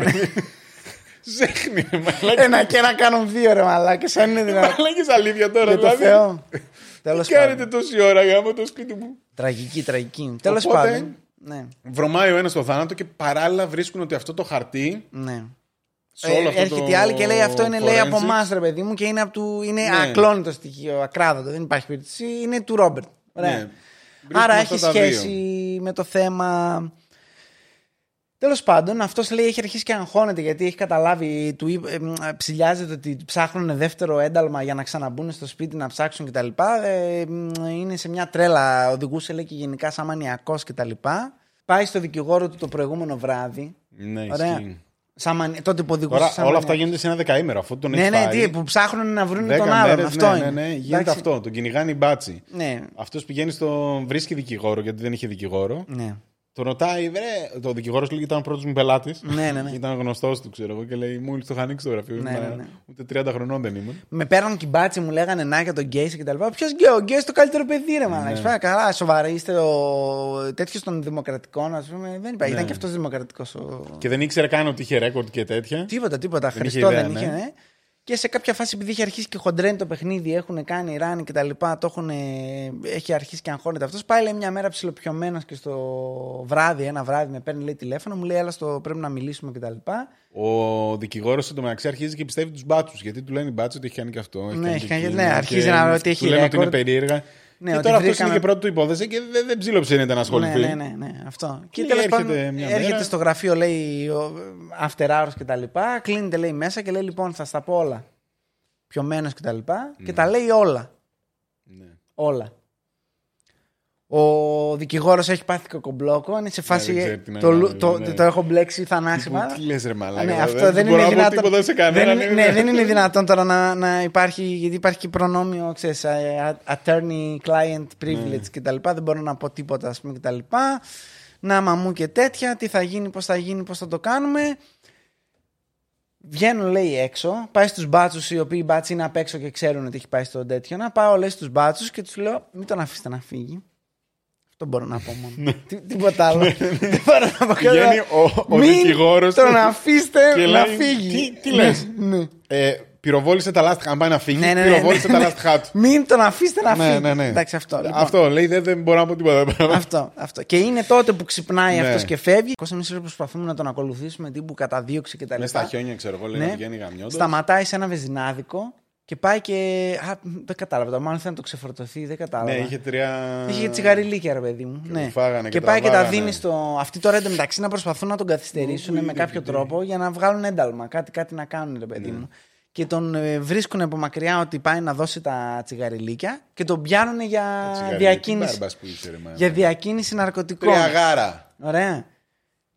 S2: Ναι.
S1: Ζέχνει, ρε μαλάκα.
S2: Ένα και να κάνουν δύο ρε μαλάκες, αν είναι δυνατόν.
S1: Μαλάκες αλήθεια τώρα.
S2: Για το
S1: δηλαδή.
S2: Θεό. Τέλος
S1: Τι κάνετε
S2: πάντων.
S1: τόση ώρα γάμο το σπίτι μου;
S2: Τραγική, τραγική. Τέλος
S1: Οπότε-
S2: πάντων. Ναι,
S1: Βρωμάει ο ένας το θάνατο και παράλληλα βρίσκουν ότι αυτό το χαρτί
S2: ναι.
S1: Σε όλο
S2: Ε,
S1: αυτό
S2: έρχεται
S1: το
S2: η άλλη και λέει αυτό είναι λέει από
S1: forensics.
S2: εμάς, ρε παιδί μου, και είναι, από του, είναι
S1: Ναι.
S2: ακλόνητο στοιχείο, ακράδατο. Δεν υπάρχει περίπτωση. Είναι του Ρόμπερτ. Ωραία.
S1: Ναι. Βρίσκουμε
S2: Άρα
S1: αυτά
S2: έχει
S1: τα
S2: σχέση
S1: δύο.
S2: με το θέμα. Τέλος πάντων, αυτός λέει έχει αρχίσει και αγχώνεται γιατί έχει καταλάβει, του είπε- ε, μ, ψηλιάζεται ότι ψάχνουν δεύτερο ένταλμα για να ξαναμπούν στο σπίτι να ψάξουν κτλ. Ε, μ, είναι σε μια τρέλα, οδηγούσε λέει και γενικά σαν μανιακός κτλ. Πάει στο δικηγόρο του το προηγούμενο βράδυ.
S1: Ναι,
S2: Ωραία.
S1: ισχύει.
S2: Σαν μανι... Τότε που οδηγούσε.
S1: Τώρα
S2: σαν
S1: όλα αυτά
S2: μανιακός.
S1: γίνονται σε ένα δεκαήμερο. Αφού τον
S2: Ναι,
S1: έχει
S2: ναι,
S1: φάει,
S2: τι, που ψάχνουν να βρουν
S1: δέκα
S2: τον άλλον.
S1: μέρες,
S2: αυτό
S1: ναι,
S2: είναι.
S1: ναι, ναι, γίνεται
S2: Εντάξει.
S1: αυτό. Τον κυνηγάνε οι μπάτσι.
S2: Ναι,
S1: Αυτός πηγαίνει στο. βρίσκει δικηγόρο γιατί δεν είχε δικηγόρο.
S2: ναι.
S1: Τον ρωτάει, βρε. Το δικηγόρος λέει ήταν ο πρώτος μου πελάτης.
S2: Ναι, ναι, ναι.
S1: Ήταν γνωστός του, ξέρω εγώ, και λέει, Μόλι το είχα ανοίξει το γραφείο.
S2: Ναι,
S1: ήμουν,
S2: ναι, ναι.
S1: Ούτε 30 χρονών δεν ήμουν.
S2: Με παίρναν κυμπάτσι, μου λέγανε να για τον Γκέις και τα λοιπά. Ποιος Γκέι, ο Γκέι το καλύτερο παιδί, ρε μάνα. Ναι. Καλά, σοβαρά είστε ο τέτοιος των δημοκρατικών, ας πούμε. Δεν υπάρχει.
S1: Ναι.
S2: Ήταν και αυτός δημοκρατικός. Ο...
S1: Και δεν ήξερε καν ότι είχε ρέκορντ και τέτοια.
S2: Τίποτα, τίποτα.
S1: Δεν
S2: Χριστό
S1: είχε ιδέα,
S2: δεν είχε,
S1: ναι.
S2: Ναι. Και σε κάποια φάση, επειδή είχε αρχίσει και χοντρένει το παιχνίδι, έχουν κάνει ράνι και τα λοιπά, το έχουν, έχει αρχίσει και αγχώνεται αυτός. Πάει λέει, μια μέρα ψιλοπιωμένος και στο βράδυ, ένα βράδυ με παίρνει λέει, τηλέφωνο, μου λέει, Έλα στο πρέπει να μιλήσουμε και τα λοιπά.
S1: Ο δικηγόρος εντωμεταξύ αρχίζει και πιστεύει τους μπάτσους. Γιατί του λένε οι μπάτσοι ότι έχει κάνει και αυτό. έχει
S2: Ναι,
S1: κάνει
S2: έχει
S1: και
S2: κάνει-
S1: εκείνο,
S2: ναι,
S1: και
S2: αρχίζει να λέει ότι έχει
S1: Του λένε ότι είναι
S2: record.
S1: περίεργα.
S2: Ναι,
S1: και
S2: ότι
S1: τώρα αυτός
S2: βρήκαμε-
S1: είναι και πρώτη του υπόθεση και δεν, δεν ψήλοψε να ασχοληθεί.
S2: Ναι, ναι, ναι, ναι, αυτό. Και,
S1: Και
S2: τέλος
S1: έρχεται
S2: πάντων,
S1: μια
S2: έρχεται
S1: μέρα.
S2: στο γραφείο, λέει ο, after hours και τα λοιπά. Κλείνεται, λέει μέσα και λέει λοιπόν θα στα πω όλα. Πιωμένος και τα λοιπά. Και τα λέει όλα.
S1: Ναι.
S2: Όλα. Ο δικηγόρος έχει πάθει κοκομπλόκο. Είναι σε φάση.
S1: δεν ξέρει τι να
S2: το,
S1: κάνει,
S2: λου- το,
S1: ναι.
S2: το έχω μπλέξει θανάσιμα.
S1: Τι λες, ρε Μαλάκα.
S2: Ναι,
S1: τώρα,
S2: αυτό δεν
S1: μπορώ
S2: είναι
S1: να πω
S2: δυνατόν.
S1: τίποτα σε κανέναν.
S2: δεν, είναι- ναι, δεν είναι δυνατόν τώρα να, να υπάρχει, γιατί υπάρχει και προνόμιο, ξέρεις, ε, attorney-client privilege
S1: Ναι.
S2: και τα λοιπά. Δεν μπορώ να πω τίποτα, ας πούμε, και τα λοιπά. Να μαμού και τέτοια, τι θα γίνει, πώς θα γίνει, πώς θα το κάνουμε. Βγαίνω, λέει, έξω. Πάει στους μπάτσους, οι οποίοι οι μπάτσοι είναι απ' έξω και ξέρουν ότι έχει πάει στο τέτοιο. Να πάω, λέει, στους μπάτσους και τους λέω, μην τον αφήσετε να φύγει. Αυτό μπορώ να πω μόνο. Τι- Τίποτα άλλο. Δεν μπορώ να πω
S1: Ναι. Πηγαίνει
S2: κάτι.
S1: ο- ο
S2: Μην
S1: δικηγόρος
S2: τον
S1: του
S2: αφήστε
S1: και
S2: να
S1: λέει,
S2: φύγει.
S1: «Τι- τι λες;»
S2: Ναι.
S1: Ε, πυροβόλησε τα λάστιχα. Αν πάει να φύγει,
S2: Ναι, ναι, ναι,
S1: πυροβόλησε
S2: ναι,
S1: τα
S2: ναι.
S1: λάστιχά του.
S2: Μην τον αφήσετε να
S1: Ναι,
S2: φύγει.
S1: ναι, ναι.
S2: Εντάξει, αυτό. λοιπόν.
S1: Αυτό λέει, δεν, δεν μπορώ να πω τίποτα.
S2: αυτό, αυτό. Και είναι τότε που ξυπνάει
S1: Ναι.
S2: αυτός και φεύγει. Πώ εμεί προσπαθούμε να τον ακολουθήσουμε τύπου καταδίωξη κτλ.
S1: Μέσα στα χιόνια, ξέρω εγώ, λέει
S2: Ναι.
S1: να πηγαίνει γαμιόντος.
S2: Σταματάει σε ένα βεζινάδικο και πάει και. Α, δεν κατάλαβα. Το μάλλον θέλει να το ξεφορτωθεί, δεν κατάλαβα.
S1: Ναι, είχε τρία.
S2: Είχε τσιγαριλίκια, ρε παιδί μου. Ναι.
S1: του φάγανε και
S2: πάει και τα
S1: τραβάγανε.
S2: δίνει στο. Αυτοί τώρα εντωμεταξύ να προσπαθούν να τον καθυστερήσουν με κάποιο τρόπο για να βγάλουν ένταλμα. Κάτι, κάτι να κάνουν, ρε παιδί
S1: Ναι.
S2: μου. Και τον ε, βρίσκουν από μακριά ότι πάει να δώσει τα τσιγαριλίκια και τον πιάνουν για
S1: Τσιγαρίλι.
S2: διακίνηση.
S1: Τι μπάρμπας που είσαι, ρε, μάνα.
S2: Για διακίνηση ναρκωτικών.
S1: Τρία γάρα.
S2: Ωραία.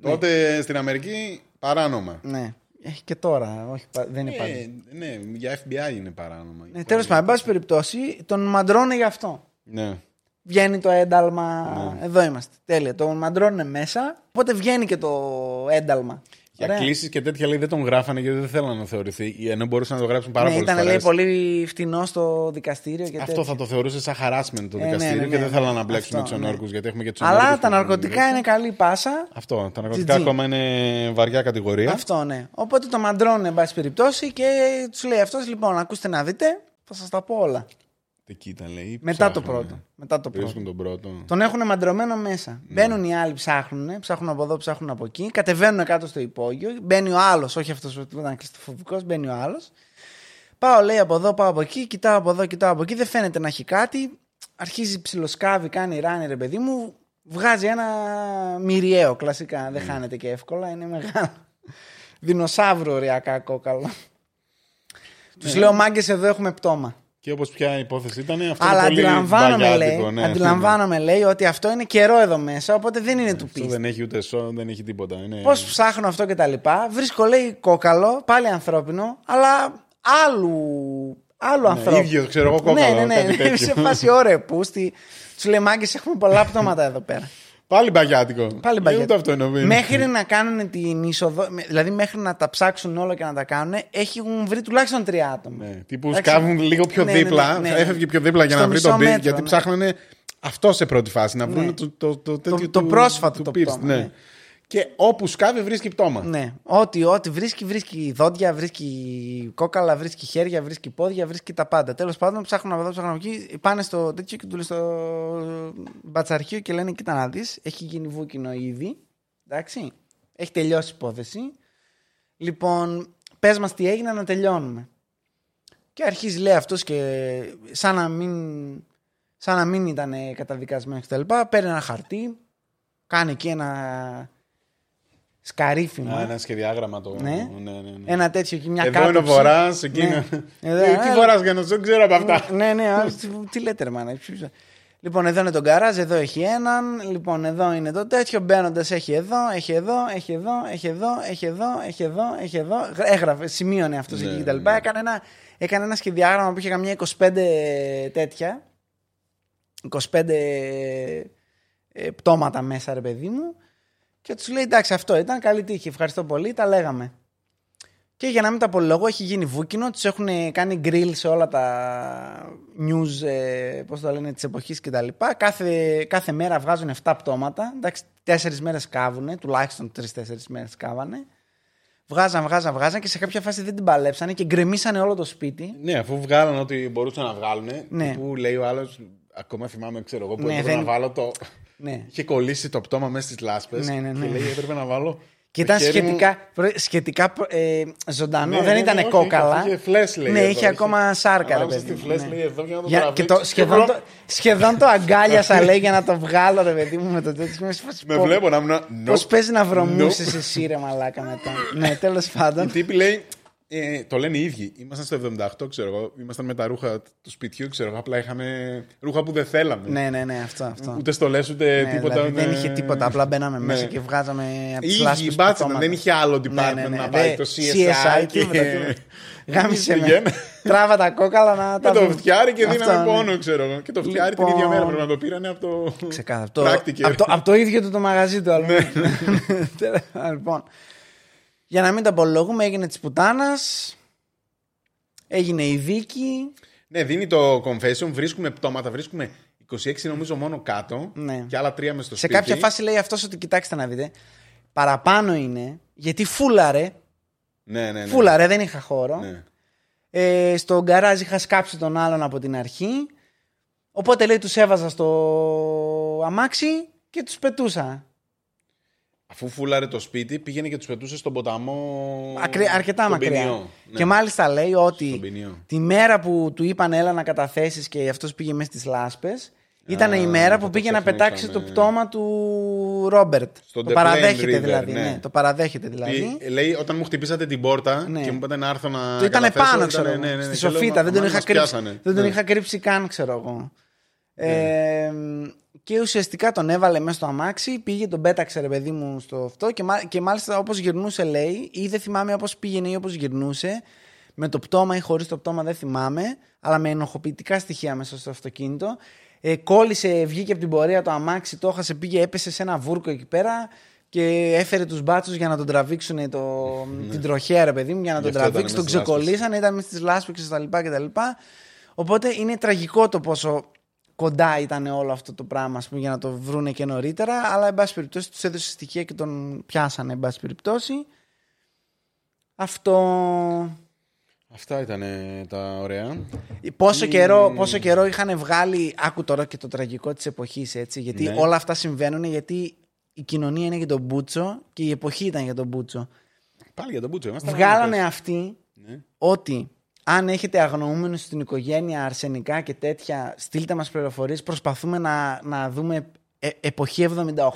S1: Τότε στην Αμερική παράνομα.
S2: Ναι. Έχει και τώρα. Όχι, πα- δεν είναι πάντα.
S1: Ε, ναι, για FBI είναι παράνομα.
S2: Ναι, Τέλος πάντων, εν πάση περιπτώσει, τον μαντρώνε γι' αυτό.
S1: Ναι.
S2: Βγαίνει το ένταλμα. Εδώ είμαστε. Τέλεια. Τον μαντρώνε μέσα. Οπότε βγαίνει και το ένταλμα.
S1: Για
S2: Ωραία.
S1: κλήσεις και τέτοια λέει δεν τον γράφανε γιατί δεν θέλανε να θεωρηθεί. Ενώ μπορούσαν να το γράψουν πάρα
S2: ναι,
S1: πολλές
S2: ήταν
S1: φορές.
S2: λέει πολύ φτηνό στο δικαστήριο και
S1: Αυτό
S2: τέτοια.
S1: θα το θεωρούσε σαν harassment το
S2: Ε, ναι,
S1: δικαστήριο
S2: ναι,
S1: και
S2: ναι,
S1: δεν
S2: ναι.
S1: θέλανε να μπλέξουν με
S2: Αυτό,
S1: τους
S2: ναι.
S1: ενόρκου γιατί έχουμε και τους
S2: Αλλά τα ναρκωτικά είναι καλή πάσα.
S1: Αυτό. Τα ναρκωτικά
S2: GG.
S1: ακόμα είναι βαριά κατηγορία.
S2: Αυτό ναι. Οπότε το μαντρώνε, εν πάση περιπτώσει, και τους λέει αυτός: Λοιπόν, ακούστε να δείτε, θα σας τα πω όλα.
S1: Εκεί ήταν λέει.
S2: Μετά το
S1: ψάχνανε.
S2: πρώτο. Μετά το πρώτο.
S1: Βρίσκουν τον πρώτο.
S2: Τον έχουν μαντρωμένο μέσα.
S1: Ναι.
S2: Μπαίνουν οι άλλοι, ψάχνουν, ψάχνουν από εδώ, ψάχνουν από εκεί. Κατεβαίνουν κάτω στο υπόγειο. Μπαίνει ο άλλος, όχι αυτός που ήταν κλειστοφοβικός, μπαίνει ο άλλος. Πάω, λέει από εδώ, πάω από εκεί, κοιτάω από εδώ, κοιτάω από εκεί. Δεν φαίνεται να έχει κάτι. Αρχίζει ψιλοσκάβει, κάνει ράνι, ρε παιδί μου. Βγάζει ένα μυριαίο κλασικά.
S1: Ναι.
S2: Δεν χάνεται και εύκολα, είναι μεγάλο. Δεινοσαύρο ωριακά κόκαλο.
S1: Ναι.
S2: Τους λέω μάγκες, εδώ έχουμε πτώμα.
S1: Και όπως ποια υπόθεση ήταν, αυτό
S2: Αλλά
S1: είναι πολύ
S2: αντιλαμβάνομαι, λέει,
S1: μπαγιάτικο, ναι,
S2: αντιλαμβάνομαι, λέει, ότι αυτό είναι καιρό εδώ μέσα, οπότε δεν είναι του
S1: Αυτό
S2: πίστη.
S1: δεν έχει ούτε σώ, δεν έχει τίποτα. Είναι...
S2: Πώς ψάχνω αυτό και τα λοιπά. Βρίσκω, λέει, κόκαλο, πάλι ανθρώπινο, αλλά άλλου, άλλου ανθρώπου.
S1: Ναι, ίδιο, ξέρω εγώ, κόκαλο,
S2: Ναι, ναι,
S1: κάτι
S2: ναι.
S1: τέτοιο.
S2: Σε φάση ωραία πούστη. Τους λέει, μάγκες, έχουμε πολλά πτώματα εδώ πέρα.
S1: Πάλι μπαγιάτικο.
S2: Πάλι
S1: Ε,
S2: μπαγιάτικο.
S1: Ούτε αυτό εννοεί.
S2: Μέχρι να κάνουν την είσοδο, με- δηλαδή μέχρι να τα ψάξουν όλα και να τα κάνουν, έχουν βρει τουλάχιστον τρία άτομα.
S1: Ναι, τύπου
S2: Εντάξει.
S1: σκάβουν λίγο πιο
S2: Ναι, ναι, ναι,
S1: δίπλα.
S2: ναι.
S1: Θα έφευγε πιο δίπλα για
S2: Στο
S1: να βρει
S2: μισό
S1: τον Bill.
S2: μέτρο,
S1: Γιατί
S2: ναι.
S1: ψάχνανε αυτό σε πρώτη φάση. Να βρουν
S2: Ναι.
S1: το, το, το, τέτοιο
S2: το
S1: του-
S2: πρόσφατο
S1: του
S2: το
S1: Pierce,
S2: πτώμα,
S1: ναι.
S2: Ναι.
S1: Και όπου σκάβει βρίσκει πτώμα.
S2: Ναι. Ό,τι, ό,τι βρίσκει, βρίσκει δόντια, βρίσκει κόκαλα, βρίσκει χέρια, βρίσκει πόδια, βρίσκει τα πάντα. Τέλος πάντων, ψάχνουν από εδώ, ψάχνουν από εκεί. Πάνε στο τέτοιο και του λένε στο μπατσαρχείο και λένε: Κοίτα να δεις, έχει γίνει βούκινο ήδη. Εντάξει. Έχει τελειώσει η υπόθεση. Λοιπόν, πες μας τι έγινε να τελειώνουμε. Και αρχίζει λέει αυτός και σαν να μην, σαν να μην ήταν καταδικασμένος κτλ. Παίρνει ένα χαρτί, κάνει εκεί ένα σκαρίφημα.
S1: Α, ένα σχεδιάγραμμα το.
S2: Ναι.
S1: ναι, ναι, ναι.
S2: Ένα τέτοιο και μια
S1: Εδώ είναι ο
S2: κάτωψη.
S1: βορρά, εκεί
S2: Ναι.
S1: είναι.
S2: Εδώ,
S1: Ε, Τι
S2: ε,
S1: βορρά για να δεν ξέρω από αυτά.
S2: ναι, ναι, α, τι, τι λέτε, ρε μάνα. ποιος- Λοιπόν, εδώ είναι το γκαράζ, εδώ έχει έναν. Λοιπόν, εδώ είναι το τέτοιο. Μπαίνοντας, έχει εδώ, έχει εδώ, έχει εδώ, έχει εδώ, έχει εδώ, έχει εδώ, έχει εδώ. Έγραφε, σημείωνε αυτός
S1: Ναι,
S2: εκεί
S1: ναι,
S2: κτλ.
S1: ναι.
S2: Έκανε, ένα, έκανε ένα σχεδιάγραμμα που είχε καμιά 25 τέτοια. 25 ε, πτώματα μέσα, ρε παιδί μου. Και τους λέει: Εντάξει, αυτό ήταν. Καλή τύχη. Ευχαριστώ πολύ. Τα λέγαμε. Και για να μην τα απολογώ, έχει γίνει βούκινο. Τους έχουν κάνει grill σε όλα τα news, ε, πώς το λένε, της εποχής κτλ. Κάθε, κάθε μέρα βγάζουν 7 πτώματα. Εντάξει, 4 μέρες κάβουνε, τουλάχιστον 3-4 μέρες κάβανε. Βγάζαν, βγάζαν, βγάζαν και σε κάποια φάση δεν την παλέψανε και γκρεμίσανε όλο το σπίτι.
S1: Ναι, αφού βγάλαν ό,τι μπορούσαν να βγάλουν.
S2: Ναι.
S1: Που λέει ο άλλος, ακόμα θυμάμαι, ξέρω εγώ, που
S2: Ναι,
S1: έπρεπε
S2: δεν-
S1: να βάλω το.
S2: Ναι.
S1: Είχε κολλήσει το πτώμα μέσα στις λάσπες.
S2: Ναι, ναι, ναι.
S1: Και λέει, έπρεπε να βάλω.
S2: Και
S1: το
S2: ήταν
S1: χέρι μου-
S2: σχετικά, προ- σχετικά ε, ζωντανό,
S1: Ναι,
S2: δεν
S1: ναι,
S2: ήταν
S1: ναι, όχι,
S2: κόκαλα.
S1: είχε φλες, λέει,
S2: ναι,
S1: εδώ,
S2: είχε ακόμα σάρκα. ρε
S1: Ανάμεσα
S2: παιδί
S1: στη
S2: μου,
S1: φλες,
S2: ναι.
S1: λέει, εδώ για να το
S2: Για- και
S1: τραβήξω.
S2: το, σχεδόν, το, σχεδόν το αγκάλιασα λέει για να το βγάλω ρε παιδί μου με το τέτοιο. Είμαι σε φάση,
S1: Με
S2: πω,
S1: βλέπω να ήμουν.
S2: Πώς
S1: nope.
S2: παίζει να βρωμούσε
S1: Nope.
S2: εσύ ρε μαλάκα μετά. ναι, τέλος πάντων.
S1: Οι τύποι λέει. Ε, το λένε οι ίδιοι. Ήμασταν στο 78, ξέρω εγώ. Ήμασταν με τα ρούχα του σπιτιού, ξέρω εγώ. Απλά είχαμε ρούχα που δεν θέλαμε.
S2: ναι, ναι, ναι, αυτό. αυτό.
S1: Ούτε στολέ, ούτε
S2: Ναι,
S1: τίποτα.
S2: δηλαδή, δεν
S1: ούτε-
S2: είχε τίποτα. Απλά μπαίναμε
S1: Ναι.
S2: μέσα και βγάζαμε από
S1: Οι
S2: τι
S1: ίδιοι
S2: λάσπε.
S1: οι μπάτσοι ήταν, δεν είχε άλλο department
S2: Ναι, ναι, ναι.
S1: να πάει
S2: Δε-
S1: το CSI. και-
S2: τίποτα, τίποτα. Γάμισε με.
S1: Πήγαινε.
S2: Τράβα τα κόκαλα να τα
S1: Με το
S2: δούμε.
S1: φτιάρι και
S2: Αυτό,
S1: δίναμε
S2: ναι.
S1: πόνο, ξέρω εγώ. Και το φτιάρι την
S2: Λοιπόν.
S1: ίδια μέρα πρέπει να το πήρανε από το.
S2: Ξεκάθαρα. Από το,
S1: Πράκτικε.
S2: από, το, από το ίδιο του το μαγαζί του. αλλά-
S1: Ναι.
S2: λοιπόν. Για να μην τα απολογούμε, έγινε της πουτάνας. Έγινε η δίκη.
S1: Ναι, δίνει το confession, βρίσκουμε πτώματα, βρίσκουμε 26 νομίζω μόνο κάτω
S2: Ναι.
S1: και άλλα τρία μες στο
S2: Σε
S1: σπίτι.
S2: κάποια φάση λέει αυτός ότι κοιτάξτε να δείτε. Παραπάνω είναι γιατί φούλαρε.
S1: Ναι, ναι, ναι.
S2: Φούλαρε, δεν είχα χώρο.
S1: Ναι.
S2: Ε, στο γκαράζ είχα σκάψει τον άλλον από την αρχή. Οπότε λέει τους έβαζα στο αμάξι και τους πετούσα.
S1: Αφού φούλαρε το σπίτι, πήγαινε και τους πετούσε στον ποταμό.
S2: Ακρι- αρκετά
S1: στον
S2: μακριά.
S1: Ποινιό. Ναι.
S2: Και μάλιστα λέει ότι
S1: Στον Ποινιό.
S2: τη μέρα που του είπαν έλα να καταθέσεις και αυτός πήγε μέσα στις λάσπες ήταν
S1: Α,
S2: η μέρα
S1: θα
S2: που
S1: το
S2: πήγε να
S1: ξεχνούσαμε.
S2: πετάξει το πτώμα του Ρόμπερτ.
S1: Στον
S2: το
S1: The
S2: παραδέχεται
S1: Plain River,
S2: δηλαδή.
S1: ναι.
S2: Ναι. το παραδέχεται δηλαδή.
S1: Τι- λέει, όταν μου χτυπήσατε την πόρτα
S2: Ναι.
S1: και μου είπατε να έρθω να.
S2: Το ήταν
S1: καταθέσω,
S2: πάνω,
S1: ήταν-
S2: ξέρω.
S1: ναι, ναι, ναι,
S2: στη
S1: και λέω,
S2: σοφίτα. Δεν τον,
S1: «Αμάν,
S2: είχα
S1: μας
S2: κρύψει,
S1: πιάσανε».
S2: δεν τον
S1: Ναι.
S2: είχα κρύψει καν, ξέρω εγώ. Ε, και ουσιαστικά τον έβαλε μέσα στο αμάξι, πήγε, τον πέταξε ρε παιδί μου στο αυτό και, μα- και μάλιστα όπως γυρνούσε λέει, ή δεν θυμάμαι όπως πήγαινε ή όπως γυρνούσε, με το πτώμα ή χωρίς το πτώμα δεν θυμάμαι, αλλά με ενοχοποιητικά στοιχεία μέσα στο αυτοκίνητο. Ε, κόλλησε, βγήκε από την πορεία το αμάξι, το έχασε, πήγε, έπεσε σε ένα βούρκο εκεί πέρα και έφερε τους μπάτσους για να τον τραβήξουν το, την τροχέα ρε παιδί μου, για να
S1: Ναι. Γι'
S2: τον
S1: αυτό ήταν
S2: τραβήξουν, τον
S1: μες στις λάσπες.
S2: ξεκολλήσανε, ήταν μες στις λάσπες και τα λοιπά και τα λοιπά. Οπότε είναι τραγικό το πόσο κοντά ήταν όλο αυτό το πράγμα ας πούμε, για να το βρούνε και νωρίτερα. Αλλά εν πάση περιπτώσει τους έδωσε στοιχεία και τον πιάσανε εν πάση περιπτώσει. Αυτό.
S1: Αυτά ήταν τα ωραία.
S2: Πόσο, καιρό, πόσο καιρό είχαν βγάλει. Άκου τώρα και το τραγικό της εποχής έτσι. Γιατί
S1: Ναι.
S2: όλα αυτά συμβαίνουν γιατί η κοινωνία είναι για τον Μπούτσο και η εποχή ήταν για τον Μπούτσο.
S1: Πάλι για τον Μπούτσο. ήμασταν
S2: Βγάλανε
S1: άνετες.
S2: αυτοί
S1: Ναι.
S2: ότι αν έχετε αγνοούμενους στην οικογένεια, αρσενικά και τέτοια, στείλτε μας πληροφορίες. Προσπαθούμε να, να δούμε ε, εποχή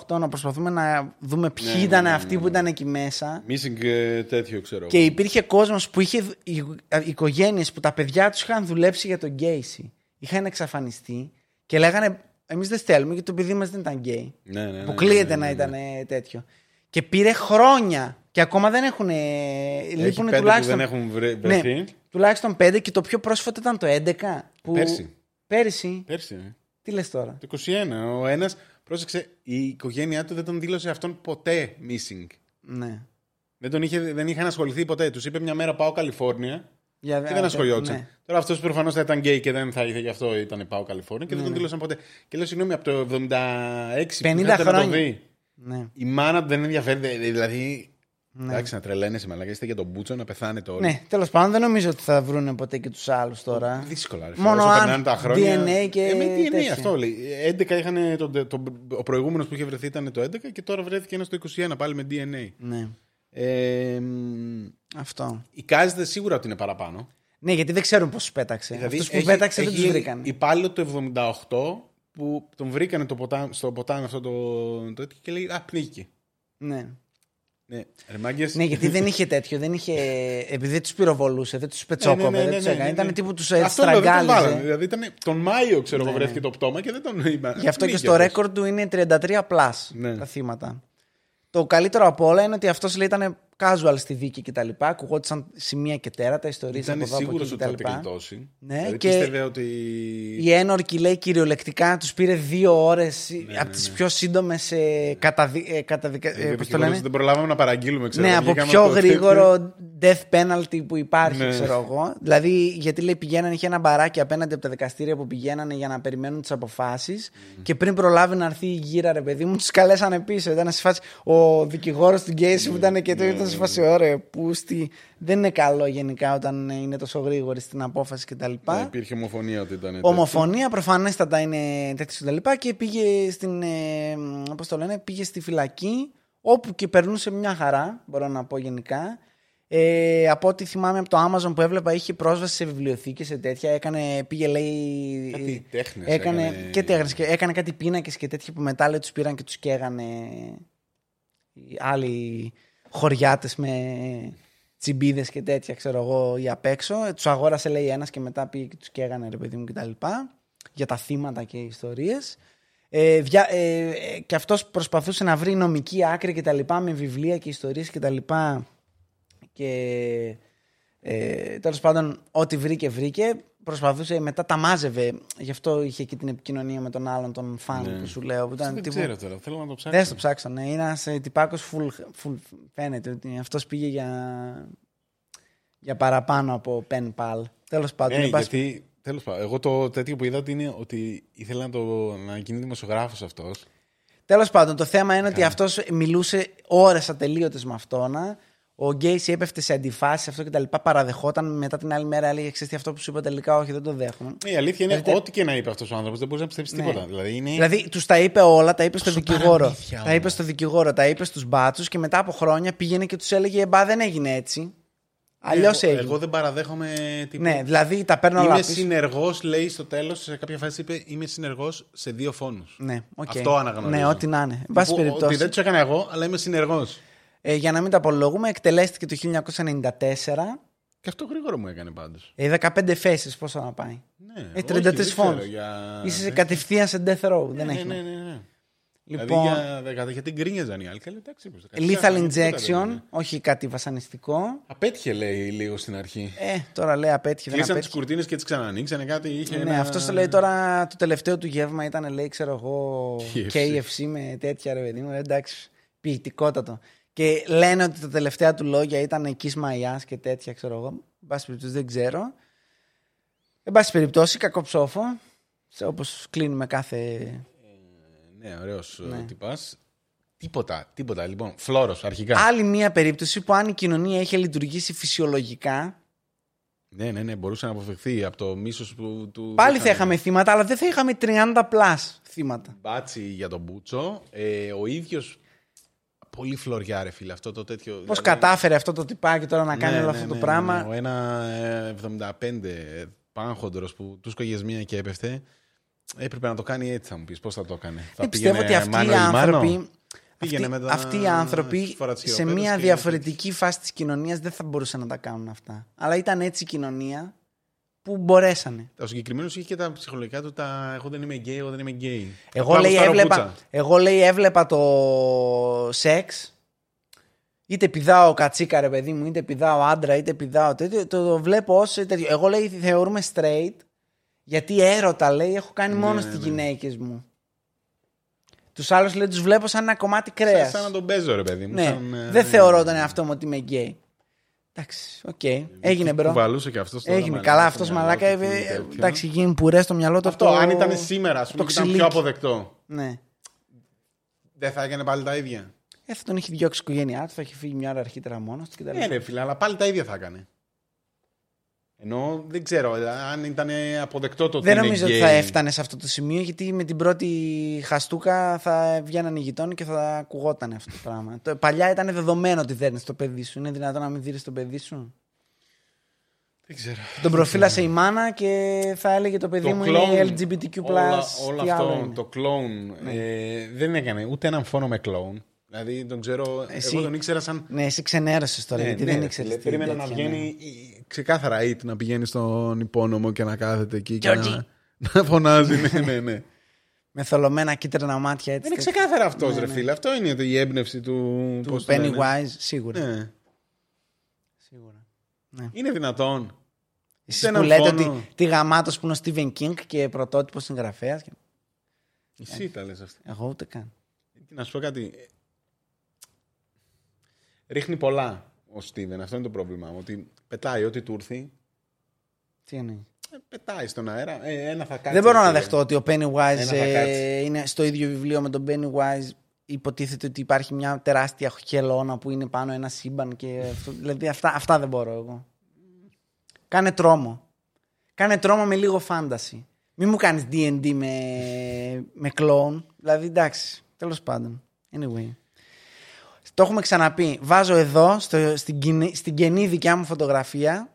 S2: 78, να προσπαθούμε να δούμε ποιοι
S1: Ναι, ναι,
S2: ήταν
S1: ναι, ναι,
S2: αυτοί που
S1: ναι.
S2: ήταν εκεί μέσα.
S1: Missing ε, τέτοιο, ξέρω.
S2: Και
S1: εγώ.
S2: υπήρχε κόσμος που είχε δου- οι- ε, οικογένειες που τα παιδιά τους είχαν δουλέψει για τον Γκέισι. Είχαν εξαφανιστεί και λέγανε εμείς δεν στέλνουμε γιατί το παιδί μας δεν ήταν γκέι.
S1: Ναι, ναι, ναι,
S2: Αποκλείεται
S1: ναι, ναι,
S2: να
S1: ναι.
S2: ήταν ε, τέτοιο. Και πήρε χρόνια και ακόμα δεν έχουν.
S1: Έχει
S2: Λείπουν
S1: πέντε
S2: τουλάχιστον.
S1: που δεν έχουν βρε- βρεθεί.
S2: Ναι, τουλάχιστον πέντε και το πιο πρόσφατο ήταν το 11. Που...
S1: Πέρσι.
S2: Πέρσι.
S1: Πέρσι. ε.
S2: Τι λες τώρα;
S1: Το 21. Ο ένας, πρόσεξε, η οικογένειά του δεν τον δήλωσε αυτόν ποτέ missing.
S2: Ναι.
S1: Δεν, τον είχε, δεν είχαν ασχοληθεί ποτέ. Τους είπε μια μέρα πάω Καλιφόρνια
S2: Για...
S1: και δεν ασχολιόντουσαν.
S2: Ναι.
S1: Τώρα αυτός προφανώς θα ήταν γκέι και δεν θα ήθελε γι' αυτό ήταν πάω Καλιφόρνια και δεν τον δήλωσαν ποτέ. Και λέω συγγνώμη από το 76 που
S2: 50
S1: θέλετε να το
S2: χρόνια.
S1: δει.
S2: Ναι.
S1: Η μάνα του δεν ενδιαφέρει. δε- Δηλαδή.
S2: Ναι.
S1: Εντάξει, να τρελαίνεσαι, μαλακά. Είστε για τον Μπούτσο να πεθάνετε όλοι.
S2: ναι, τέλος πάντων δεν νομίζω ότι θα βρούνε ποτέ και τους άλλους τώρα.
S1: Δύσκολα. Ρε,
S2: Μόνο
S1: Όσο
S2: αν
S1: περνάνε τα χρόνια.
S2: DNA και
S1: Ε, με DNA
S2: τέτοια.
S1: αυτό λέει. 11 είχαν. Το, το, ο προηγούμενος που είχε βρεθεί ήταν το 11 και τώρα βρέθηκε ένας το 21 πάλι με DNA.
S2: Ναι.
S1: Ε, μ,
S2: Αυτό.
S1: εικάζεται σίγουρα ότι είναι παραπάνω.
S2: Ναι, γιατί δεν ξέρουν πώ πέταξε.
S1: Δηλαδή,
S2: Αυτούς που
S1: έχει-
S2: πέταξε δεν
S1: έχει
S2: τους βρήκαν.
S1: υπάλληλο το 78 που τον βρήκανε το ποτάμι, στο ποτάμι αυτό το, το τέτοιο και λέει Α, πνίγηκε.
S2: Ναι.
S1: Ναι, ρε μάγκες.
S2: ναι, γιατί δεν είχε τέτοιο. Δεν είχε... Επειδή δεν τους πυροβολούσε, δεν τους
S1: Ναι,
S2: πετσόκοβε,
S1: ναι, ναι,
S2: δεν
S1: ναι,
S2: τους
S1: ναι,
S2: έκανε.
S1: ναι.
S2: Ήταν τύπου τους
S1: Αυτό λέω, δεν τον βάλανε.
S2: στραγγάλιζε.
S1: Δηλαδή ήταν τον Μάιο, ξέρω εγώ,
S2: Ναι,
S1: βρέθηκε
S2: ναι.
S1: το πτώμα και δεν τον είπα.
S2: Γι' αυτό και
S1: Πνίγηκε
S2: στο
S1: αυτός.
S2: ρέκορντ του είναι 33 plus
S1: Ναι.
S2: τα θύματα. Το καλύτερο από όλα είναι ότι αυτός λέει ήταν casual στη δίκη κτλ. Ακουγόντουσαν σημεία και τέρατα, ιστορίες από
S1: Ήταν
S2: εδώ από
S1: σίγουρος
S2: εκεί
S1: ότι θα
S2: κτλ.
S1: την γλιτώσει.
S2: Ναι,
S1: δηλαδή
S2: και-
S1: πίστευε ότι.
S2: Η ένορκη λέει κυριολεκτικά τους πήρε δύο ώρες
S1: Ναι,
S2: από τις πιο σύντομες ε, καταδι... ε, καταδικα... ε,
S1: Γιατί
S2: πώς το λένε;
S1: Δεν προλάβαμε να παραγγείλουμε, ξέρω
S2: Ναι,
S1: εγώ,
S2: από
S1: βγήκαμε
S2: πιο
S1: το τέτοιο.
S2: γρήγορο death penalty που υπάρχει,
S1: Ναι.
S2: ξέρω εγώ. Δηλαδή, γιατί λέει πηγαίνανε, είχε ένα μπαράκι απέναντι από τα δικαστήρια που πηγαίνανε για να περιμένουν τις αποφάσεις. Και πριν προλάβει να έρθει η γύρα, ρε παιδί μου, τους καλέσανε πίσω. Ήταν σε φάση. Ο δικηγόρος του Γκέισι που ήταν και το ήταν σε φάση, ωραία, πούστη. Δεν είναι καλό γενικά όταν είναι τόσο γρήγορη στην απόφαση κτλ.
S1: Ναι, υπήρχε ομοφωνία ότι ήταν. τέτοιο.
S2: Ομοφωνία προφανέστατα είναι τέτοιο και τα λοιπά και πήγε στην, ε, πώς το λένε, πήγε στη φυλακή όπου και περνούσε μια χαρά, μπορώ να πω γενικά. Ε, από ό,τι θυμάμαι από το Amazon που έβλεπα είχε πρόσβαση σε βιβλιοθήκες σε τέτοια, έκανε, πήγε λέει...
S1: Κάτι τέχνες
S2: έκανε,
S1: έκανε.
S2: Και τέχνες, και έκανε κάτι πίνακες και τέτοια που μετά λέει τους πήραν και τους καίγανε οι άλλοι χωριάτες με τσιμπίδες και τέτοια ξέρω εγώ ή απ' έξω. Τους αγόρασε λέει ένας και μετά πήγε και τους καίγανε ρε παιδί μου κτλ. Για τα θύματα και ιστορίες. Ε, δια, ε, ε, και αυτός προσπαθούσε να βρει νομική άκρη και τα λοιπά με βιβλία και ιστορίες και τα λοιπά και ε, τέλος πάντων ό,τι βρήκε βρήκε προσπαθούσε μετά τα μάζευε γι' αυτό είχε και την επικοινωνία με τον άλλον τον φαν
S1: Ναι.
S2: που σου λέω που ήταν
S1: Δεν
S2: τύπου-
S1: ξέρω τώρα, θέλω να το ψάξω.
S2: δεν το ψάξω, ναι. Είναι ένας τυπάκος full, full. Φαίνεται ότι αυτός πήγε για, για παραπάνω από pen pal. Τέλος πάντων.
S1: Ναι,
S2: εν πάση-
S1: γιατί τέλος πάντων, εγώ το τέτοιο που είδα ότι είναι ότι ήθελα να, το, να γίνει δημοσιογράφος αυτός.
S2: Τέλος πάντων, το θέμα είναι ότι αυτός μιλούσε ώρες ατελείωτες με αυτόν. Ο Γκέισι έπεφτε σε αντιφάσεις αυτό και τα λοιπά. Παραδεχόταν μετά την άλλη μέρα, έλεγε: Ξέρετε αυτό που σου είπα τελικά, όχι, δεν το δέχομαι.
S1: Η αλήθεια είναι
S2: Δηλαδή,
S1: ό,τι και να είπε αυτός ο άνθρωπος δεν μπορεί να πιστέψει
S2: Ναι.
S1: τίποτα. Δηλαδή είναι.
S2: Δηλαδή, τους τα είπε όλα, τα είπε στο
S1: Πόσο
S2: δικηγόρο.
S1: παραμύθια
S2: Τα
S1: όλα.
S2: είπε στο δικηγόρο, τα είπε στους μπάτσους και μετά από χρόνια πήγαινε και τους έλεγε: Μπα, δεν έγινε έτσι. Αλλιώς
S1: εγώ,
S2: έγινε.
S1: εγώ δεν παραδέχομαι τίποτα.
S2: Ναι, δηλαδή τα παίρνω όλα
S1: Είμαι
S2: πίσω.
S1: συνεργός, λέει στο τέλος, σε κάποια φάση είπε Είμαι συνεργός σε δύο φόνους.
S2: Ναι, οκ.
S1: Αυτό αναγνωρίζω.
S2: Ναι, ό,τι να είναι. Εν πάση
S1: Ότι
S2: περιπτώσει.
S1: δεν τους έκανα εγώ, αλλά είμαι συνεργός.
S2: Ε, για να μην τα απολογούμε, εκτελέστηκε το 1994.
S1: Και αυτό γρήγορα μου έκανε πάντως.
S2: Ε, 15 φέτη, πόσο να πάει.
S1: Ναι,
S2: Ε,
S1: όχι,
S2: 33
S1: δεν ξέρω,
S2: φόνους.
S1: Για...
S2: Είσαι σε κατευθείαν σε death row. δεν
S1: ναι,
S2: έχει.
S1: ναι, ναι, ναι.
S2: Λοιπόν,
S1: Δηλαδή για δεκαετία γιατί γκρίνιαζαν οι άλλοι. Και λέει, εντάξει, πως, δεκαετία,
S2: lethal
S1: τίποτα δεν
S2: injection,
S1: είναι.
S2: όχι κάτι βασανιστικό.
S1: Απέτυχε, λέει λίγο στην αρχή.
S2: Ε, τώρα λέει απέτυχε. Δεν
S1: Κλείσαν τις
S2: απέτυχε.
S1: κουρτίνες και τις ξανανοίξανε κάτι. Είχε
S2: Ναι,
S1: ένα...
S2: αυτός το λέει τώρα το τελευταίο του γεύμα ήταν, λέει, ξέρω εγώ,
S1: KFC.
S2: KFC με τέτοια ρε παιδί μου. Ε, Εντάξει, ποιητικότατο. Και λένε ότι τα τελευταία του λόγια ήταν εκείς μαγιά και τέτοια, ξέρω εγώ. Εν πάση περιπτώσει δεν ξέρω. Εν πάση περιπτώσει, κακό ψόφο. Όπως κλείνουμε κάθε.
S1: Ναι, ωραίος
S2: Ναι.
S1: τυπάς. Τίποτα, τίποτα. Λοιπόν, φλόρο αρχικά.
S2: Άλλη μία περίπτωση που αν η κοινωνία είχε λειτουργήσει φυσιολογικά,
S1: Ναι, ναι, ναι, μπορούσε να αποφευχθεί από το μίσος που του.
S2: πάλι θα είχαμε θύματα, αλλά δεν θα είχαμε 30 πλάς θύματα.
S1: Μπάτσι για τον Μπούτσο. Ε, ο ίδιος. Πολύ φλωριά, ρε φίλε, αυτό το τέτοιο.
S2: Πώς κατάφερε αυτό το τυπάκι τώρα να κάνει
S1: Ναι,
S2: όλο
S1: ναι,
S2: αυτό
S1: ναι,
S2: το πράγμα;
S1: ναι. Ο ένα ε, 75 πάνχοντρο που του σκογε μία και έπεφτε. Έπρεπε να το κάνει έτσι, θα μου πεις. Πώς θα το έκανε; Θα
S2: Δεν πιστεύω ότι αυτοί οι
S1: μάνο ι μάνο;
S2: άνθρωποι.
S1: Πήγαινε
S2: αυτοί,
S1: με τα
S2: αυτοί οι άνθρωποι
S1: φόρα της
S2: σε
S1: χειροπέδας
S2: μια
S1: και-
S2: διαφορετική φάση της κοινωνίας δεν θα μπορούσαν να τα κάνουν αυτά. Αλλά ήταν έτσι η κοινωνία που μπορέσανε.
S1: Ο συγκεκριμένος είχε και τα ψυχολογικά του τα. Εγώ δεν είμαι γκέι, εγώ δεν είμαι γκέι.
S2: Εγώ
S1: Απλά
S2: λέει,
S1: γουστάρω
S2: έβλεπα,
S1: πουτσα.
S2: εγώ λέει έβλεπα το σεξ είτε πηδάω κατσίκα ρε παιδί μου είτε πηδάω άντρα είτε πηδάω τέτοιο το, το βλέπω ως τέτοιο. Εγώ λέει θεωρούμε straight γιατί έρωτα λέει έχω κάνει μόνο
S1: Ναι,
S2: στις
S1: ναι.
S2: γυναίκες μου. Τους άλλους λέει τους βλέπω σαν ένα κομμάτι κρέας.
S1: Σαν να τον παίζω, ρε παιδί μου.
S2: Ναι,
S1: σαν, ε,
S2: δεν θεωρώ τον εαυτό μου ότι είμαι γκέι. Εντάξει, οκ. Έγινε bro.
S1: Κουβαλούσε και αυτός.
S2: Έγινε καλά αυτός μαλάκα. ε, ε, Εντάξει, γίνει πουρές στο μυαλό του
S1: Αυτό, αν ήταν σήμερα, ας
S2: το
S1: πούμε, και ήταν
S2: ξυλίκι.
S1: πιο αποδεκτό.
S2: Ναι.
S1: Δεν θα έκανε πάλι τα ίδια.
S2: Ε, θα τον έχει διώξει η οικογένειά του, θα έχει φύγει μια ώρα αρχίτερα μόνος του κτλ.
S1: Ναι, ρε φίλε, αλλά πάλι τα ίδια θα έκανε. Ενώ δεν ξέρω αν ήταν αποδεκτό το ότι
S2: Δεν
S1: είναι
S2: νομίζω
S1: gay.
S2: ότι θα έφτανε σε αυτό το σημείο γιατί με την πρώτη χαστούκα θα βγαίναν οι γειτόνι και θα ακουγόταν αυτό το πράγμα. Το, παλιά ήταν δεδομένο ότι δέρνεις το παιδί σου. Είναι δυνατόν να μην δίνεις το παιδί σου;
S1: Δεν ξέρω.
S2: Τον προφύλασε η μάνα και θα έλεγε το παιδί
S1: Το
S2: μου
S1: clone,
S2: είναι LGBTQ.
S1: όλα, όλο
S2: τι άλλο
S1: αυτό,
S2: είναι. Ναι.
S1: το clone, ε, δεν έκανε ούτε έναν φόνο με clone. Δηλαδή τον ξέρω,
S2: Εσύ-
S1: εγώ τον ήξερα σαν...
S2: Ναι, εσύ ξενέρωσες τώρα γιατί δεν
S1: ρε
S2: ήξερες.
S1: φίλε, Περίμενα να βγαίνει η- ξεκάθαρα it, να πηγαίνει στον υπόνομο και να κάθεται εκεί και
S2: Georgie.
S1: να, να φωνάζει. ναι, ναι, ναι.
S2: Με θολωμένα κίτρινα μάτια έτσι.
S1: Είναι ξεκάθαρα αυτός, ρε φίλε. Αυτό είναι η έμπνευση του.
S2: Ναι, Του
S1: πώς το λένε.
S2: Pennywise, σίγουρα.
S1: Ναι.
S2: σίγουρα.
S1: Είναι δυνατόν.
S2: Εσείς
S1: Ούτε
S2: που
S1: έναν
S2: λέτε
S1: φόνο.
S2: ότι τη γαμάτος που είναι ο Stephen King και πρωτότυπος συγγραφέας. Και...
S1: Εσύ τα λες αυτά.
S2: Εγώ ούτε καν.
S1: Και να σου πω κάτι. Ε, Ρίχνει πολλά ο Στίβεν. Αυτό είναι το πρόβλημά μου. Ότι πετάει ό,τι του έρθει.
S2: Τι εννοείς;
S1: ε, Πετάει στον αέρα. Ε, ένα θα κάτσει.
S2: Δεν μπορώ να
S1: φίλε.
S2: δεχτώ ότι ο Pennywise
S1: Ένα θα
S2: ε,
S1: κάτσει.
S2: είναι στο ίδιο βιβλίο με τον Pennywise. Υποτίθεται ότι υπάρχει μια τεράστια χελώνα που είναι πάνω ένα σύμπαν και αυτό, δηλαδή αυτά, αυτά δεν μπορώ εγώ. Κάνε τρόμο. Κάνε τρόμο με λίγο φάνταση. Μην μου κάνεις D&D με, με κλόουν. Δηλαδή εντάξει, τέλος πάντων. Anyway. Το έχουμε ξαναπεί. Βάζω εδώ, στο, στην, κοινή- στην καινή δικιά μου φωτογραφία,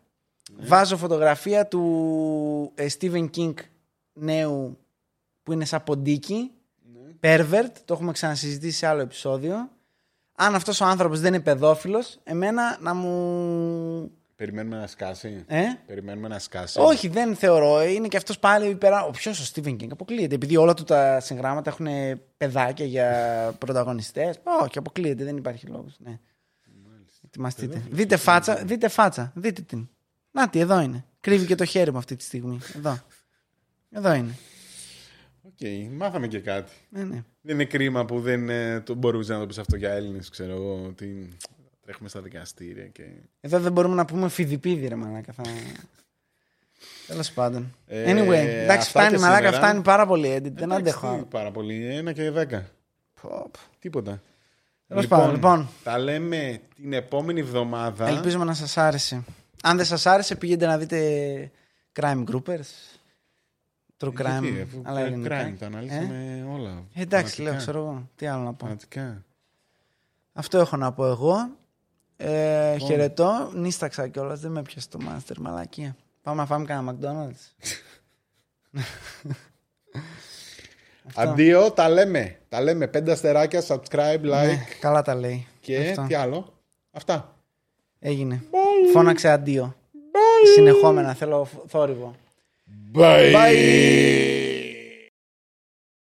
S2: βάζω φωτογραφία του ε, Stephen King νέου που είναι σαν ποντίκι. Pervert, το έχουμε ξανασυζητήσει σε άλλο επεισόδιο. Αν αυτός ο άνθρωπος δεν είναι παιδόφιλος, εμένα να μου...
S1: Περιμένουμε να σκάσει.
S2: Ε;
S1: Περιμένουμε να σκάσει.
S2: Όχι, δεν θεωρώ. Είναι και αυτός πάλι υπερα... Ο ποιος ο Stephen King αποκλείεται. Επειδή όλα του τα συγγράμματα έχουν παιδάκια για πρωταγωνιστές. Όχι, αποκλείεται. Δεν υπάρχει λόγος. Ναι. Ετοιμαστείτε. Δείτε φάτσα, δείτε φάτσα. Δείτε την. Να τι, εδώ είναι. Κρύβει και το χέρι μου αυτή τη στιγμή. Εδώ. Εδώ είναι.
S1: Οκ, μάθαμε και κάτι.
S2: Ναι, ναι.
S1: Δεν είναι κρίμα που δεν ε, το μπορούσες να το πεις αυτό για Έλληνες, ξέρω εγώ. Ότι τρέχουμε στα δικαστήρια και.
S2: Εδώ δεν μπορούμε να πούμε φιδιπίδι, ρε μαλάκα. Θα... Τέλος πάντων.
S1: Ε,
S2: Anyway, εντάξει,
S1: αυτά
S2: φτάνει
S1: και
S2: μαλάκα,
S1: σήμερα.
S2: φτάνει πάρα πολύ edit. Δεν
S1: Εντάξει,
S2: αντέχω.
S1: τι
S2: άλλο.
S1: Πάρα πολύ. Ένα και δέκα.
S2: Πω, πω.
S1: Τίποτα.
S2: Τέλος πάντων, λοιπόν.
S1: Τα λέμε την επόμενη εβδομάδα.
S2: Ελπίζουμε να σας άρεσε. Αν δεν σας άρεσε, πήγαινε να δείτε Crime Groupers. True Crime.
S1: Γιατί, αφού
S2: αλλά
S1: crime,
S2: ελληνικά.
S1: τα αναλύσαμε όλα.
S2: Ε, εντάξει,
S1: Φανατικά.
S2: λέω, ξέρω εγώ. Τι άλλο να πω.
S1: Φανατικά.
S2: Αυτό έχω να πω εγώ. Ε,
S1: Λοιπόν.
S2: χαιρετώ. Νίσταξα κιόλας. Δεν με πιάσε το Master, μαλακία. Πάμε να φάμε κανένα McDonald's. Αυτό.
S1: Αντίο, τα λέμε. Τα λέμε. Πέντε αστεράκια, subscribe, like
S2: Ναι, καλά τα λέει.
S1: και
S2: Αυτό.
S1: τι άλλο; Αυτά.
S2: Έγινε. Φώναξε αντίο. Συνεχόμενα θέλω θόρυβο.
S1: Bye.
S2: Bye.